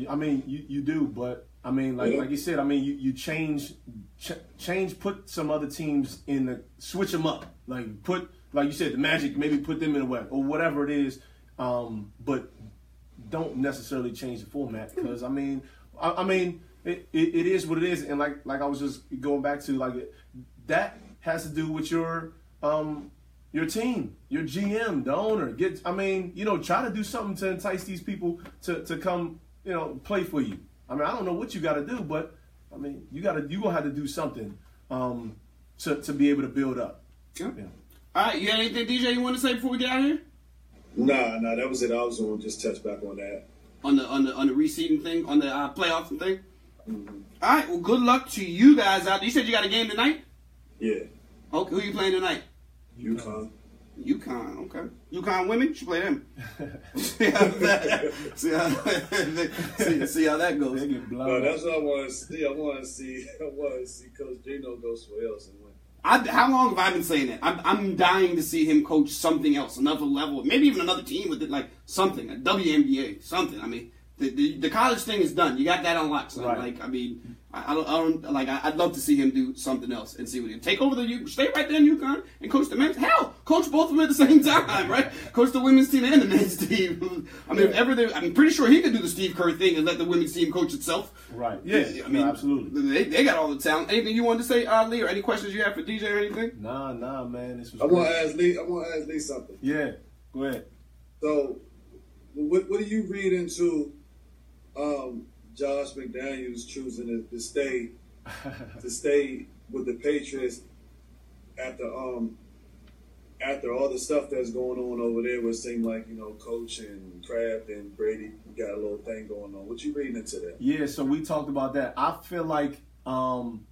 I mean, you, you do, but I mean, like Yeah. like you said, I mean, you, you change ch- change, put some other teams in the switch them up, like put like you said, the Magic, maybe put them in a way or whatever it is, um, but don't necessarily change the format because I mean, I, I mean, it, it, it is what it is, and like like I was just going back to like that has to do with your um your team, your GM, the owner. Get I mean, you know, try to do something to entice these people to to come, you know, play for you. I mean, I don't know what you got to do, but I mean, you got to you gonna have to do something um to to be able to build up. yeah. Yeah. all right you got anything dj you want to say before we get out of here Nah, nah, that was it. I was going to just touch back on that. on the on the on the reseeding thing on the uh, playoff thing Mm-hmm. all right well good luck to you guys out there you said you got a game tonight Yeah, Okay, who you playing tonight? UConn. UConn, okay. UConn women, you should play them. see, how that, see, how, see, see how that goes. They No, that's what I want to see. I want to see. I want to see Coach Gino go somewhere else and win. I, how long have I been saying that? I'm, I'm dying to see him coach something else, another level, maybe even another team with it, like something, a WNBA, something. I mean, the, the, the college thing is done. You got that unlocked. So, Right. like, I mean, I, I don't, I don't, like, I, I'd love to see him do something else and see what he take over the U, stay right there in UConn and coach the men's. Hell, coach both of them at the same time, right? Coach the women's team and the men's team. I mean, if ever they, I'm pretty sure he could do the Steve Kerr thing and let the women's team coach itself. Right. Yeah. I mean, no, absolutely. They, they got all the talent. Anything you wanted to say, uh, Lee, or any questions you have for DJ or anything? Nah, nah, man. This was. I want to ask Lee. I want to ask Lee something. Yeah. Go ahead. So, what, what do you read into um, Josh McDaniels choosing to, to stay to stay with the Patriots after um after all the stuff that's going on over there? It seemed like you know, Coach and Kraft and Brady got a little thing going on. What you reading into that? Yeah, so we talked about that. I feel like um,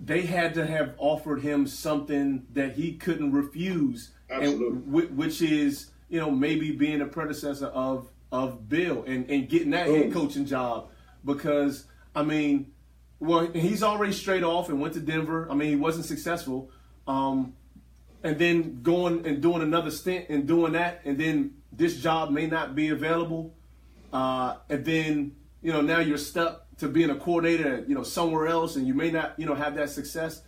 they had to have offered him something that he couldn't refuse, Absolutely. whi- which is you know maybe being a predecessor of of Bill and and getting that head coaching job because I mean, well he's already straight off and went to Denver. I mean he wasn't successful. Um, and then going and doing another stint and doing that, and then this job may not be available, uh, and then you know now you're stuck to being a coordinator, you know, somewhere else, and you may not, you know, have that success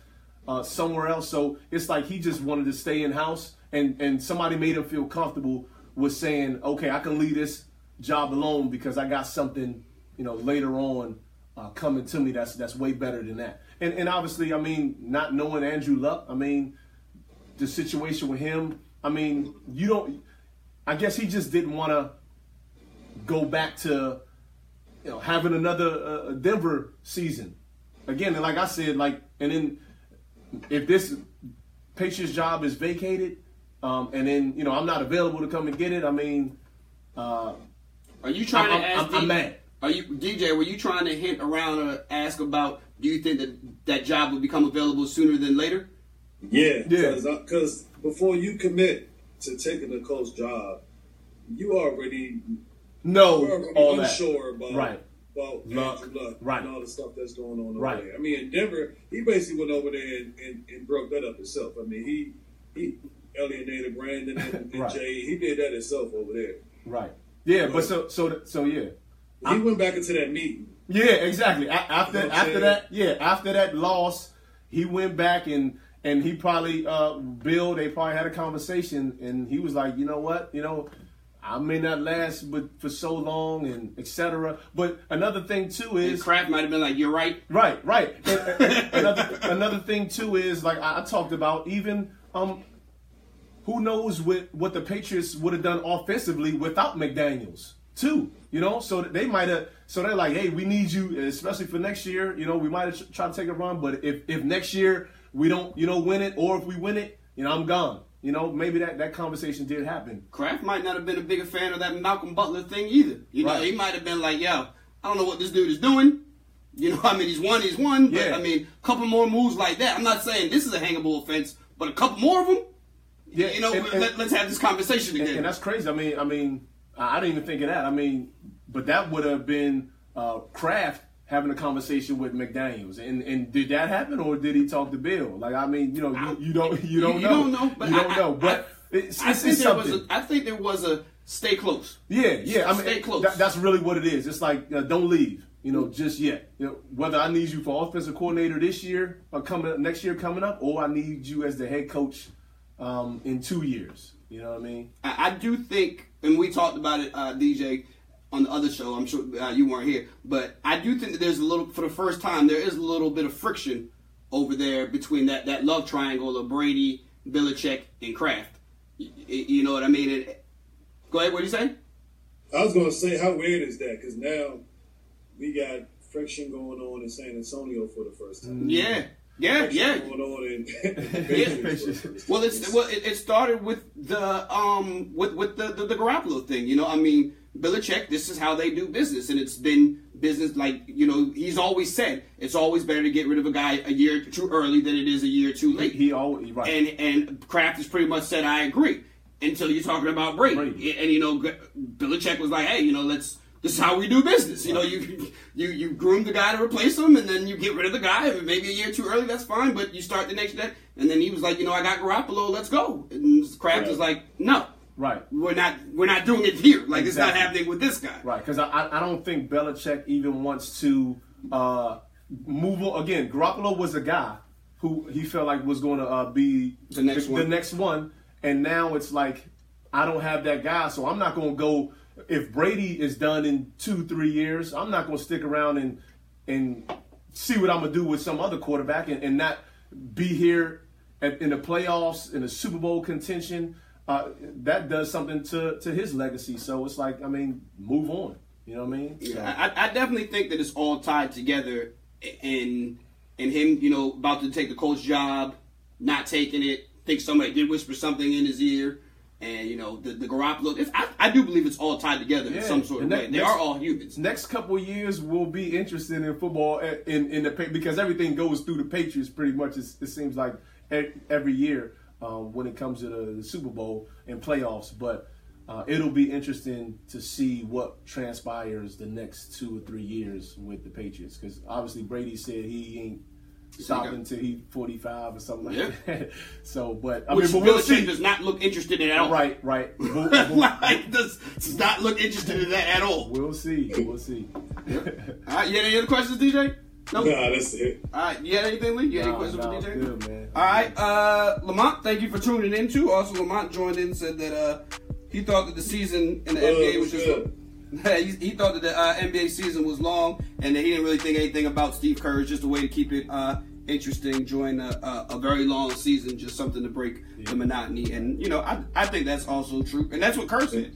uh, somewhere else. So it's like he just wanted to stay in house, and and somebody made him feel comfortable with saying, okay, I can leave this job alone because I got something, you know, later on uh, coming to me that's that's way better than that. And and obviously, I mean, not knowing Andrew Luck, I mean the situation with him. I mean, you don't. I guess he just didn't want to go back to, you know, having another uh, Denver season again. And like I said, like, and then if this Patriots job is vacated, um, and then you know I'm not available to come and get it. I mean, uh, Are you trying I'm- to I'm- ask? I'm D- mad. Are you DJ? Were you trying to hint around or ask about? Do you think that that job will become available sooner than later? Yeah, Yeah. Because uh, before you commit to taking a coach job, you already no, you're already all that. unsure about Right. about Luck. Andrew Luck Right. and all the stuff that's going on over Right. there. I mean, in Denver, he basically went over there and, and, and broke that up himself. I mean, he he alienated Brandon and, and Right. Jay. He did that himself over there. Right. Yeah, but so so so yeah. He went back into that meeting. Yeah, exactly. After You know after that, yeah, after that loss, he went back and and he probably uh Bill. They probably had a conversation, and he was like, you know what, you know, I may not last but for so long, and etc. But another thing too And is Kraft might have been like, "You're right." Right, right. Another another thing too is like I, I talked about even um who knows what what the Patriots would have done offensively without McDaniels too. You know, so they might have. So they're like, hey, we need you, especially for next year. You know, we might have tried to take a run, but if if next year we don't, you know, win it, or if we win it, you know, I'm gone. You know, maybe that that conversation did happen. Kraft might not have been a bigger fan of that Malcolm Butler thing either. You know, Right. he might have been like, "Yo, I don't know what this dude is doing." You know, I mean, he's won, he's won. But Yeah. I mean, a couple more moves like that. I'm not saying this is a hangable offense, but a couple more of them. Yeah, you know, and- and- let, us have this conversation again. and that's crazy. I mean, I mean, I I didn't even think of that. I mean, but that would have been uh, Kraft having a conversation with McDaniels, and and did that happen, or did he talk to Bill? Like, I mean, you know, you, you don't, you don't You know, don't know, but you don't I- know, I- but it's, I it's, think it's there was something. a, I think there was a stay close. Yeah, yeah. I mean, Stay close. that- that's really what it is. It's like uh, don't leave. You know, just yet. You know, whether I need you for offensive coordinator this year or coming up, next year coming up, or I need you as the head coach um, in two years. You know what I mean? I, I do think, and we talked about it, uh, DJ, on the other show. I'm sure uh, you weren't here, but I do think that there's a little, for the first time, there is a little bit of friction over there between that that love triangle of Brady, Belichick, and Kraft. You, you know what I mean? It, go ahead. What do you say? I was gonna say, how weird is that? Because now we got friction going on in San Antonio for the first time. Yeah, yeah, yeah. Going on in Patriots for the first Well, it's well, it, it started with the um with with the, the the Garoppolo thing. You know, I mean, Belichick. This is how they do business, and it's been business like you know he's always said it's always better to get rid of a guy a year too early than it is a year too late. He always right. and and Kraft has pretty much said I agree until you're talking about Brady. Brady. And you know, Belichick was like, hey, you know, let's. This is how we do business. You know, you you you groom the guy to replace him, and then you get rid of the guy. Maybe a year too early, that's fine. But you start the next day, and then he was like, you know, I got Garoppolo, let's go. And Kraft was Right. like, no, right. we're not we're not doing it here. Like it's not happening with this guy. Right, because I, I don't think Belichick even wants to uh, move on. Again, Garoppolo was a guy who he felt like was going to uh, be The next the, one. next one, and now it's like I don't have that guy, so I'm not going to go. If Brady is done in two three years, I'm not going to stick around and and see what I'm gonna do with some other quarterback and, and not be here at, in the playoffs in the Super Bowl contention. Uh, that does something to to his legacy. So it's like I mean, move on. You know what I mean? So- Yeah, I, I definitely think that it's all tied together in in him, you know, about to take the coach job, not taking it, think somebody did whisper something in his ear, and you know the the Garoppolo. It's, I, I do believe it's all tied together in some sort of way. They that's- are all humans. next couple of years will be interesting in football uh, in in the because everything goes through the Patriots pretty much. It's, it seems like every year um, when it comes to the, the Super Bowl and playoffs, but. Uh, it'll be interesting to see what transpires the next two or three years with the Patriots because obviously Brady said he ain't stopping until he's 45 or something like Yeah. that. So, but I Which mean, but we'll Belichick see. does not look interested in at all. Right, right. We'll, we'll- like does, does not look interested in that at all. we'll see. We'll see. All right, you had any other questions, DJ? No. Nah, that's it. All right, you had anything, Lee? You had any questions nah, for DJ? good, man. All right, uh, Lamont, thank you for tuning in too. Also, Lamont joined in said that uh, he thought that the season in the Good, NBA was just. good. he, he thought that the uh, NBA season was long and that he didn't really think anything about Steve Kerr. It's just a way to keep it uh, interesting during a, a, a very long season, just something to break the monotony. And, you know, I, I think that's also true. And that's what Kerr said.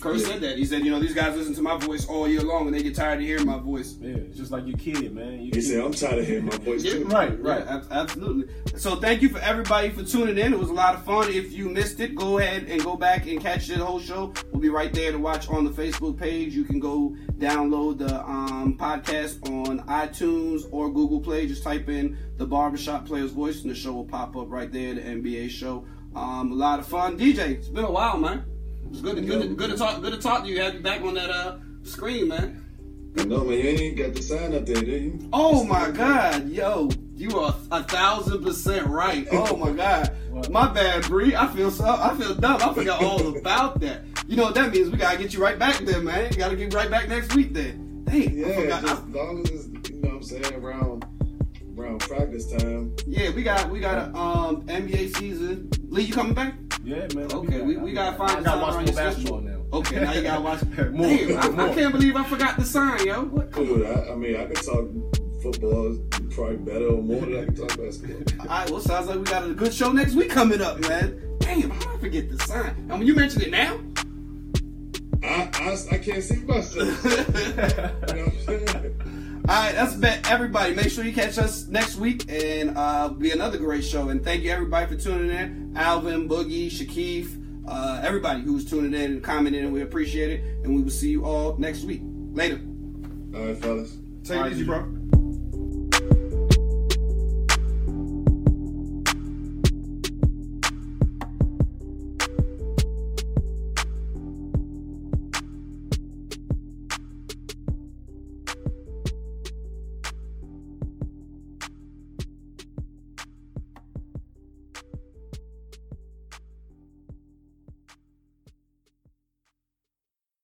Kerr said that. He said, you know, these guys listen to my voice all year long and they get tired of hearing my voice. Yeah, it's just like your kid, man. You He said, I'm tired of hearing my voice Yeah, too. Right, right. Yeah, absolutely. So thank you for everybody for tuning in. It was a lot of fun. If you missed it, go ahead and go back and catch the whole show. We'll be right there to watch on the Facebook page. You can go download the um, podcast on iTunes or Google Play. Just type in the Barbershop Player's Voice and the show will pop up right there, the NBA show. Um, a lot of fun. DJ, it's been a while, man. It's good to, good, to, good to talk good to talk to you. Have you back on that uh, screen, man. No man, you ain't got the sign up there, did you? Oh my God, yo, you are a thousand percent right. Oh my God, my bad, Bree. I feel so. I feel dumb. I forgot all about that. You know what that means? We gotta get you right back there, man. You gotta get right back next week then. Dang, Yeah, I forgot. just as long as it's, you know what I'm saying, around around practice time. yeah, we got we got a um NBA season. Lee, you coming back? Yeah, man. Okay, we, we gotta find I time gotta watch more basketball now. Okay, now you gotta watch. More, Damn, I, I can't believe I forgot the sign, yo. What? Dude, I, I mean, I can talk football probably better or more than I can talk basketball. All right, well, sounds like we got a good show next week coming up, man. Damn, how did I forget the sign? And when you mention it now, I, I, I can't see myself. you know what I'm saying? All right, that's bet. Everybody, make sure you catch us next week and uh, be another great show. And thank you everybody for tuning in. Alvin, Boogie, Shakif, uh, everybody who's tuning in and commenting. We appreciate it. And we will see you all next week. Later. All right, fellas. Take it easy, bro.